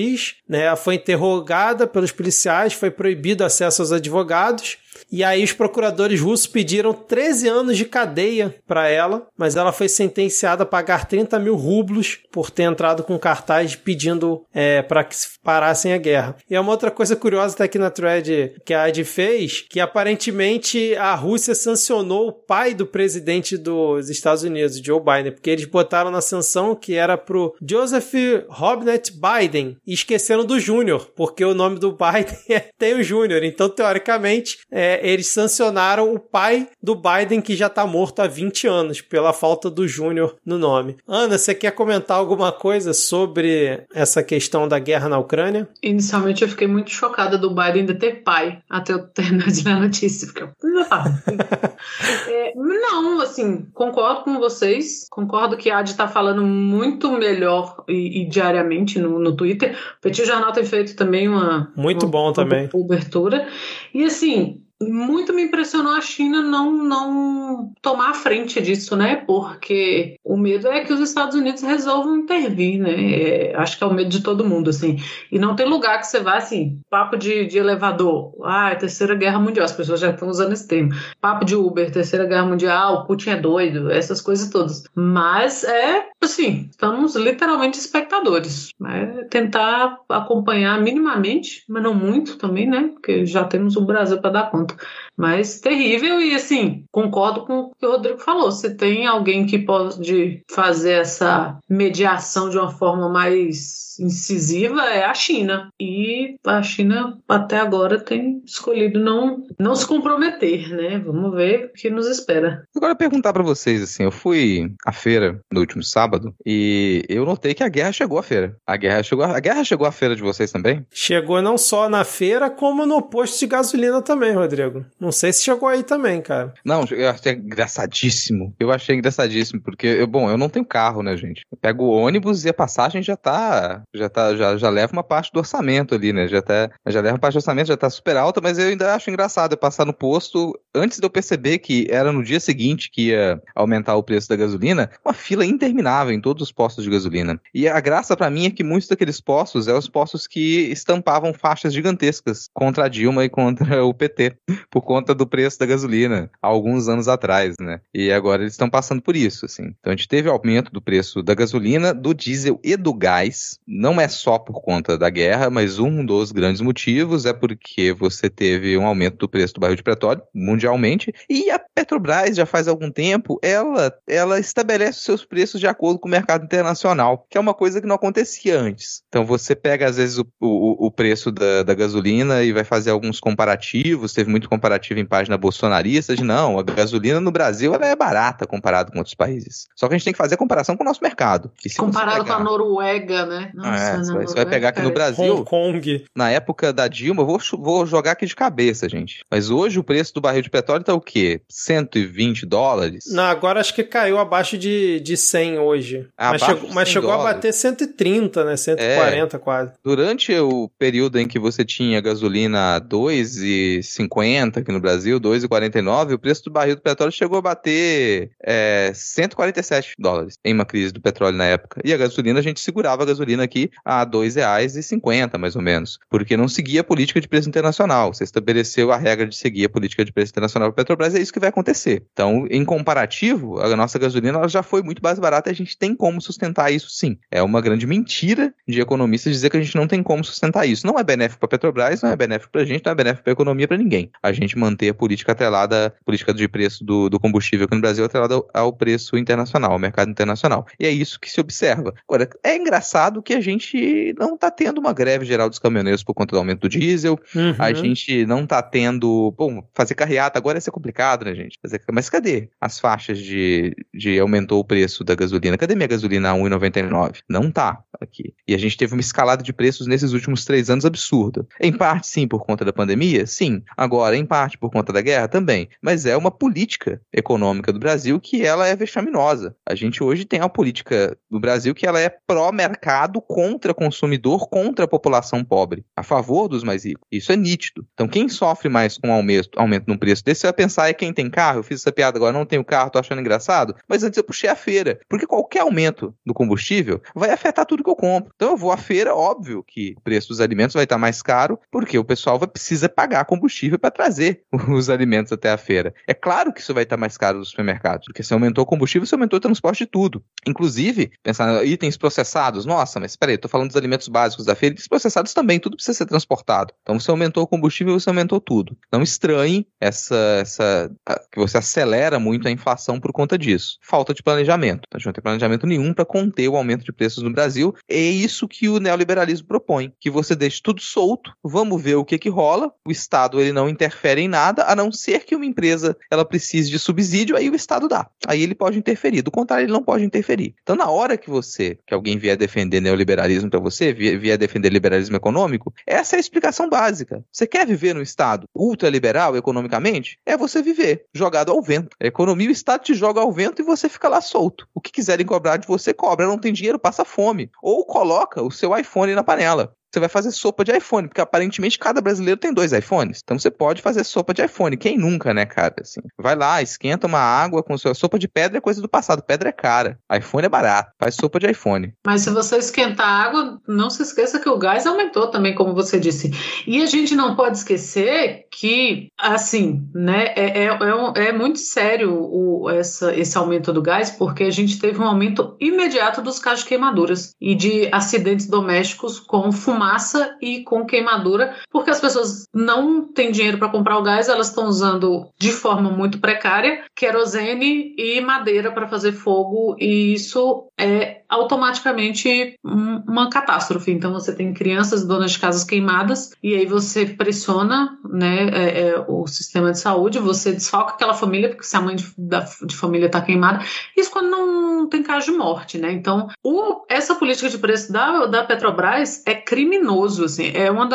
né? Foi interrogada pelos policiais, foi proibido acesso aos advogados e aí os procuradores russos pediram 13 anos de cadeia para ela, mas ela foi sentenciada a pagar 30 mil rublos por ter entrado com cartaz pedindo é, para que parassem a guerra. E é uma outra coisa curiosa até aqui na thread que a Ad fez, que aparentemente a Rússia sancionou o pai do presidente dos Estados Unidos, Joe Biden, porque eles botaram na sanção que era pro Joseph Robinette Biden e esqueceram do Júnior, porque o nome do Biden (laughs) é, tem o Júnior. Então, teoricamente, é, é, eles sancionaram o pai do Biden, que já tá morto há 20 anos, pela falta do Júnior no nome. Ana, você quer comentar alguma coisa sobre essa questão da guerra na Ucrânia? Inicialmente eu fiquei muito chocada do Biden ainda ter pai, até eu terminar de ler a notícia. Porque eu... (laughs) é, não, assim, concordo com vocês. Concordo que a Ad tá falando muito melhor e, e diariamente no, no Twitter. O Petit Jornal tem feito também uma. Muito uma, bom uma também. Cobertura. E assim, muito me impressionou a China não, não tomar a frente disso, né? Porque o medo é que os Estados Unidos resolvam intervir, né? É, acho que é o medo de todo mundo, assim. E não tem lugar que você vá, assim, papo de, de elevador. Ah, é terceira guerra mundial, as pessoas já estão usando esse termo. Papo de Uber, terceira guerra mundial, Putin é doido, essas coisas todas. Mas é, assim, estamos literalmente espectadores. É tentar acompanhar minimamente, mas não muito também, né? Porque já temos o Brasil para dar conta. Mas terrível e assim, concordo com o que o Rodrigo falou. Se tem alguém que pode fazer essa mediação de uma forma mais incisiva é a China. E a China até agora tem escolhido não, não se comprometer, né? Vamos ver o que nos espera. Agora perguntar para vocês assim, eu fui à feira no último sábado e eu notei que a guerra chegou à feira. A guerra chegou, a guerra chegou à feira de vocês também? Chegou não só na feira como no posto de gasolina também, Rodrigo. Não sei se chegou aí também, cara. Não, eu achei engraçadíssimo. Eu achei engraçadíssimo, porque, eu, bom, eu não tenho carro, né, gente? Eu pego o ônibus e a passagem já tá. Já, tá, já, já leva uma parte do orçamento ali, né? Já, tá, já leva uma parte do orçamento, já tá super alta, mas eu ainda acho engraçado eu passar no posto antes de eu perceber que era no dia seguinte que ia aumentar o preço da gasolina, uma fila interminável em todos os postos de gasolina. E a graça para mim é que muitos daqueles postos eram os postos que estampavam faixas gigantescas contra a Dilma e contra (laughs) o PT, por conta do preço da gasolina, há alguns anos atrás, né? E agora eles estão passando por isso, assim. Então a gente teve aumento do preço da gasolina, do diesel e do gás. Não é só por conta da guerra, mas um dos grandes motivos é porque você teve um aumento do preço do barril de petróleo mundialmente e a Petrobras já faz algum tempo ela ela estabelece os seus preços de acordo com o mercado internacional, que é uma coisa que não acontecia antes. Então você pega às vezes o, o, o preço da, da gasolina e vai fazer alguns comparativos. Teve muito comparativo em página bolsonarista de não, a gasolina no Brasil ela é barata comparado com outros países. Só que a gente tem que fazer a comparação com o nosso mercado. Comparado pegar... com a Noruega, né? Nossa, é, você, vai, você vai pegar aqui no Brasil. Hong Kong. Na época da Dilma, vou, vou jogar aqui de cabeça, gente. Mas hoje o preço do barril de petróleo tá o quê? 120 dólares? Não, agora acho que caiu abaixo de, de 100 hoje. É, mas chegou, mas chegou a bater 130, né? 140 é, quase. Durante o período em que você tinha gasolina 2,50 aqui no Brasil, 2,49, o preço do barril do petróleo chegou a bater é, 147 dólares em uma crise do petróleo na época. E a gasolina, a gente segurava a gasolina aqui a R$ 2,50, mais ou menos, porque não seguia a política de preço internacional. Você estabeleceu a regra de seguir a política de preço internacional para a Petrobras, é isso que vai acontecer. Então, em comparativo, a nossa gasolina já foi muito mais barata e a gente tem como sustentar isso sim. É uma grande mentira de economistas dizer que a gente não tem como sustentar isso. Não é benéfico para a Petrobras, não é benéfico para a gente, não é benéfico para a economia, para ninguém. A gente manter a política atrelada, política de preço do, do combustível aqui no Brasil atrelada ao, ao preço internacional, ao mercado internacional. E é isso que se observa. Agora, é engraçado que a gente não está tendo uma greve geral dos caminhoneiros por conta do aumento do diesel, uhum. a gente não está tendo. Bom, fazer carreata agora ia ser complicado, né, gente? Fazer, mas cadê as faixas de, de aumentou o preço da gasolina? Cadê minha gasolina a 1,99? Não tá. aqui. E a gente teve uma escalada de preços nesses últimos três anos absurda. Em parte, sim, por conta da pandemia, sim. Agora, em parte, por conta da guerra, também. Mas é uma política econômica do Brasil que ela é vexaminosa. A gente hoje tem uma política do Brasil que ela é pró-mercado contra consumidor, contra a população pobre, a favor dos mais ricos. Isso é nítido. Então, quem sofre mais com um aumento, aumento no preço desse, você vai pensar é quem tem carro. Eu fiz essa piada agora, não tenho carro, tô achando engraçado. Mas antes eu puxei a feira. Porque qualquer aumento do combustível vai afetar tudo que eu compro. Então eu vou à feira, óbvio que o preço dos alimentos vai estar mais caro, porque o pessoal vai precisa pagar combustível para trazer (laughs) os alimentos até a feira. É claro que isso vai estar mais caro nos supermercados, porque se aumentou o combustível, se aumentou o transporte de tudo. Inclusive, pensar em itens processados. Nossa, mas peraí, tô falando dos alimentos básicos da feira, itens processados também, tudo precisa ser transportado. Então você aumentou o combustível, você aumentou tudo. Não estranhe essa, essa que você acelera muito a inflação por conta disso. Falta de planejamento. Então, a gente não tem planejamento nenhum para conter o aumento de preços no Brasil. É isso que o neoliberalismo propõe, que você deixe tudo solto, vamos ver o que que rola. O Estado ele não interfere em nada, a não ser que uma empresa ela precise de subsídio, aí o Estado dá. Aí ele pode interferir. Do contrário, ele não pode interferir. Então, na hora que você, que alguém vier defender neoliberalismo para você, vier defender liberalismo econômico, essa é a explicação básica. Você quer viver num Estado ultraliberal economicamente? É você viver jogado ao vento. A economia, o Estado te joga ao vento e você fica lá solto. O que quiserem cobrar de você, cobra. Não tem dinheiro, passa fome. Ou coloca o seu iPhone na panela você vai fazer sopa de iPhone, porque aparentemente cada brasileiro tem dois iPhones. Então você pode fazer sopa de iPhone. Quem nunca, né, cara? Assim, vai lá, esquenta uma água com sua sopa de pedra é coisa do passado. Pedra é cara. iPhone é barato. Faz sopa de iPhone. Mas se você esquentar água, não se esqueça que o gás aumentou também, como você disse. E a gente não pode esquecer que, assim, né, é, é, é, é muito sério o, essa, esse aumento do gás, porque a gente teve um aumento imediato dos casos de queimaduras e de acidentes domésticos com fumaça fumaça e com queimadura, porque as pessoas não têm dinheiro para comprar o gás, elas estão usando de forma muito precária querosene e madeira para fazer fogo, e isso é automaticamente uma catástrofe. Então você tem crianças, donas de casas queimadas, e aí você pressiona né, é, é, o sistema de saúde, você desfalca aquela família, porque se a mãe de, da, de família está queimada, isso quando não tem caso de morte, né? Então, o, essa política de preço da, da Petrobras é criminoso, assim, é um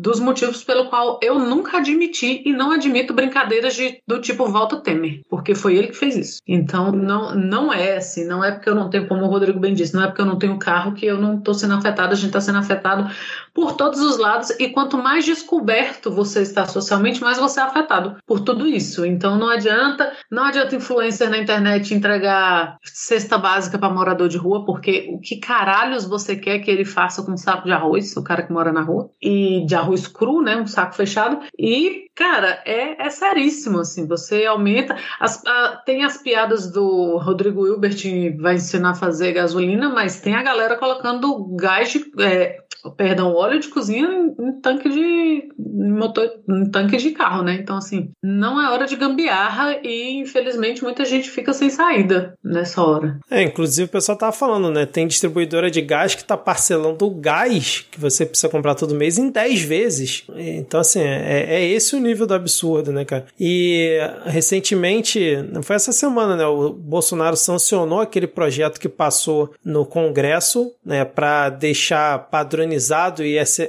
dos motivos pelo qual eu nunca admiti e não admito brincadeiras de, do tipo volta Temer, porque foi ele que fez isso. Então, não, não é assim, não é porque eu não tenho, como o Rodrigo bem disse, não é porque eu não tenho carro que eu não estou sendo afetado, a gente está sendo afetado por todos os lados, e quanto mais descoberto você está socialmente, mais você é afetado por tudo isso. Então não adianta, não adianta influencer na internet entregar cesta básica para morador de rua, porque o que caralhos você quer que ele faça com um saco de arroz, o cara que mora na rua, e de arroz cru, né, um saco fechado, e cara, é, é seríssimo, assim, você aumenta, as, a, tem as piadas do Rodrigo Hilbert, vai ensinar a fazer gasolina, mas tem a galera colocando gás de, é, perdão, óleo de cozinha em, tanque de motor, em tanque de carro, né? Então, assim, não é hora de gambiarra e, infelizmente, muita gente fica sem saída nessa hora. É, inclusive o pessoal tava falando, né? Tem distribuidora de gás que tá parcelando o gás que você precisa comprar todo mês em 10 vezes. Então, assim, é, é esse o nível do absurdo, né, cara? E recentemente, não foi essa semana, né? O Bolsonaro sancionou aquele projeto que passou no Congresso, né, para deixar padronizado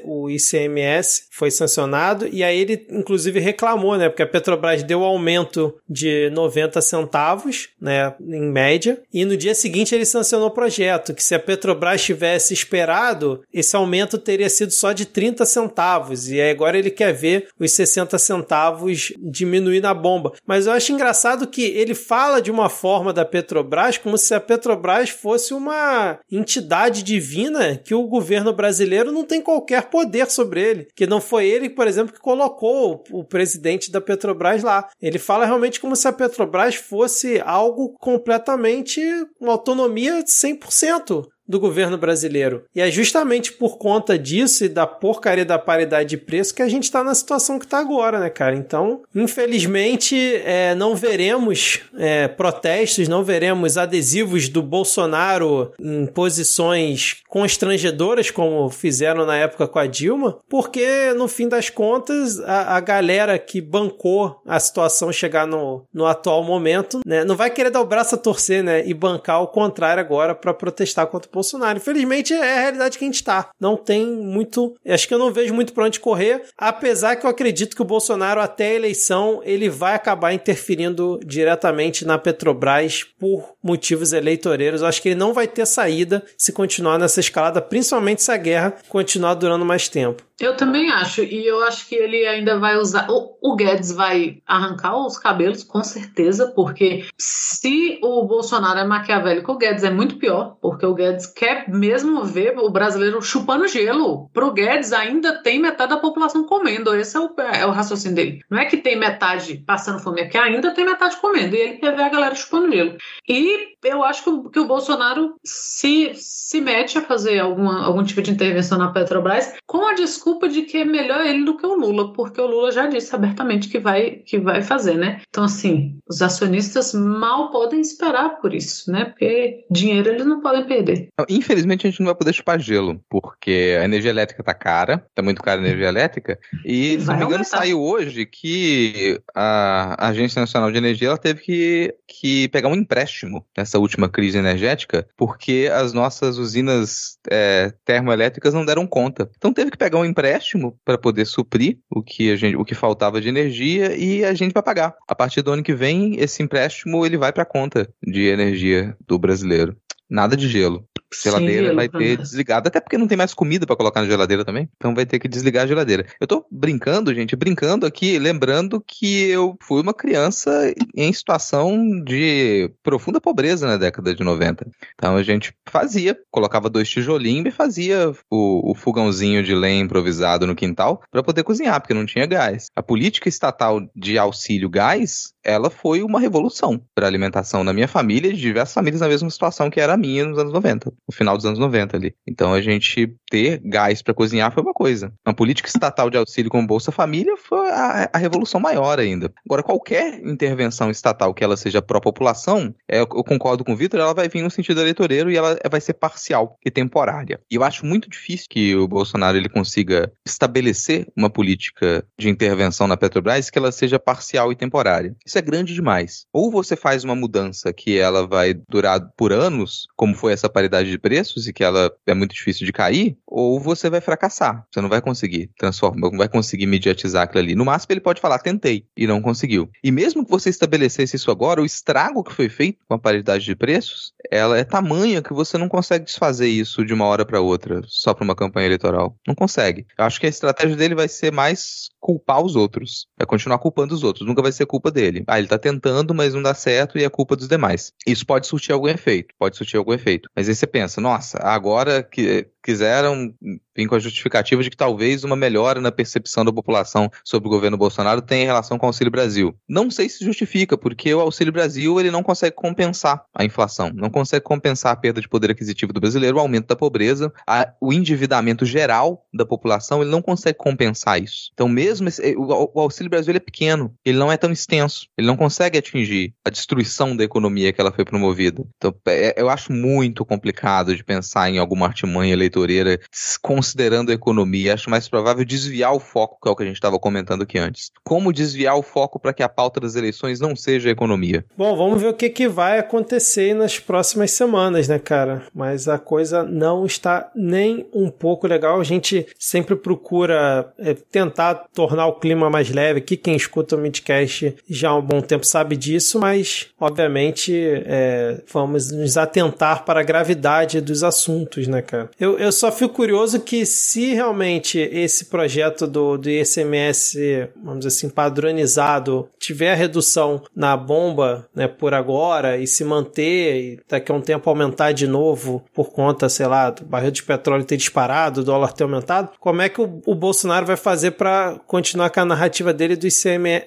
o ICMS, foi sancionado, e aí ele, inclusive, reclamou, né? Porque a Petrobras deu aumento de 90 centavos, né, em média, e no dia seguinte ele sancionou o projeto, que se a Petrobras tivesse esperado, esse aumento teria sido só de 30 centavos, e agora ele quer ver os 60 centavos diminuir na bomba. Mas eu acho engraçado que ele fala de uma forma da Petrobras como se a Petrobras fosse uma entidade divina que o governo brasileiro não tem qualquer poder sobre ele, que não foi ele, por exemplo, que colocou o presidente da Petrobras lá. Ele fala realmente como se a Petrobras fosse algo completamente uma autonomia 100% do governo brasileiro. E é justamente por conta disso e da porcaria da paridade de preço que a gente está na situação que está agora, né, cara? Então, infelizmente, é, não veremos é, protestos, não veremos adesivos do Bolsonaro em posições constrangedoras, como fizeram na época com a Dilma, porque, no fim das contas, a, a galera que bancou a situação chegar no, no atual momento né, não vai querer dar o braço a torcer né, e bancar o contrário agora para protestar contra Bolsonaro. Infelizmente, é a realidade que a gente está. Não tem muito. Acho que eu não vejo muito para onde correr, apesar que eu acredito que o Bolsonaro, até a eleição, ele vai acabar interferindo diretamente na Petrobras por motivos eleitoreiros. Eu acho que ele não vai ter saída se continuar nessa escalada, principalmente se a guerra continuar durando mais tempo. Eu também acho, e eu acho que ele ainda vai usar. O, o, Guedes vai arrancar os cabelos, com certeza, porque se o Bolsonaro é maquiavélico, o Guedes é muito pior, porque o Guedes quer mesmo ver o brasileiro chupando gelo. Pro Guedes ainda tem metade da população comendo, esse é o, é o raciocínio dele. Não é que tem metade passando fome, é que ainda tem metade comendo, e ele quer ver a galera chupando gelo. E eu acho que o, que o Bolsonaro se, se mete a fazer alguma, algum tipo de intervenção na Petrobras com a desculpa de que é melhor ele do que o Lula, porque o Lula já disse abertamente que vai, que vai fazer, né? Então, assim, os acionistas mal podem esperar por isso, né? Porque dinheiro eles não podem perder. Infelizmente, a gente não vai poder chupar gelo, porque a energia elétrica tá cara, tá muito cara a energia elétrica, e, se não me engano, saiu hoje que a Agência Nacional de Energia ela teve que, que pegar um empréstimo nessa última crise energética, porque as nossas usinas é, termoelétricas não deram conta. Então teve que pegar um empréstimo para poder suprir o que, a gente, o que faltava de energia e a gente vai pagar. A partir do ano que vem, esse empréstimo ele vai para a conta de energia do brasileiro. Nada de gelo geladeira vai ter desligado, até porque não tem mais comida para colocar na geladeira também. Então vai ter que desligar a geladeira. Eu tô brincando, gente, brincando aqui, lembrando que eu fui uma criança em situação de profunda pobreza na década de 90. Então a gente fazia, colocava dois tijolinhos e fazia o, o fogãozinho de lenha improvisado no quintal para poder cozinhar, porque não tinha gás. A política estatal de auxílio gás, ela foi uma revolução para a alimentação na minha família e de diversas famílias na mesma situação que era a minha nos anos 90 no final dos anos 90 ali. Então a gente ter gás para cozinhar foi uma coisa. Uma política estatal de auxílio com Bolsa Família foi a, a revolução maior ainda. Agora, qualquer intervenção estatal que ela seja pró-população, é, eu concordo com o Vitor, ela vai vir no sentido eleitoreiro e ela vai ser parcial e temporária. E eu acho muito difícil que o Bolsonaro ele consiga estabelecer uma política de intervenção na Petrobras que ela seja parcial e temporária. Isso é grande demais. Ou você faz uma mudança que ela vai durar por anos, como foi essa paridade de preços e que ela é muito difícil de cair, ou você vai fracassar. Você não vai conseguir transformar, não vai conseguir mediatizar aquilo ali. No máximo, ele pode falar, tentei, e não conseguiu. E mesmo que você estabelecesse isso agora, o estrago que foi feito com a paridade de preços, ela é tamanha que você não consegue desfazer isso de uma hora para outra, só para uma campanha eleitoral. Não consegue. Eu acho que a estratégia dele vai ser mais culpar os outros. Vai continuar culpando os outros. Nunca vai ser culpa dele. Ah, ele tá tentando, mas não dá certo e é culpa dos demais. Isso pode surtir algum efeito. Pode surtir algum efeito. Mas aí você pensa, nossa, agora que quiseram vir com a justificativa de que talvez uma melhora na percepção da população sobre o governo Bolsonaro tenha relação com o Auxílio Brasil. Não sei se justifica, porque o Auxílio Brasil ele não consegue compensar a inflação, não consegue compensar a perda de poder aquisitivo do brasileiro, o aumento da pobreza, a, o endividamento geral da população, ele não consegue compensar isso. Então, mesmo esse, o, o Auxílio Brasil é pequeno, ele não é tão extenso, ele não consegue atingir a destruição da economia que ela foi promovida. Então, é, eu acho muito complicado de pensar em alguma artimanha eleitoreira, considerando a economia. Acho mais provável desviar o foco, que é o que a gente estava comentando aqui antes. Como desviar o foco para que a pauta das eleições não seja a economia? Bom, vamos ver o que, que vai acontecer nas próximas semanas, né, cara? Mas a coisa não está nem um pouco legal. A gente sempre procura é, tentar tornar o clima mais leve. Aqui quem escuta o Midcast já há um bom tempo sabe disso, mas obviamente é, vamos nos atentar para a gravidade dos assuntos, né, cara? Eu, eu só fico curioso que se realmente esse projeto do, do ICMS, vamos dizer assim, padronizado, tiver redução na bomba, né, por agora e se manter e daqui a um tempo aumentar de novo por conta, sei lá, do barril de petróleo ter disparado, o dólar ter aumentado, como é que o, o Bolsonaro vai fazer para continuar com a narrativa dele do,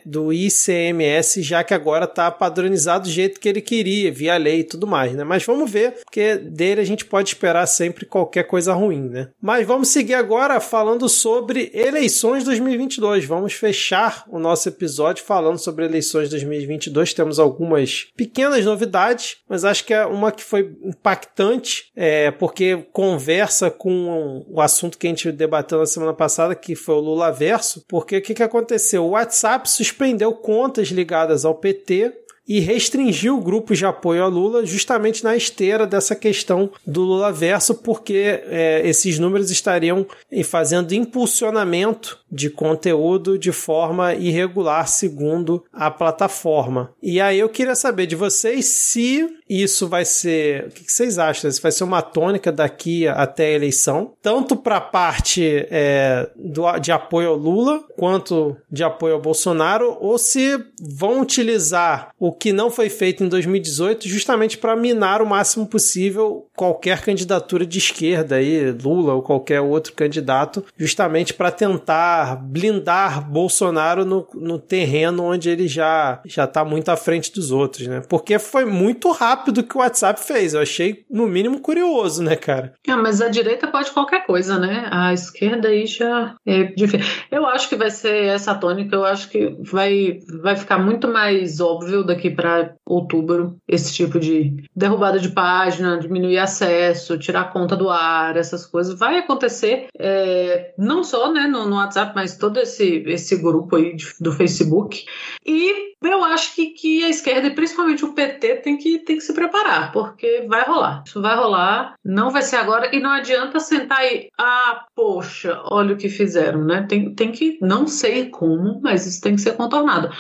do ICMS, já que agora está padronizado do jeito que ele queria, via lei e tudo mais, né? Mas vamos ver, porque dele a gente pode esperar sempre qualquer coisa coisa ruim, né? Mas vamos seguir agora falando sobre eleições 2022. Vamos fechar o nosso episódio falando sobre eleições 2022. Temos algumas pequenas novidades, mas acho que é uma que foi impactante, é, porque conversa com o assunto que a gente debateu na semana passada, que foi o Lula Verso. Porque o que, que aconteceu? O WhatsApp suspendeu contas ligadas ao PT e restringiu grupos de apoio a Lula justamente na esteira dessa questão do Lula verso, porque é, esses números estariam fazendo impulsionamento de conteúdo de forma irregular, segundo a plataforma. E aí eu queria saber de vocês se isso vai ser. O que vocês acham? Se vai ser uma tônica daqui até a eleição, tanto para a parte é, do, de apoio ao Lula, quanto de apoio ao Bolsonaro, ou se vão utilizar o que não foi feito em 2018 justamente para minar o máximo possível qualquer candidatura de esquerda aí, Lula ou qualquer outro candidato, justamente para tentar blindar Bolsonaro no, no terreno onde ele já já está muito à frente dos outros, né? Porque foi muito rápido que o WhatsApp fez. Eu achei no mínimo curioso, né, cara? É, mas a direita pode qualquer coisa, né? A esquerda aí já é difícil. Eu acho que vai ser essa tônica. Eu acho que vai vai ficar muito mais óbvio daqui para outubro esse tipo de derrubada de página, diminuir acesso, tirar conta do ar, essas coisas. Vai acontecer é, não só né, no, no, WhatsApp, mas todo esse, esse grupo aí de, do Facebook. E eu acho que, que a esquerda, e principalmente o PT, tem que, tem que se preparar, porque vai rolar. Isso vai rolar, não vai ser agora, e não adianta sentar aí, ah, poxa, olha o que fizeram, né? Tem, tem que, não sei como, mas isso tem que ser contornado.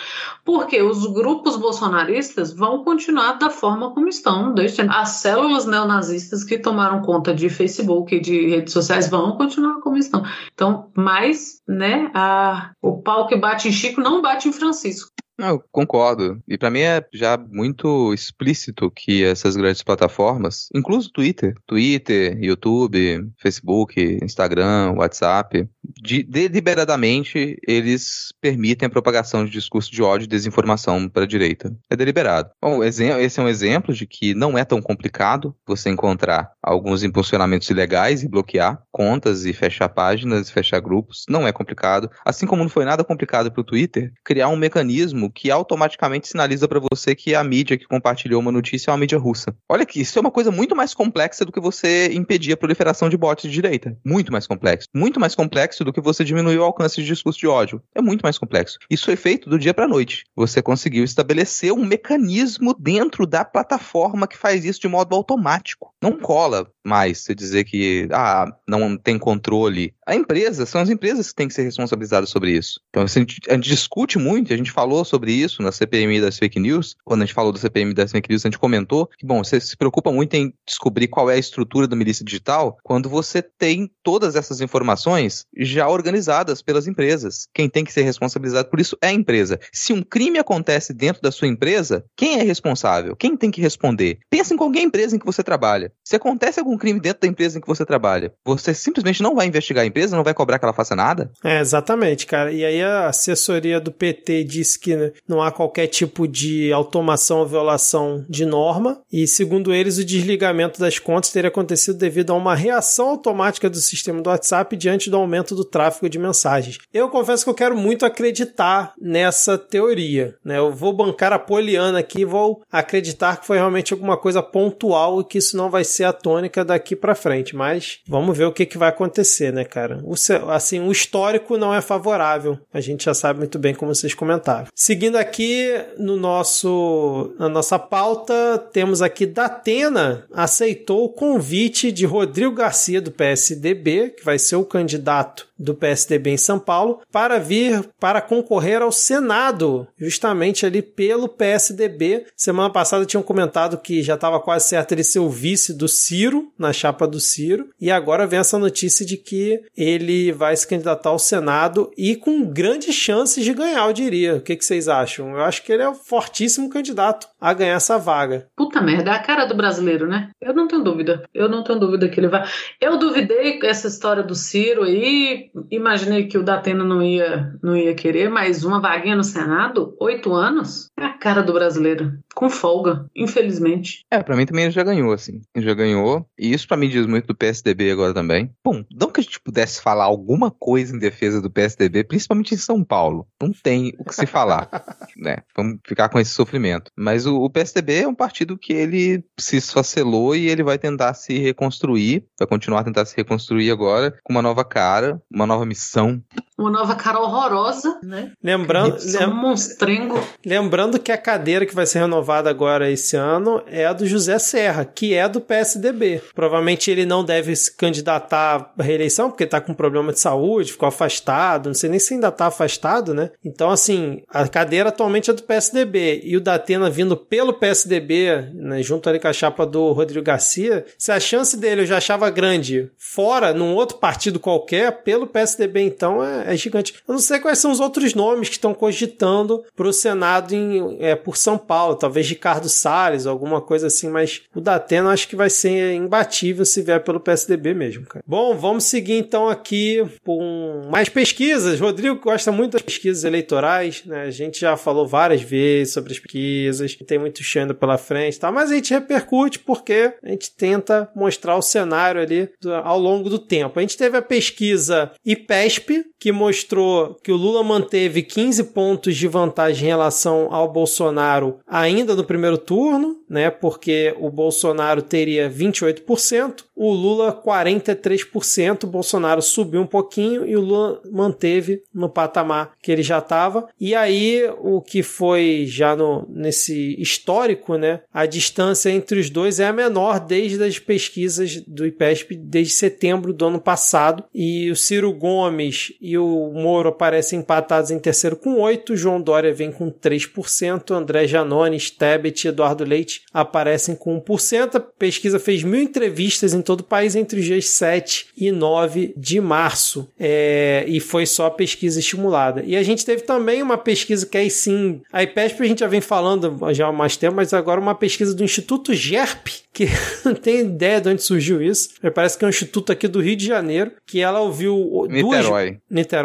Porque os grupos bolsonaristas vão continuar da forma como estão, desde as células neonazistas que tomaram conta de Facebook e de redes sociais vão continuar como estão. Então, mais, né, a, o pau que bate em Chico não bate em Francisco. Eu concordo. E para mim é já muito explícito que essas grandes plataformas, incluso Twitter, Twitter, YouTube, Facebook, Instagram, WhatsApp, de, deliberadamente eles permitem a propagação de discurso de ódio e desinformação para a direita. É deliberado. Bom, esse é um exemplo de que não é tão complicado você encontrar alguns impulsionamentos ilegais e bloquear contas e fechar páginas, fechar grupos. Não é complicado. Assim como não foi nada complicado para o Twitter criar um mecanismo que automaticamente sinaliza para você que a mídia que compartilhou uma notícia é uma mídia russa. Olha que isso é uma coisa muito mais complexa do que você impedir a proliferação de bots de direita. Muito mais complexo. Muito mais complexo do que você diminuir o alcance de discurso de ódio. É muito mais complexo. Isso foi feito do dia para noite. Você conseguiu estabelecer um mecanismo dentro da plataforma que faz isso de modo automático. Não cola mais você dizer que ah, não tem controle. A empresa, são as empresas que têm que ser responsabilizadas sobre isso. Então, a gente, a gente discute muito, a gente falou sobre isso na CPMI das fake news. Quando a gente falou da CPMI das fake news, a gente comentou que, bom, você se preocupa muito em descobrir qual é a estrutura da milícia digital quando você tem todas essas informações já organizadas pelas empresas. Quem tem que ser responsabilizado por isso é a empresa. Se um crime acontece dentro da sua empresa, quem é responsável? Quem tem que responder? Pensa em qualquer empresa em que você trabalha. Se acontece algum crime dentro da empresa em que você trabalha, você simplesmente não vai investigar a empresa, não vai cobrar que ela faça nada? É, exatamente, cara. E aí a assessoria do PT disse que não há qualquer tipo de automação ou violação de norma. E segundo eles, o desligamento das contas teria acontecido devido a uma reação automática do sistema do WhatsApp diante do aumento do tráfego de mensagens. Eu confesso que eu quero muito acreditar nessa teoria. Né? Eu vou bancar a Poliana aqui vou acreditar que foi realmente alguma coisa pontual e que isso não vai ser a tônica daqui para frente. Mas vamos ver o que, que vai acontecer, né, cara? O, assim, o histórico não é favorável. A gente já sabe muito bem como vocês comentaram. Seguindo aqui no nosso, na nossa pauta, temos aqui Datena aceitou o convite de Rodrigo Garcia do PSDB, que vai ser o candidato do PSDB em São Paulo para vir para concorrer ao Senado, justamente ali pelo PSDB. Semana passada tinham comentado que já estava quase certo ele ser o vice do Ciro, na chapa do Ciro, e agora vem essa notícia de que ele vai se candidatar ao Senado e com grandes chances de ganhar, eu diria. O que, que vocês acham? Eu acho que ele é um fortíssimo candidato a ganhar essa vaga. Puta merda, é a cara do brasileiro, né? Eu não tenho dúvida. Eu não tenho dúvida que ele vai. Eu duvidei essa história do Ciro aí, imaginei que o Datena não ia, não ia querer, mas uma vaguinha no Senado, oito anos, é a cara do brasileiro. Com folga, infelizmente. É, pra mim também ele já ganhou, assim. Ele já ganhou. E isso pra mim diz muito do PSDB agora também. Bom, não que a gente pudesse falar alguma coisa em defesa do PSDB, principalmente em São Paulo. Não tem o que se falar. (laughs) né? Vamos ficar com esse sofrimento. Mas o, o PSDB é um partido que ele se esfacelou e ele vai tentar se reconstruir. Vai continuar a tentar se reconstruir agora com uma nova cara, uma nova missão. Uma nova cara horrorosa, né? Lembrando, lem... um monstrengo. Lembrando que a cadeira que vai ser renovada agora esse ano é a do José Serra, que é do PSDB. Provavelmente ele não deve se candidatar à reeleição, porque está com problema de saúde, ficou afastado, não sei nem se ainda está afastado, né? Então, assim, a cadeira atualmente é do PSDB e o Datena vindo pelo PSDB, né, junto ali com a chapa do Rodrigo Garcia, se a chance dele eu já achava grande fora, num outro partido qualquer, pelo PSDB, então, é, é gigante. Eu não sei quais são os outros nomes que estão cogitando para o Senado em, é, por São Paulo, talvez Ricardo Salles, alguma coisa assim, mas o Datena acho que vai ser imbatível se vier pelo PSDB mesmo, cara. Bom, vamos seguir então aqui com mais pesquisas. Rodrigo gosta muito das pesquisas eleitorais, né? A gente já falou várias vezes sobre as pesquisas, tem muito chão pela frente, tá? mas a gente repercute porque a gente tenta mostrar o cenário ali do, ao longo do tempo. A gente teve a pesquisa IPESP, que mostrou que o Lula manteve 15 pontos de vantagem em relação ao Bolsonaro ainda no primeiro turno, né? Porque o Bolsonaro teria 28%, o Lula 43%, o Bolsonaro subiu um pouquinho e o Lula manteve no patamar que ele já estava. E aí o que foi já no, nesse histórico, né? A distância entre os dois é a menor desde as pesquisas do IPESP desde setembro do ano passado. E o Ciro Gomes e o Moro aparecem empatados em terceiro com 8, João Dória vem com 3%, André Janone, Stebet e Eduardo Leite aparecem com 1%. A pesquisa fez mil entrevistas em todo o país entre os dias 7 e 9 de março. É, e foi só pesquisa estimulada. E a gente teve também uma pesquisa que aí sim, a IPESP a gente já vem falando já há mais tempo, mas agora uma pesquisa do Instituto GERP, que (laughs) não tem ideia de onde surgiu isso. Parece que é um instituto aqui do Rio de Janeiro, que ela ouviu Niterói. Duas, Niterói,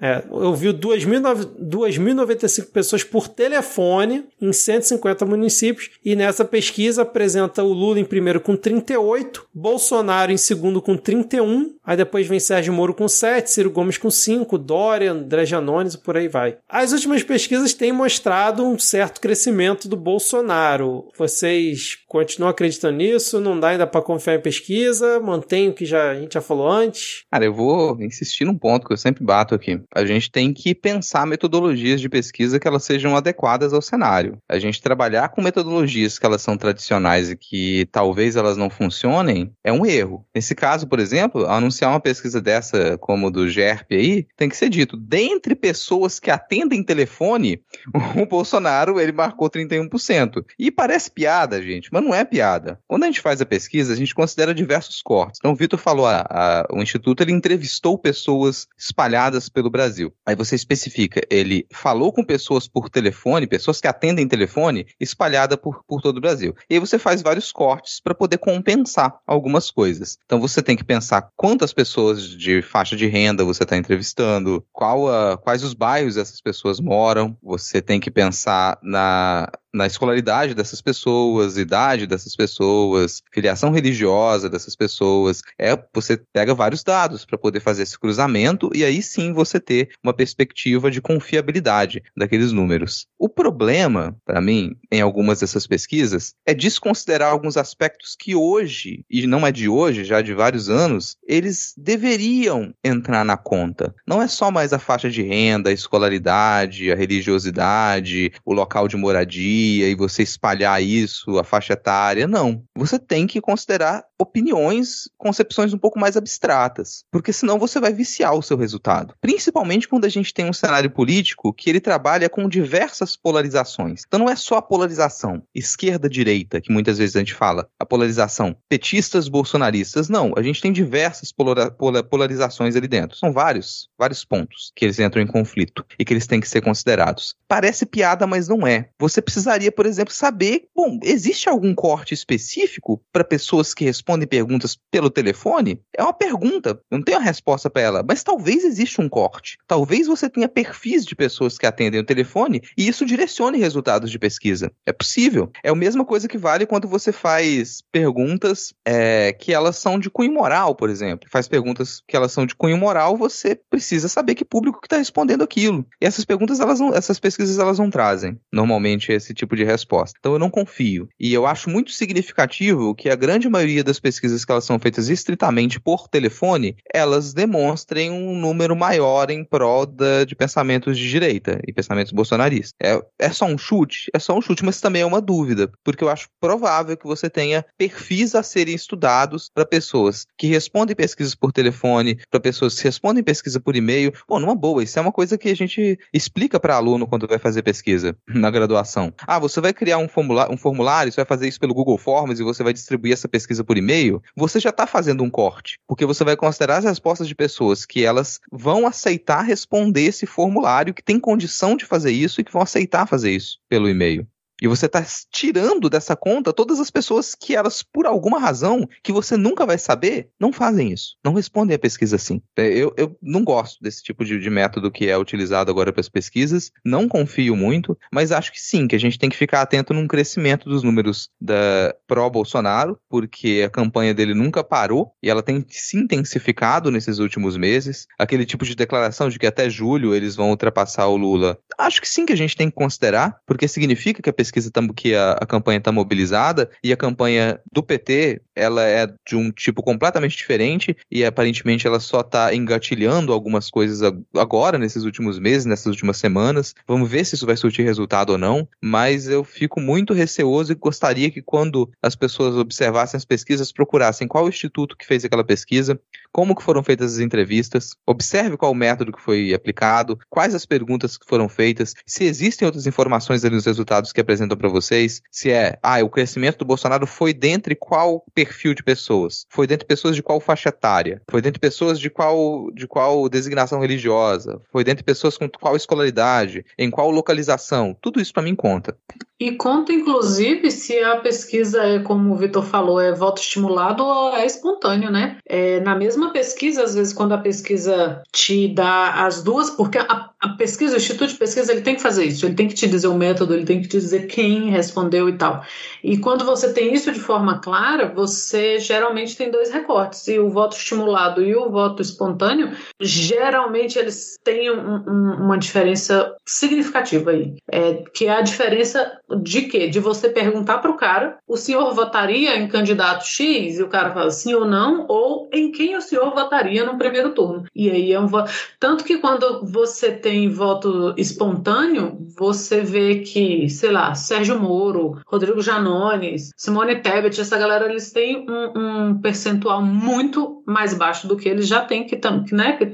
é, ouviu 2.095 pessoas por telefone em 150 municípios e nessa pesquisa apresenta o Lula em primeiro com 38, Bolsonaro em segundo com 31, aí depois vem Sérgio Moro com 7, Ciro Gomes com 5, Dória, André Janones e por aí vai. As últimas pesquisas têm mostrado um certo crescimento do Bolsonaro. Vocês continuam acreditando nisso? Não dá ainda para confiar em pesquisa? Mantém o que já, a gente já falou antes? Cara, eu vou insistir num ponto que eu sempre bato aqui. A gente tem que pensar metodologias de pesquisa que elas sejam adequadas ao cenário. A gente trabalhar com metodologias que elas são tradicionais e que talvez elas não funcionem é um erro. Nesse caso, por exemplo, anunciar uma pesquisa dessa como do GERP aí, tem que ser dito, dentre pessoas que atendem telefone, (laughs) o Bolsonaro ele marcou 31%. E parece piada, gente, mas não é piada. Quando a gente faz a pesquisa, a gente considera diversos cortes. Então, o Vitor falou, a, a, o Instituto ele entrevistou pessoas espalhadas pelo Brasil. Aí você especifica, ele falou com pessoas por telefone, pessoas que atendem telefone, espalhada por, por todo o Brasil. E aí você faz vários cortes para poder compensar algumas coisas. Então você tem que pensar quantas pessoas de faixa de renda você está entrevistando, qual a, quais os bairros essas pessoas moram, você tem que pensar na na escolaridade dessas pessoas, idade dessas pessoas, filiação religiosa dessas pessoas. É, você pega vários dados para poder fazer esse cruzamento e aí sim você ter uma perspectiva de confiabilidade daqueles números. O problema, para mim, em algumas dessas pesquisas, é desconsiderar alguns aspectos que hoje, e não é de hoje, já de vários anos, eles deveriam entrar na conta. Não é só mais a faixa de renda, a escolaridade, a religiosidade, o local de moradia e você espalhar isso, a faixa etária, não. Você tem que considerar opiniões, concepções um pouco mais abstratas, porque senão você vai viciar o seu resultado. Principalmente quando a gente tem um cenário político que ele trabalha com diversas polarizações. Então não é só a polarização esquerda-direita, que muitas vezes a gente fala, a polarização petistas bolsonaristas, não, a gente tem diversas polarizações ali dentro. São vários, vários pontos que eles entram em conflito e que eles têm que ser considerados. Parece piada, mas não é. Você precisaria, por exemplo, saber, bom, existe algum corte específico para pessoas que respondem respondem perguntas pelo telefone, é uma pergunta, eu não tenho a resposta para ela, mas talvez exista um corte. Talvez você tenha perfis de pessoas que atendem o telefone e isso direcione resultados de pesquisa. É possível. É a mesma coisa que vale quando você faz perguntas é, que elas são de cunho moral, por exemplo. Faz perguntas que elas são de cunho moral, você precisa saber que público que está respondendo aquilo. E essas perguntas, elas não, essas pesquisas, elas não trazem normalmente esse tipo de resposta. Então eu não confio. E eu acho muito significativo que a grande maioria das pesquisas que elas são feitas estritamente por telefone, elas demonstrem um número maior em prol da, de pensamentos de direita e pensamentos bolsonaristas. É, é só um chute? É só um chute, mas também é uma dúvida, porque eu acho provável que você tenha perfis a serem estudados para pessoas que respondem pesquisas por telefone, para pessoas que respondem pesquisa por e-mail. Bom, numa boa, isso é uma coisa que a gente explica para aluno quando vai fazer pesquisa (laughs) na graduação. Ah, você vai criar um formulário, um formulário, você vai fazer isso pelo Google Forms e você vai distribuir essa pesquisa por e-mail. Você já está fazendo um corte, porque você vai considerar as respostas de pessoas que elas vão aceitar responder esse formulário, que tem condição de fazer isso e que vão aceitar fazer isso pelo e-mail. E você está tirando dessa conta todas as pessoas que elas, por alguma razão, que você nunca vai saber, não fazem isso. Não respondem a pesquisa assim. É, eu, eu não gosto desse tipo de, de método que é utilizado agora para as pesquisas. Não confio muito, mas acho que sim, que a gente tem que ficar atento num crescimento dos números da pró-Bolsonaro, porque a campanha dele nunca parou e ela tem se intensificado nesses últimos meses. Aquele tipo de declaração de que até julho eles vão ultrapassar o Lula. Acho que sim que a gente tem que considerar, porque significa que a pesquisa pesquisa que a, a campanha está mobilizada e a campanha do PT ela é de um tipo completamente diferente e aparentemente ela só está engatilhando algumas coisas agora, nesses últimos meses, nessas últimas semanas. Vamos ver se isso vai surtir resultado ou não, mas eu fico muito receoso e gostaria que quando as pessoas observassem as pesquisas, procurassem qual instituto que fez aquela pesquisa, como que foram feitas as entrevistas, observe qual o método que foi aplicado, quais as perguntas que foram feitas, se existem outras informações ali nos resultados que apresentam para vocês, se é, ah, o crescimento do Bolsonaro foi dentre qual perfil de pessoas, foi dentre pessoas de qual faixa etária, foi dentre pessoas de qual, de qual designação religiosa, foi dentre pessoas com qual escolaridade, em qual localização, tudo isso para mim conta. E conta, inclusive, se a pesquisa é, como o Vitor falou, é voto estimulado ou é espontâneo, né? É, na mesma pesquisa, às vezes, quando a pesquisa te dá as duas, porque a, a pesquisa, o Instituto de Pesquisa, ele tem que fazer isso, ele tem que te dizer o método, ele tem que te dizer quem respondeu e tal. E quando você tem isso de forma clara, você geralmente tem dois recortes. E o voto estimulado e o voto espontâneo, geralmente eles têm um, um, uma diferença significativa aí. É, que é a diferença de quê? De você perguntar para o cara, o senhor votaria em candidato X? E o cara fala sim ou não, ou em quem o senhor votaria no primeiro turno. E aí é um voto. Tanto que quando você tem voto espontâneo, você vê que, sei lá, Sérgio Moro, Rodrigo Janones, Simone Tebet, essa galera, eles têm um, um percentual muito mais baixo do que eles já têm, que estão né, que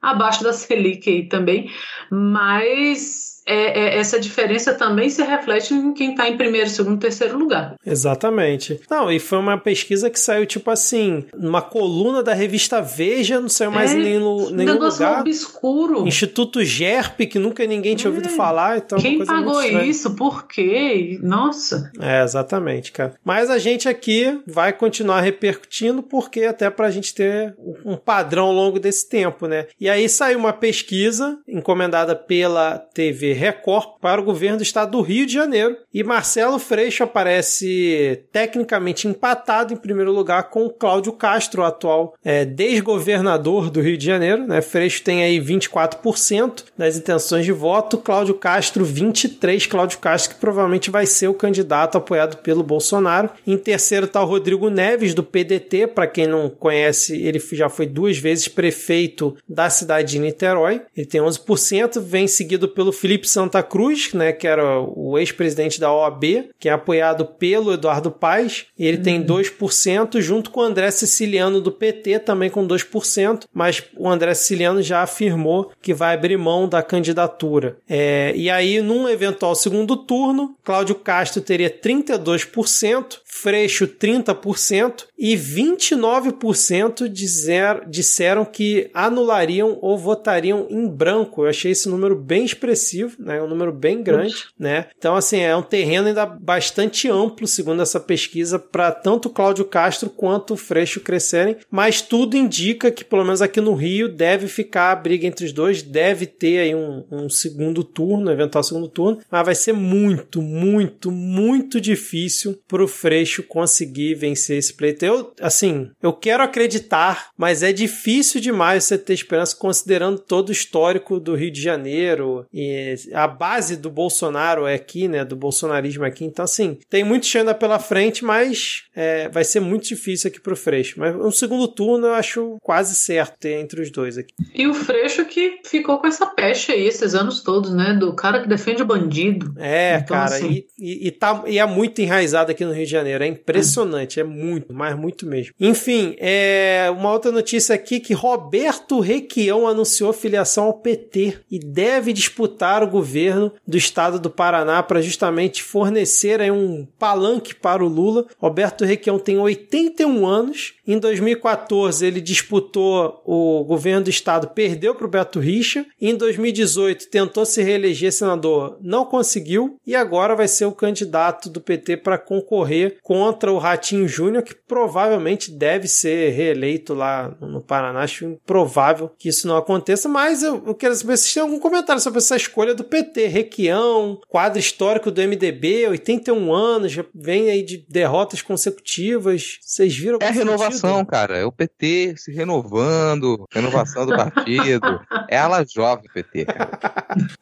abaixo da Selic aí também. Mas é, é, essa diferença também se reflete em quem está em primeiro, segundo, terceiro lugar. Exatamente. Não, e foi uma pesquisa que saiu, tipo assim, numa coluna da revista Veja, não saiu mais é, nenhum, nenhum lugar. obscuro. Instituto GERP, que nunca ninguém tinha ouvido é. falar. Então quem pagou isso? Por quê? Nossa. É, exatamente, cara. Mas a gente aqui vai continuar repercutindo, porque até para a gente ter um padrão ao longo desse tempo, né? E aí saiu uma pesquisa encomendada pela TV Record para o governo do estado do Rio de Janeiro. E Marcelo Freixo aparece tecnicamente empatado em primeiro lugar com Cláudio Castro, atual é, desgovernador do Rio de Janeiro. Né? Freixo tem aí 24% das intenções de voto, Cláudio Castro 23%. Cláudio Castro que provavelmente vai ser o candidato apoiado pelo Bolsonaro. Em terceiro está o Rodrigo Neves, do PDT. Para quem não conhece, ele já foi duas vezes prefeito da cidade de Niterói. Ele tem 11%. Vem seguido pelo Felipe Felipe Santa Cruz, né, que era o ex-presidente da OAB, que é apoiado pelo Eduardo Paes, ele uhum. tem 2%, junto com o André Siciliano do PT, também com 2%, mas o André Siciliano já afirmou que vai abrir mão da candidatura. É, e aí, num eventual segundo turno, Cláudio Castro teria 32%, Freixo 30% e 29% dizer, disseram que anulariam ou votariam em branco. Eu achei esse número bem expressivo, né? um número bem grande, né? Então assim, é um terreno ainda bastante amplo, segundo essa pesquisa, para tanto Cláudio Castro quanto o Freixo crescerem, mas tudo indica que pelo menos aqui no Rio deve ficar a briga entre os dois, deve ter aí um, um segundo turno, eventual segundo turno, mas vai ser muito, muito, muito difícil para o Freixo Freixo conseguir vencer esse pleito. Eu, assim, eu quero acreditar, mas é difícil demais você ter esperança considerando todo o histórico do Rio de Janeiro e a base do Bolsonaro é aqui, né? Do bolsonarismo aqui. Então, assim, tem muito chão ainda pela frente, mas é, vai ser muito difícil aqui pro Freixo. Mas um segundo turno eu acho quase certo ter entre os dois aqui. E o Freixo que ficou com essa peste aí esses anos todos, né? Do cara que defende o bandido. É, então, cara, assim... e, e, e, tá, e é muito enraizado aqui no Rio de Janeiro. É impressionante, é, é muito, mas muito mesmo. Enfim, é uma outra notícia aqui que Roberto Requião anunciou filiação ao PT e deve disputar o governo do estado do Paraná para justamente fornecer um palanque para o Lula. Roberto Requião tem 81 anos. Em 2014 ele disputou o governo do estado, perdeu para o Beto Richa. Em 2018 tentou se reeleger senador, não conseguiu e agora vai ser o candidato do PT para concorrer contra o Ratinho Júnior, que provavelmente deve ser reeleito lá no Paraná. Acho improvável que isso não aconteça, mas eu, quero saber se tem algum comentário sobre essa escolha do PT. Requião, quadro histórico do MDB, 81 anos, já vem aí de derrotas consecutivas. Vocês viram? É a renovação, sentido? cara. É o PT se renovando, renovação do partido. é ala jovem PT, cara.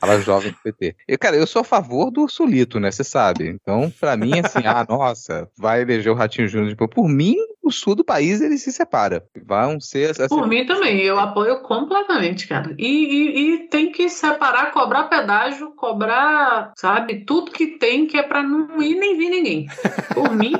Ala jovem do PT. E, cara, eu sou a favor do Sulito, né? Você sabe. Então, pra mim, assim, ah, nossa, vai eleger o Ratinho Júnior. Tipo, por mim, o sul do país ele se separa. Vão ser. Assim... Por mim também, eu apoio completamente, cara. E, e, e, tem que separar, cobrar pedágio, cobrar, sabe, tudo que tem que é para não ir nem vir ninguém. Por mim.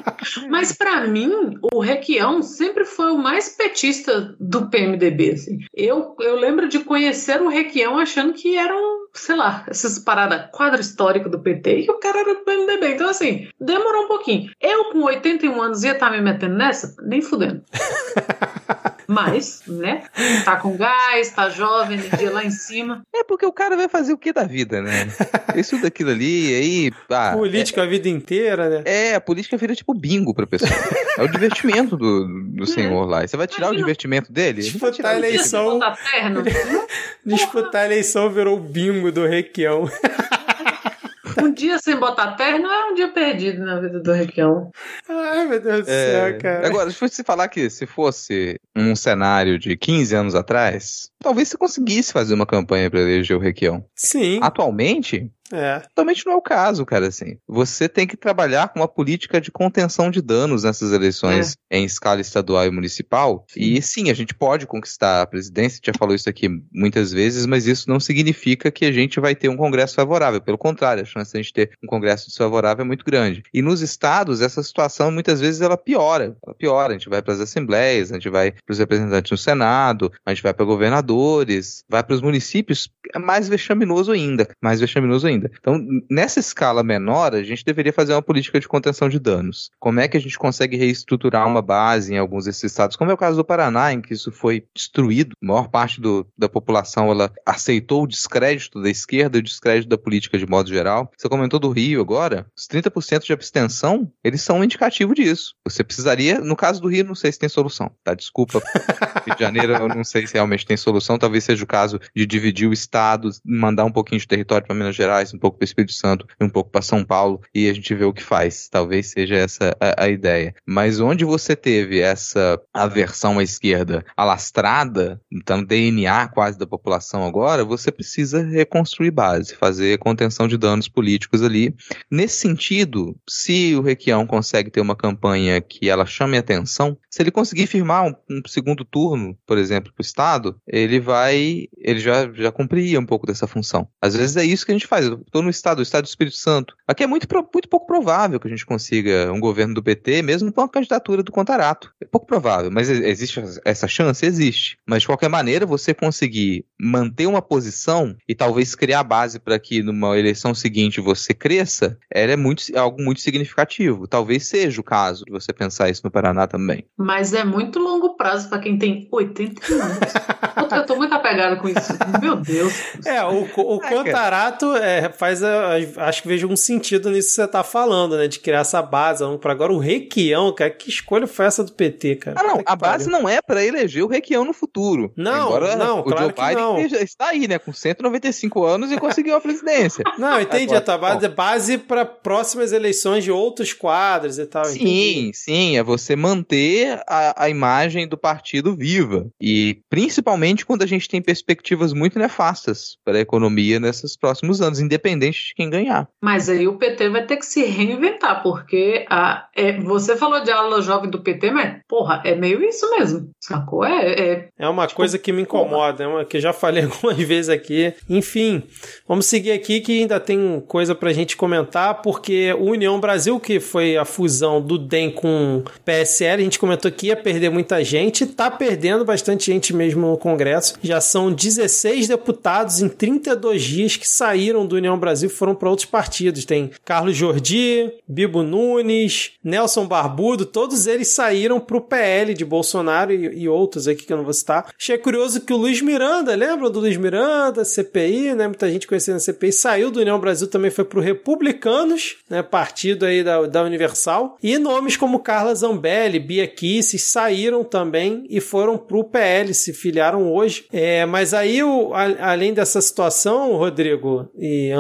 Mas para mim, o Requião sempre foi o mais petista do PMDB. Assim. Eu, eu lembro de conhecer o Requião achando que era um sei lá, essas paradas, quadro histórico do PT, e o cara era do PMDB. Então, assim, demorou um pouquinho. Eu, com 81 anos, ia estar tá me metendo nessa? Nem fudendo. (laughs) Mas, né? Tá com gás, tá jovem, energia lá em cima. É porque o cara vai fazer o que da vida, né? Isso daquilo ali, aí. Ah, política é, a vida inteira, né? É, a política vira tipo bingo pra pessoa. É o divertimento do, do senhor lá. E você vai tirar Imagina, o divertimento dele? Disputar a eleição. Disputar a (laughs) eleição virou o bingo do Requião. Um dia sem botar terno é um dia perdido na vida do Requião. Ai, meu Deus do é... céu, cara. Agora, se fosse falar que se fosse um cenário de 15 anos atrás, talvez você conseguisse fazer uma campanha para eleger o Requião. Sim. Atualmente, é. Totalmente não é o caso, cara, assim. Você tem que trabalhar com uma política de contenção de danos nessas eleições é. em escala estadual e municipal. Sim. E sim, a gente pode conquistar a presidência, já falou isso aqui muitas vezes, mas isso não significa que a gente vai ter um congresso favorável. Pelo contrário, a chance de a gente ter um congresso desfavorável é muito grande. E nos estados, essa situação muitas vezes ela piora. Ela piora. A gente vai para as assembleias, a gente vai para os representantes no Senado, a gente vai para governadores, vai para os municípios, é mais vexaminoso ainda. Mais vexaminoso ainda ainda. Então, nessa escala menor, a gente deveria fazer uma política de contenção de danos. Como é que a gente consegue reestruturar uma base em alguns desses estados, como é o caso do Paraná, em que isso foi destruído. A maior parte do, da população ela aceitou o descrédito da esquerda e o descrédito da política de modo geral. Você comentou do Rio agora, os 30% de abstenção, eles são um indicativo disso. Você precisaria, no caso do Rio, não sei se tem solução, tá? Desculpa. (laughs) Rio de Janeiro, eu não sei se realmente tem solução, talvez seja o caso de dividir o estado, mandar um pouquinho de território para Minas Gerais, um pouco para o Espírito Santo e um pouco para São Paulo e a gente vê o que faz. Talvez seja essa a, a, ideia. Mas onde você teve essa aversão à esquerda alastrada, então DNA quase da população agora, você precisa reconstruir base, fazer contenção de danos políticos ali. Nesse sentido, se o Requião consegue ter uma campanha que ela chame atenção, se ele conseguir firmar um, um segundo turno, por exemplo, para o Estado, ele vai, ele já, já cumpria um pouco dessa função. Às vezes é isso que a gente faz estou no estado, o estado do Espírito Santo. Aqui é muito, muito pouco provável que a gente consiga um governo do PT, mesmo com a candidatura do Contarato. É pouco provável, mas existe essa chance? Existe. Mas de qualquer maneira, você conseguir manter uma posição e talvez criar base para que numa eleição seguinte você cresça, é, muito, é algo muito significativo. Talvez seja o caso de você pensar isso no Paraná também. Mas é muito longo prazo para quem tem 80 anos. eu tô muito apegado com isso. Meu Deus. É, o, o Contarato é, faz, a, acho que vejo um sentido nisso que você tá falando, né? De criar essa base. Para agora o Requião, cara, que escolha foi essa do PT, cara? Ah, não, a base não é para eleger o Requião no futuro. Não, Embora não, o claro Joe Biden não. está aí, né? Com 195 anos e conseguiu a presidência. (laughs) Não, entendi. Agora, a base é base para próximas eleições de outros quadros e tal. Sim, entendi. sim. É você manter a, a imagem do partido viva. E principalmente quando a gente tem perspectivas muito nefastas para a economia nesses próximos anos independente de quem ganhar. Mas aí o PT vai ter que se reinventar, porque a, é, você falou de ala jovem do PT, mas, porra, é meio isso mesmo, sacou? É, é, é uma tipo, coisa que me incomoda, é uma que eu já falei (laughs) algumas vezes aqui. Enfim, vamos seguir aqui que ainda tem coisa pra gente comentar, porque o União Brasil, que foi a fusão do DEM com PSL, a gente comentou que ia perder muita gente, tá perdendo bastante gente mesmo no Congresso. Já são 16 deputados em 32 dias que saíram do União Brasil foram para outros partidos. Tem Carlos Jordi, Bibo Nunes, Nelson Barbudo, todos eles saíram pro PL de Bolsonaro e, e outros aqui que eu não vou citar. Achei curioso que o Luiz Miranda, lembra do Luiz Miranda, CPI, né? Muita gente conhecendo a CPI, saiu do União Brasil também foi pro Republicanos, né? Partido aí da, da Universal. E nomes como Carla Zambelli, Bia Kisses saíram também e foram pro PL, se filiaram hoje. É, mas aí, o, a, além dessa situação, Rodrigo e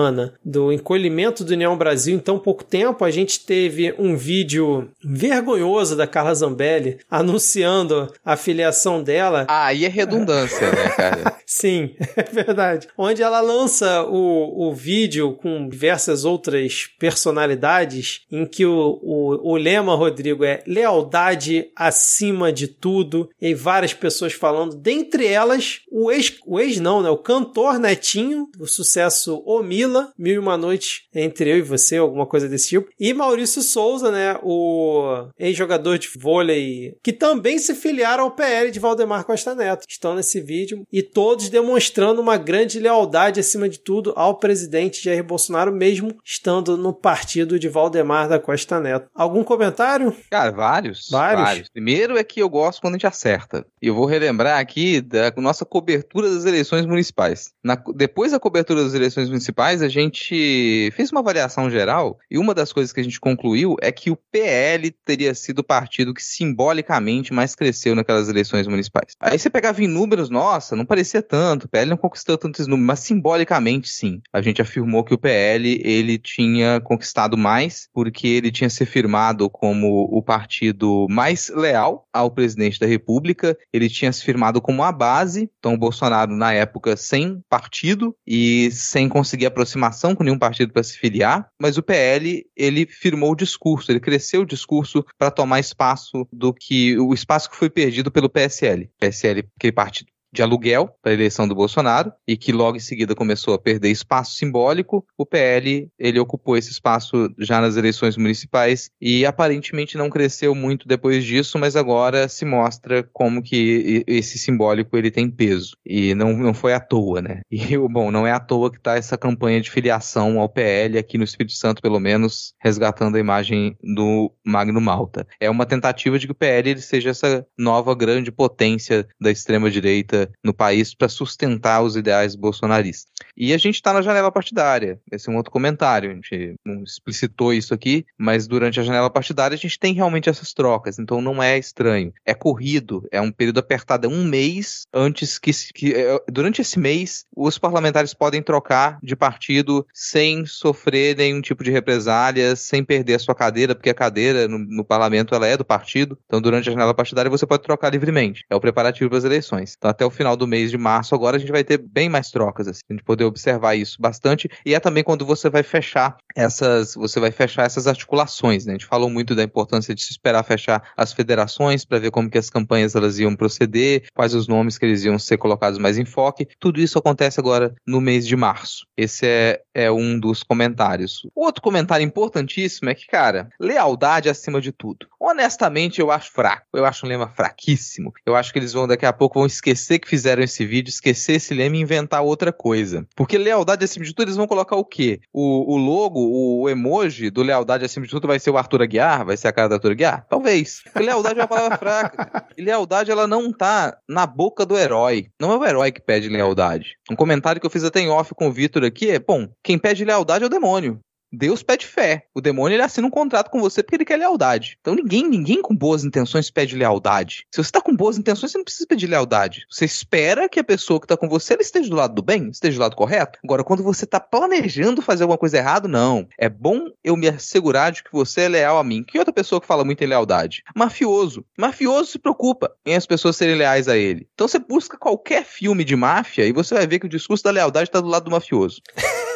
Do encolhimento do União Brasil em tão pouco tempo, a gente teve um vídeo vergonhoso da Carla Zambelli anunciando a filiação dela. Ah, aí é redundância, né, cara? (laughs) Sim, é verdade. Onde ela lança o, o vídeo com diversas outras personalidades, em que o, o, o lema, Rodrigo, é lealdade acima de tudo, e várias pessoas falando, dentre elas o ex, o ex não, né? O cantor Netinho, o sucesso O Mila, Mil e Uma Noite entre eu e você, alguma coisa desse tipo. E Maurício Souza, né? O ex-jogador de vôlei, que também se filiaram ao PL de Valdemar Costa Neto. Estão nesse vídeo e todos demonstrando uma grande lealdade, acima de tudo, ao presidente Jair Bolsonaro, mesmo estando no partido de Valdemar da Costa Neto. Algum comentário? Cara, vários. Vários. vários. Primeiro é que eu gosto quando a gente acerta. E eu vou relembrar aqui da nossa cobertura das eleições municipais. Na, depois da cobertura das eleições municipais, a gente fez uma avaliação geral e uma das coisas que a gente concluiu é que o PL teria sido o partido que simbolicamente mais cresceu naquelas eleições municipais. Aí você pegava em números, nossa, não parecia tanto, o PL não conquistou tantos números, mas simbolicamente sim. A gente afirmou que o PL ele tinha conquistado mais porque ele tinha se firmado como o partido mais leal ao presidente da República, ele tinha se firmado como a base, então o Bolsonaro na época sem partido e sem conseguir aproximação com nenhum partido para se filiar, mas o PL ele firmou o discurso, ele cresceu o discurso para tomar espaço do que o espaço que foi perdido pelo PSL. PSL, aquele partido de aluguel para a eleição do Bolsonaro e que logo em seguida começou a perder espaço simbólico, o PL ele ocupou esse espaço já nas eleições municipais e aparentemente não cresceu muito depois disso, mas agora se mostra como que esse simbólico ele tem peso e não, não foi à toa, né? E (laughs) bom, não é à toa que está essa campanha de filiação ao PL aqui no Espírito Santo, pelo menos resgatando a imagem do Magno Malta. É uma tentativa de que o PL ele seja essa nova grande potência da extrema direita no país para sustentar os ideais bolsonaristas. E a gente está na janela partidária. Esse é um outro comentário. A gente não explicitou isso aqui, mas durante a janela partidária a gente tem realmente essas trocas. Então não é estranho. É corrido, é um período apertado, é um mês antes que, que é, durante esse mês os parlamentares podem trocar de partido sem sofrer nenhum tipo de represália, sem perder a sua cadeira, porque a cadeira no, no parlamento ela é do partido. Então durante a janela partidária você pode trocar livremente. É o preparativo para as eleições. Então até o final do mês de março, agora a gente vai ter bem mais trocas, assim, a gente poder observar isso bastante. E é também quando você vai fechar essas, você vai fechar essas articulações, né? A gente falou muito da importância de se esperar fechar as federações para ver como que as campanhas elas iam proceder, quais os nomes que eles iam ser colocados mais em foque. Tudo isso acontece agora no mês de março. Esse é, é um dos comentários. Outro comentário importantíssimo é que, cara, lealdade acima de tudo. Honestamente, eu acho fraco. Eu acho um lema fraquíssimo. Eu acho que eles vão daqui a pouco vão esquecer que fizeram esse vídeo, esquecer esse lema e inventar outra coisa. Porque lealdade acima de tudo, eles vão colocar o quê? O, o logo, o emoji do lealdade acima de tudo vai ser o Arthur Aguiar? Vai ser a cara do Arthur Aguiar? Talvez. Porque lealdade é uma palavra fraca. E lealdade, ela não tá na boca do herói. Não é o herói que pede lealdade. Um comentário que eu fiz até em off com o Vitor aqui é, bom, quem pede lealdade é o demônio. Deus pede fé. O demônio ele assina um contrato com você porque ele quer lealdade. Então ninguém, ninguém com boas intenções pede lealdade. Se você está com boas intenções, você não precisa pedir lealdade. Você espera que a pessoa que está com você esteja do lado do bem, esteja do lado correto. Agora, quando você está planejando fazer alguma coisa errada, não. É bom eu me assegurar de que você é leal a mim. Que outra pessoa que fala muito em lealdade? Mafioso. Mafioso se preocupa em as pessoas serem leais a ele. Então você busca qualquer filme de máfia e você vai ver que o discurso da lealdade está do lado do mafioso. (laughs)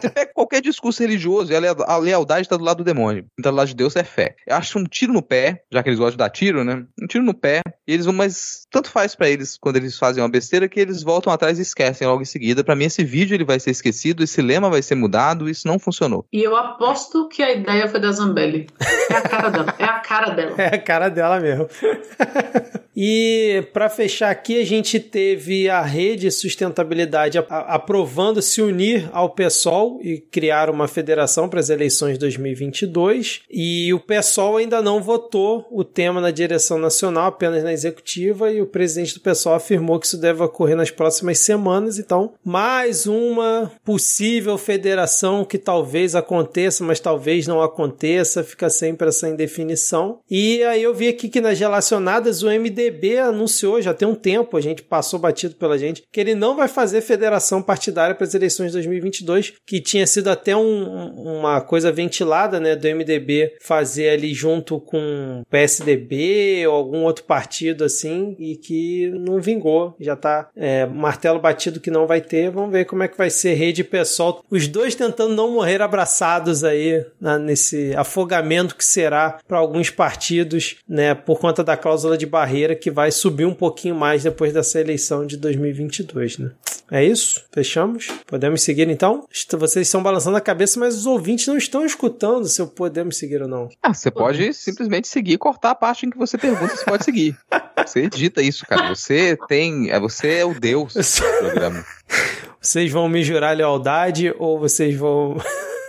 Você pega qualquer discurso religioso e a lea- a lealdade está do lado do demônio. Então, do lado de Deus é fé. Eu acho um tiro no pé, já que eles gostam de dar tiro, né? Um tiro no pé. E eles vão, mas tanto faz pra eles quando eles fazem uma besteira que eles voltam atrás e esquecem logo em seguida. Pra mim, esse vídeo ele vai ser esquecido, esse lema vai ser mudado, isso não funcionou. E eu aposto que a ideia foi da Zambelli. É a cara dela. É a cara dela. (laughs) É a cara dela mesmo. (laughs) e para fechar aqui, a gente teve a rede sustentabilidade aprovando se unir ao PSOL e criar uma federação para as eleições de 2022. E o PSOL ainda não votou o tema na direção nacional, apenas na executiva, e o presidente do PSOL afirmou que isso deve ocorrer nas próximas semanas. Então, mais uma possível federação que talvez aconteça, mas talvez não aconteça, fica sempre essa indefinição. E aí eu vi aqui que nas relacionadas o MDB anunciou já tem um tempo, a gente passou batido pela gente, que ele não vai fazer federação partidária para as eleições de 2022, que tinha sido até um- uma coisa ventilada, né, do MDB fazer ali junto com PSDB ou algum outro partido assim, e que não vingou, já tá é, martelo batido que não vai ter, vamos ver como é que vai ser rede e pessoal, os dois tentando não morrer abraçados aí na- nesse afogamento que será para alguns partidos, né, por conta da cláusula de barreira que vai subir um pouquinho mais depois dessa eleição de 2022, né? É isso? Fechamos? Podemos seguir então? Vocês estão balançando a cabeça, mas os ouvintes não estão escutando se eu podemos seguir ou não. Ah, você pode simplesmente seguir e cortar a parte em que você pergunta se pode seguir. Você edita isso, cara. Você tem. é, Você é o Deus do (laughs) programa. Vocês vão me jurar lealdade ou vocês vão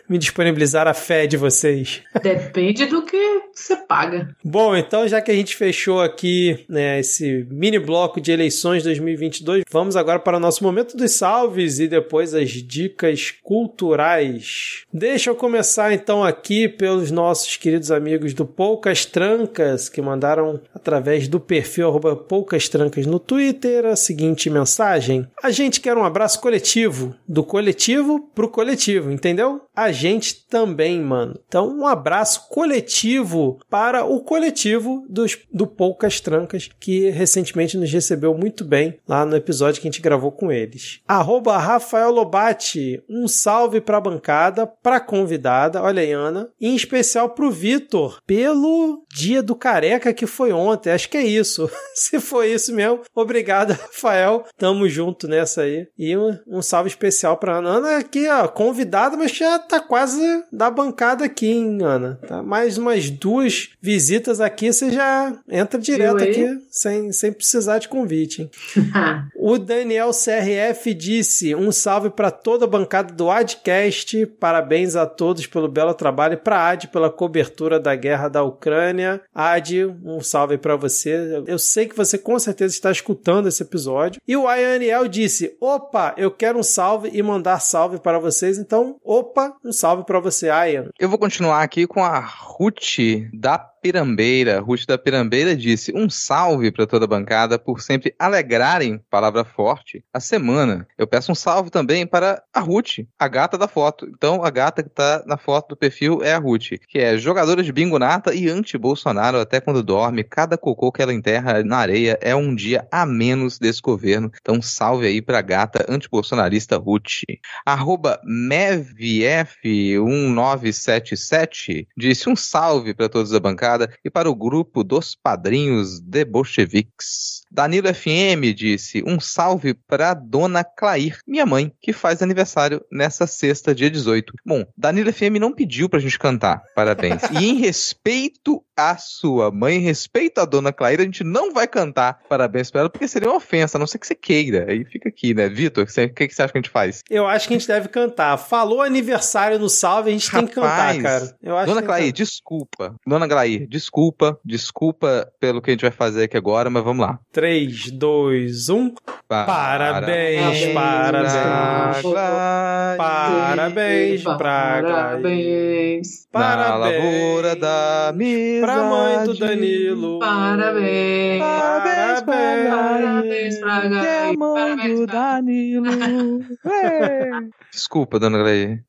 me disponibilizar a fé de vocês? Depende do que você paga. Bom, então já que a gente fechou aqui né, esse mini bloco de eleições 2022, vamos agora para o nosso momento dos salves e depois as dicas culturais. Deixa eu começar então aqui pelos nossos queridos amigos do Poucas Trancas, que mandaram através do perfil Poucas Trancas no Twitter a seguinte mensagem. A gente quer um abraço coletivo, do coletivo pro coletivo, entendeu? A gente também, mano. Então, um abraço coletivo para o coletivo dos, do Poucas Trancas, que recentemente nos recebeu muito bem lá no episódio que a gente gravou com eles. Arroba Rafael Lobate, um salve pra bancada, pra convidada, olha aí, Ana, e em especial pro Vitor, pelo dia do careca que foi ontem. Acho que é isso. (laughs) Se foi isso mesmo, obrigado, Rafael. Tamo junto nessa aí. E um, um salve especial pra Ana. Ana aqui, convidada, mas já tá quase da bancada aqui, hein, Ana? Tá mais umas duas visitas aqui, você já entra direto aqui, sem, sem precisar de convite, hein? (laughs) O Daniel CRF disse: um salve para toda a bancada do Adcast. Parabéns a todos pelo belo trabalho e para Ad pela cobertura da guerra da Ucrânia. Ad, um salve para você. Eu sei que você com certeza está escutando esse episódio. E o Ayaniel disse: opa, eu quero um salve e mandar salve para vocês. Então, opa, um salve para você, Ayan. Eu vou continuar aqui com a Ruth da Pirambeira. Ruth da Pirambeira disse: Um salve para toda a bancada por sempre alegrarem, palavra forte, a semana. Eu peço um salve também para a Ruth, a gata da foto. Então, a gata que tá na foto do perfil é a Ruth, que é jogadora de bingo nata e anti-Bolsonaro até quando dorme. Cada cocô que ela enterra na areia é um dia a menos desse governo. Então, salve aí pra gata antibolsonarista Ruth. Arroba MEVF1977 disse um salve para todos da bancada e para o grupo dos padrinhos de bolcheviques. Danilo FM disse um salve para Dona Clair, minha mãe, que faz aniversário nessa sexta, dia 18. Bom, Danilo FM não pediu pra gente cantar, parabéns. E em respeito à sua mãe, em respeito à Dona Clair, a gente não vai cantar parabéns pra ela, porque seria uma ofensa, a não ser que você queira. Aí fica aqui, né? Vitor, o que, que você acha que a gente faz? Eu acho que a gente deve cantar. Falou aniversário no salve, a gente tem que cantar, Rapaz, cara. Eu acho Dona Clair, desculpa. Dona Clair, desculpa. Desculpa pelo que a gente vai fazer aqui agora, mas vamos lá. 3, 2, 1. Parabéns, parabéns. Parabéns pra Parabéns. Parabéns. lavoura da amizade. Pra mãe do Danilo. Parabéns. Parabéns, Parabéns pra Que é a mãe do pra Danilo. (laughs) Desculpa, dona Clay.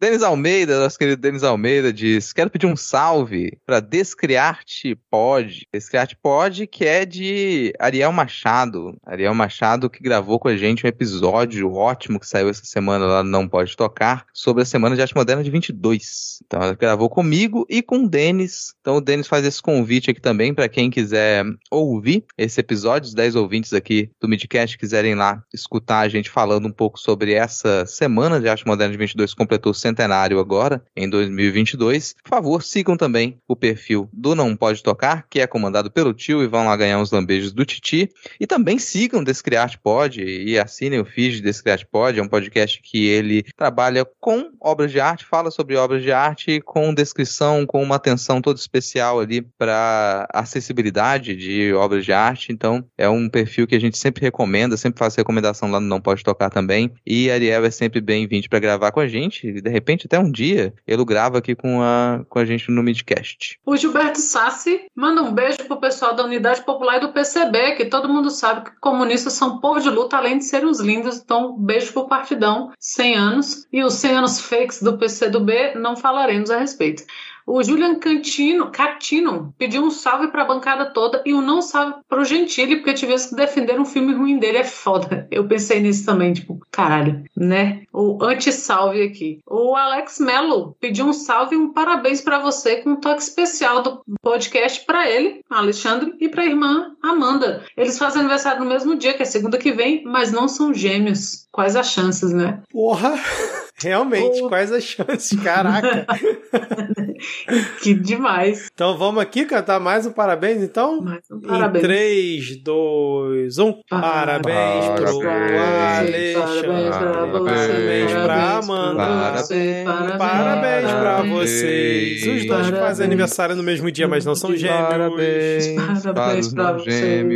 Denis Almeida, nosso querido Denis Almeida, diz: Quero pedir um salve pra Descriarte Pod. Descriarte Pod, que é de Ariel Machado. Ariel Machado que gravou com a gente um episódio ótimo que saiu essa semana lá no Não Pode Tocar, sobre a Semana de Arte Moderna de 22. Então ela gravou comigo e com o Denis. Então o Denis faz esse convite aqui também para quem quiser ouvir esse episódio, os 10 ouvintes aqui do Midcast quiserem lá escutar a gente falando um pouco sobre essa Semana de Arte Moderna de 22 que completou o centenário agora, em 2022. Por favor, sigam também o perfil do Não Pode Tocar, que é comandado pelo tio e vão lá ganhar uns lambejos do Titi. E também sigam Descriarte Pod e assinem o feed Descriarte Pod, é um podcast que ele trabalha com obras de arte, fala sobre obras de arte com descrição, com uma atenção toda especial ali para acessibilidade de obras de arte. Então, é um perfil que a gente sempre recomenda, sempre faz recomendação lá no Não Pode Tocar também. E Ariel é sempre bem-vindo para gravar com a gente. E de repente, até um dia, ele grava aqui com a, com a gente no Midcast. O Gilberto Sassi manda um beijo pro pessoal da Unidade Popular e do PCB, que todo mundo sabe que comunistas são povo de luta, além de serem os lindos. Então, beijo pro partidão, 100 anos. E os 100 anos fakes do PCdoB, não falaremos a respeito. O Julian Cantino, Catino pediu um salve para a bancada toda e um não salve para o Gentili, porque tivesse que defender um filme ruim dele é foda. Eu pensei nisso também, tipo, caralho, né? O anti-salve aqui. O Alex Mello pediu um salve e um parabéns para você com um toque especial do podcast para ele, Alexandre, e para a irmã Amanda. Eles fazem aniversário no mesmo dia, que é segunda que vem, mas não são gêmeos. Quais as chances, né? Porra! (laughs) Realmente, oh. quais as chances? Caraca! (laughs) (laughs) que demais. Então vamos aqui cantar mais um parabéns, então? Mais um parabéns. Em 3, 2, 1. Parabéns, parabéns pro Alexandre. Parabéns pra Amanda. Parabéns, parabéns pra vocês. Os dois fazem aniversário no mesmo dia, mas não são gêmeos. Parabéns, parabéns pra vocês.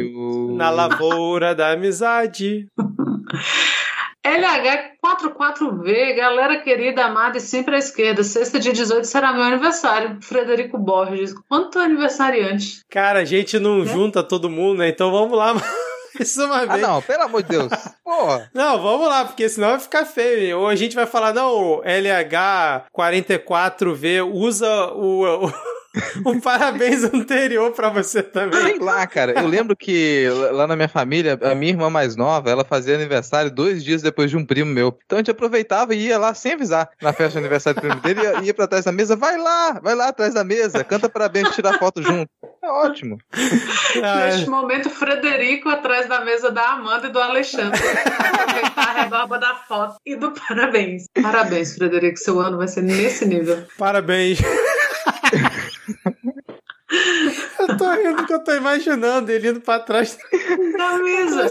Na lavoura da amizade. (laughs) LH44V, galera querida, amada e sempre à esquerda. Sexta dia 18 será meu aniversário. Frederico Borges. Quanto aniversariante? Cara, a gente não é? junta todo mundo, né? Então vamos lá. (laughs) Isso uma vez. Ah, não, pelo amor de Deus. Porra. Não, vamos lá, porque senão vai ficar feio. Ou a gente vai falar, não, LH44V usa o, o (laughs) um parabéns anterior para você também. Sei lá, cara. Eu lembro que lá na minha família, a minha irmã mais nova, ela fazia aniversário dois dias depois de um primo meu. Então a gente aproveitava e ia lá sem avisar na festa de aniversário do primo dele, ia, ia pra trás da mesa, vai lá, vai lá atrás da mesa, canta parabéns, tirar foto junto. É ótimo. Ah, Neste é. momento, Frederico atrás da mesa da Amanda e do Alexandre. Aproveitar a rebarba da foto e do parabéns. Parabéns, Frederico. Seu ano vai ser nesse nível. Parabéns. Eu tô rindo que eu tô imaginando ele indo pra trás da (laughs) mesa.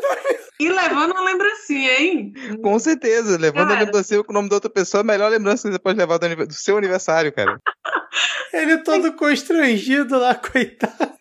E levando uma lembrancinha, hein? Com certeza, levando cara. a lembrancinha com o nome da outra pessoa, a melhor lembrança que você pode levar do, do seu aniversário, cara. Ele todo constrangido lá, coitado.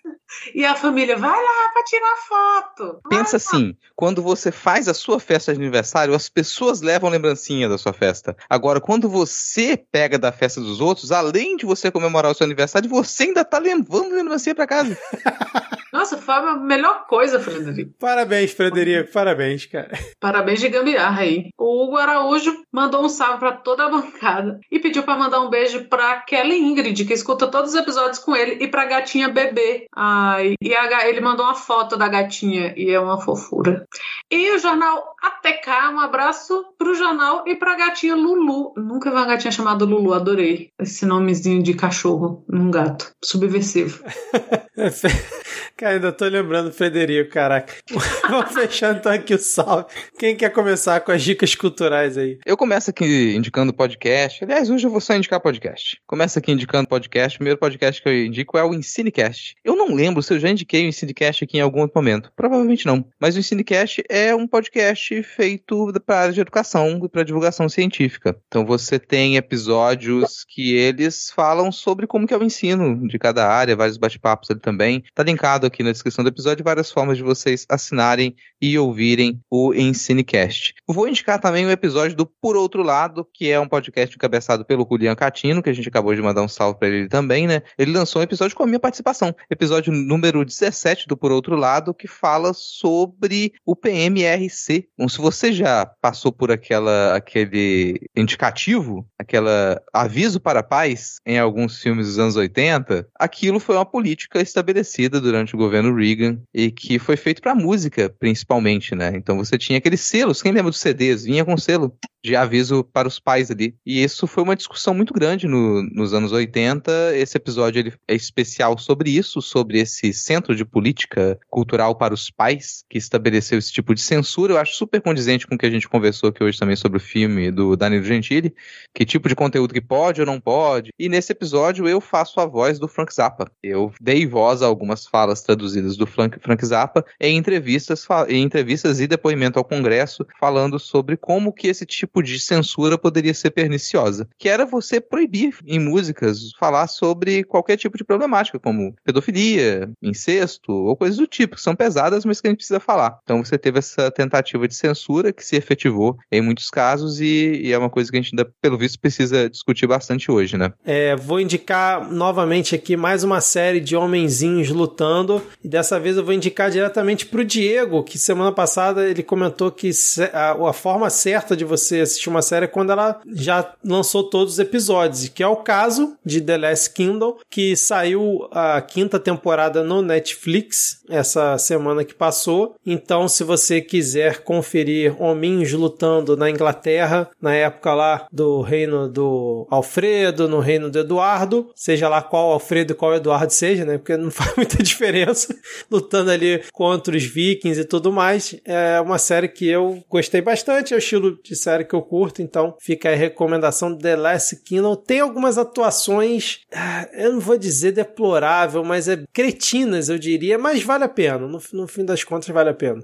E a família, vai lá pra tirar foto. Pensa assim, quando você faz a sua festa de aniversário, as pessoas levam lembrancinha da sua festa. Agora, quando você pega da festa dos outros, além de você comemorar o seu aniversário, você ainda tá levando lembrancinha pra casa. (laughs) Nossa, foi a melhor coisa, Frederico. Parabéns, Frederico. Parabéns, cara. Parabéns de gambiarra aí. O Hugo Araújo mandou um salve para toda a bancada e pediu para mandar um beijo pra Kelly Ingrid, que escuta todos os episódios com ele, e pra gatinha bebê. Ai, e a, ele mandou uma foto da gatinha e é uma fofura. E o jornal ATK, um abraço pro jornal e pra gatinha Lulu. Nunca vi uma gatinha chamada Lulu, adorei esse nomezinho de cachorro num gato. Subversivo. (laughs) Cara, ainda tô lembrando do Frederico, caraca. (laughs) Vamos fechando então aqui o salve. Quem quer começar com as dicas culturais aí? Eu começo aqui indicando podcast. Aliás, hoje eu vou só indicar podcast. Começo aqui indicando podcast. O primeiro podcast que eu indico é o Ensinecast. Eu não lembro se eu já indiquei o Ensinecast aqui em algum momento. Provavelmente não. Mas o Ensinecast é um podcast feito para área de educação e para divulgação científica. Então você tem episódios que eles falam sobre como que é o ensino de cada área, vários bate-papos ali também. Tá linkado aqui na descrição do episódio várias formas de vocês assinarem e ouvirem o Ensinecast. Vou indicar também o episódio do Por Outro Lado, que é um podcast encabeçado pelo Julian Catino, que a gente acabou de mandar um salve para ele também, né? Ele lançou um episódio com a minha participação, episódio número 17 do Por Outro Lado, que fala sobre o PMRC. Então, se você já passou por aquela aquele indicativo, aquela aviso para paz em alguns filmes dos anos 80, aquilo foi uma política estabelecida durante governo Reagan e que foi feito para música, principalmente, né? Então você tinha aqueles selos, quem lembra dos CDs? Vinha com selo de aviso para os pais ali. E isso foi uma discussão muito grande no, nos anos 80. Esse episódio ele é especial sobre isso, sobre esse centro de política cultural para os pais que estabeleceu esse tipo de censura. Eu acho super condizente com o que a gente conversou aqui hoje também sobre o filme do Danilo Gentili, que tipo de conteúdo que pode ou não pode. E nesse episódio eu faço a voz do Frank Zappa. Eu dei voz a algumas falas traduzidas do Frank, Frank Zappa em entrevistas, em entrevistas e depoimento ao Congresso falando sobre como que esse tipo tipo de censura poderia ser perniciosa, que era você proibir em músicas falar sobre qualquer tipo de problemática, como pedofilia, incesto ou coisas do tipo, que são pesadas, mas que a gente precisa falar. Então você teve essa tentativa de censura que se efetivou em muitos casos e, e é uma coisa que a gente ainda, pelo visto, precisa discutir bastante hoje, né? É, vou indicar novamente aqui mais uma série de homenzinhos lutando e dessa vez eu vou indicar diretamente pro Diego, que semana passada ele comentou que a, a forma certa de você assistir uma série quando ela já lançou todos os episódios, que é o caso de The Last Kingdom, que saiu a quinta temporada no Netflix essa semana que passou. Então, se você quiser conferir hominhos lutando na Inglaterra, na época lá do reino do Alfredo, no reino do Eduardo, seja lá qual Alfredo e qual Eduardo seja, né? Porque não (laughs) faz muita diferença, lutando ali contra os vikings e tudo mais. É uma série que eu gostei bastante, é o estilo de série que eu curto, então fica a recomendação The Last Kingdom. Tem algumas atuações, ah, eu não vou dizer deplorável, mas é cretinas, eu diria, mas vale a pena. No, no fim das contas, vale a pena.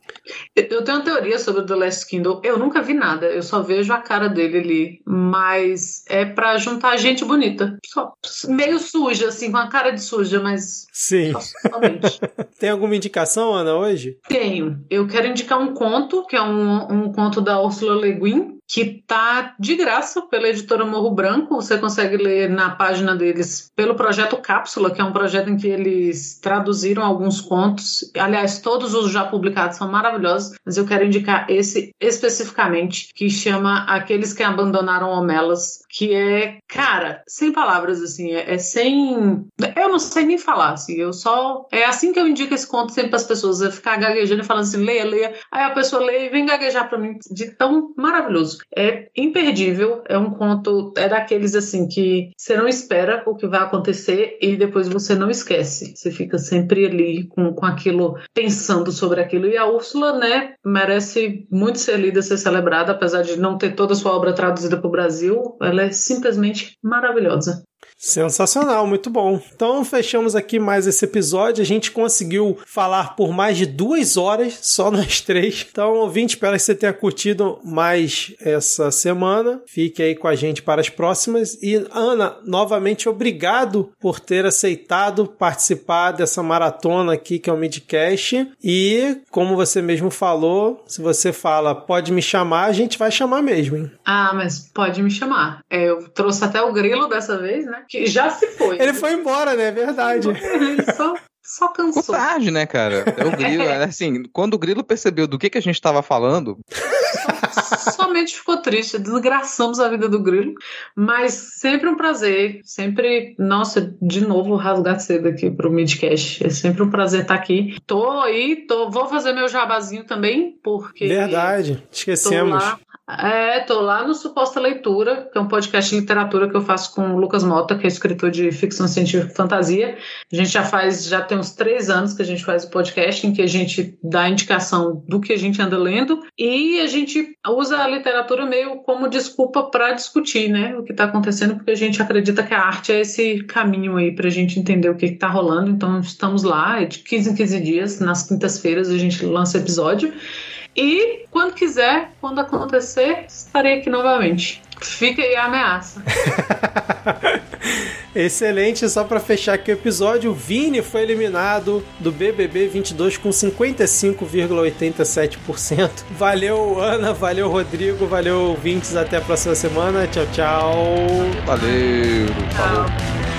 Eu tenho uma teoria sobre The Last Kingdom. Eu nunca vi nada, eu só vejo a cara dele ali, mas é para juntar gente bonita. Só meio suja, assim, com a cara de suja, mas. Sim. (laughs) Tem alguma indicação, Ana, hoje? Tenho. Eu quero indicar um conto, que é um, um conto da Ursula Le Guin, que tá de graça pela editora Morro Branco. Você consegue ler na página deles pelo projeto Cápsula, que é um projeto em que eles traduziram alguns contos. Aliás, todos os já publicados são maravilhosos, mas eu quero indicar esse especificamente, que chama Aqueles que Abandonaram Homelas, que é, cara, sem palavras, assim, é, é sem. Eu não sei nem falar, assim, eu só. É assim que eu indico esse conto sempre para as pessoas, é ficar gaguejando e falando assim, leia, leia. Aí a pessoa lê e vem gaguejar para mim, de tão maravilhoso. É imperdível, é um conto, é daqueles assim que você não espera o que vai acontecer e depois você não esquece. Você fica sempre ali com, com aquilo, pensando sobre aquilo. E a Úrsula, né, merece muito ser lida, ser celebrada, apesar de não ter toda a sua obra traduzida para o Brasil, ela é simplesmente maravilhosa. Sensacional, muito bom. Então fechamos aqui mais esse episódio. A gente conseguiu falar por mais de duas horas, só nós (laughs) três. Então, ouvinte, espero que você tenha curtido mais essa semana. Fique aí com a gente para as próximas. E, Ana, novamente obrigado por ter aceitado participar dessa maratona aqui que é o Midcast. E, como você mesmo falou, se você fala pode me chamar, a gente vai chamar mesmo, hein? Ah, mas pode me chamar. É, eu trouxe até o grilo dessa vez, né? Que já se foi. Ele foi embora, né? É verdade. Só, só cansou. Ficou tarde, né, cara? É o grilo, (laughs) é. assim, quando o grilo percebeu do que, que a gente estava falando. somente ficou triste, desgraçamos a vida do grilo, mas sempre um prazer, sempre, nossa, de novo rasgar cedo aqui pro Midcast, é sempre um prazer estar aqui. Tô aí, tô, vou fazer meu jabazinho também, porque... Verdade, esquecemos. Tô lá, é, tô lá no Suposta Leitura, que é um podcast de literatura que eu faço com o Lucas Mota, que é escritor de ficção científica e fantasia. A gente já faz, já tem uns três anos que a gente faz o podcast, em que a gente dá indicação do que a gente anda lendo e a gente usa a literatura meio como desculpa para discutir, né, o que está acontecendo, porque a gente acredita que a arte é esse caminho aí para a gente entender o que está rolando. Então, estamos lá, é de 15 em 15 dias, nas quintas-feiras a gente lança episódio. E quando quiser, quando acontecer, estarei aqui novamente. Fica aí a ameaça. (laughs) Excelente, só para fechar aqui o episódio, o Vini foi eliminado do BBB 22 com 55,87%. (laughs) Valeu, Ana, valeu, Rodrigo, valeu, ouvintes. Até a próxima semana. Tchau, tchau. Valeu. Tchau. Falou.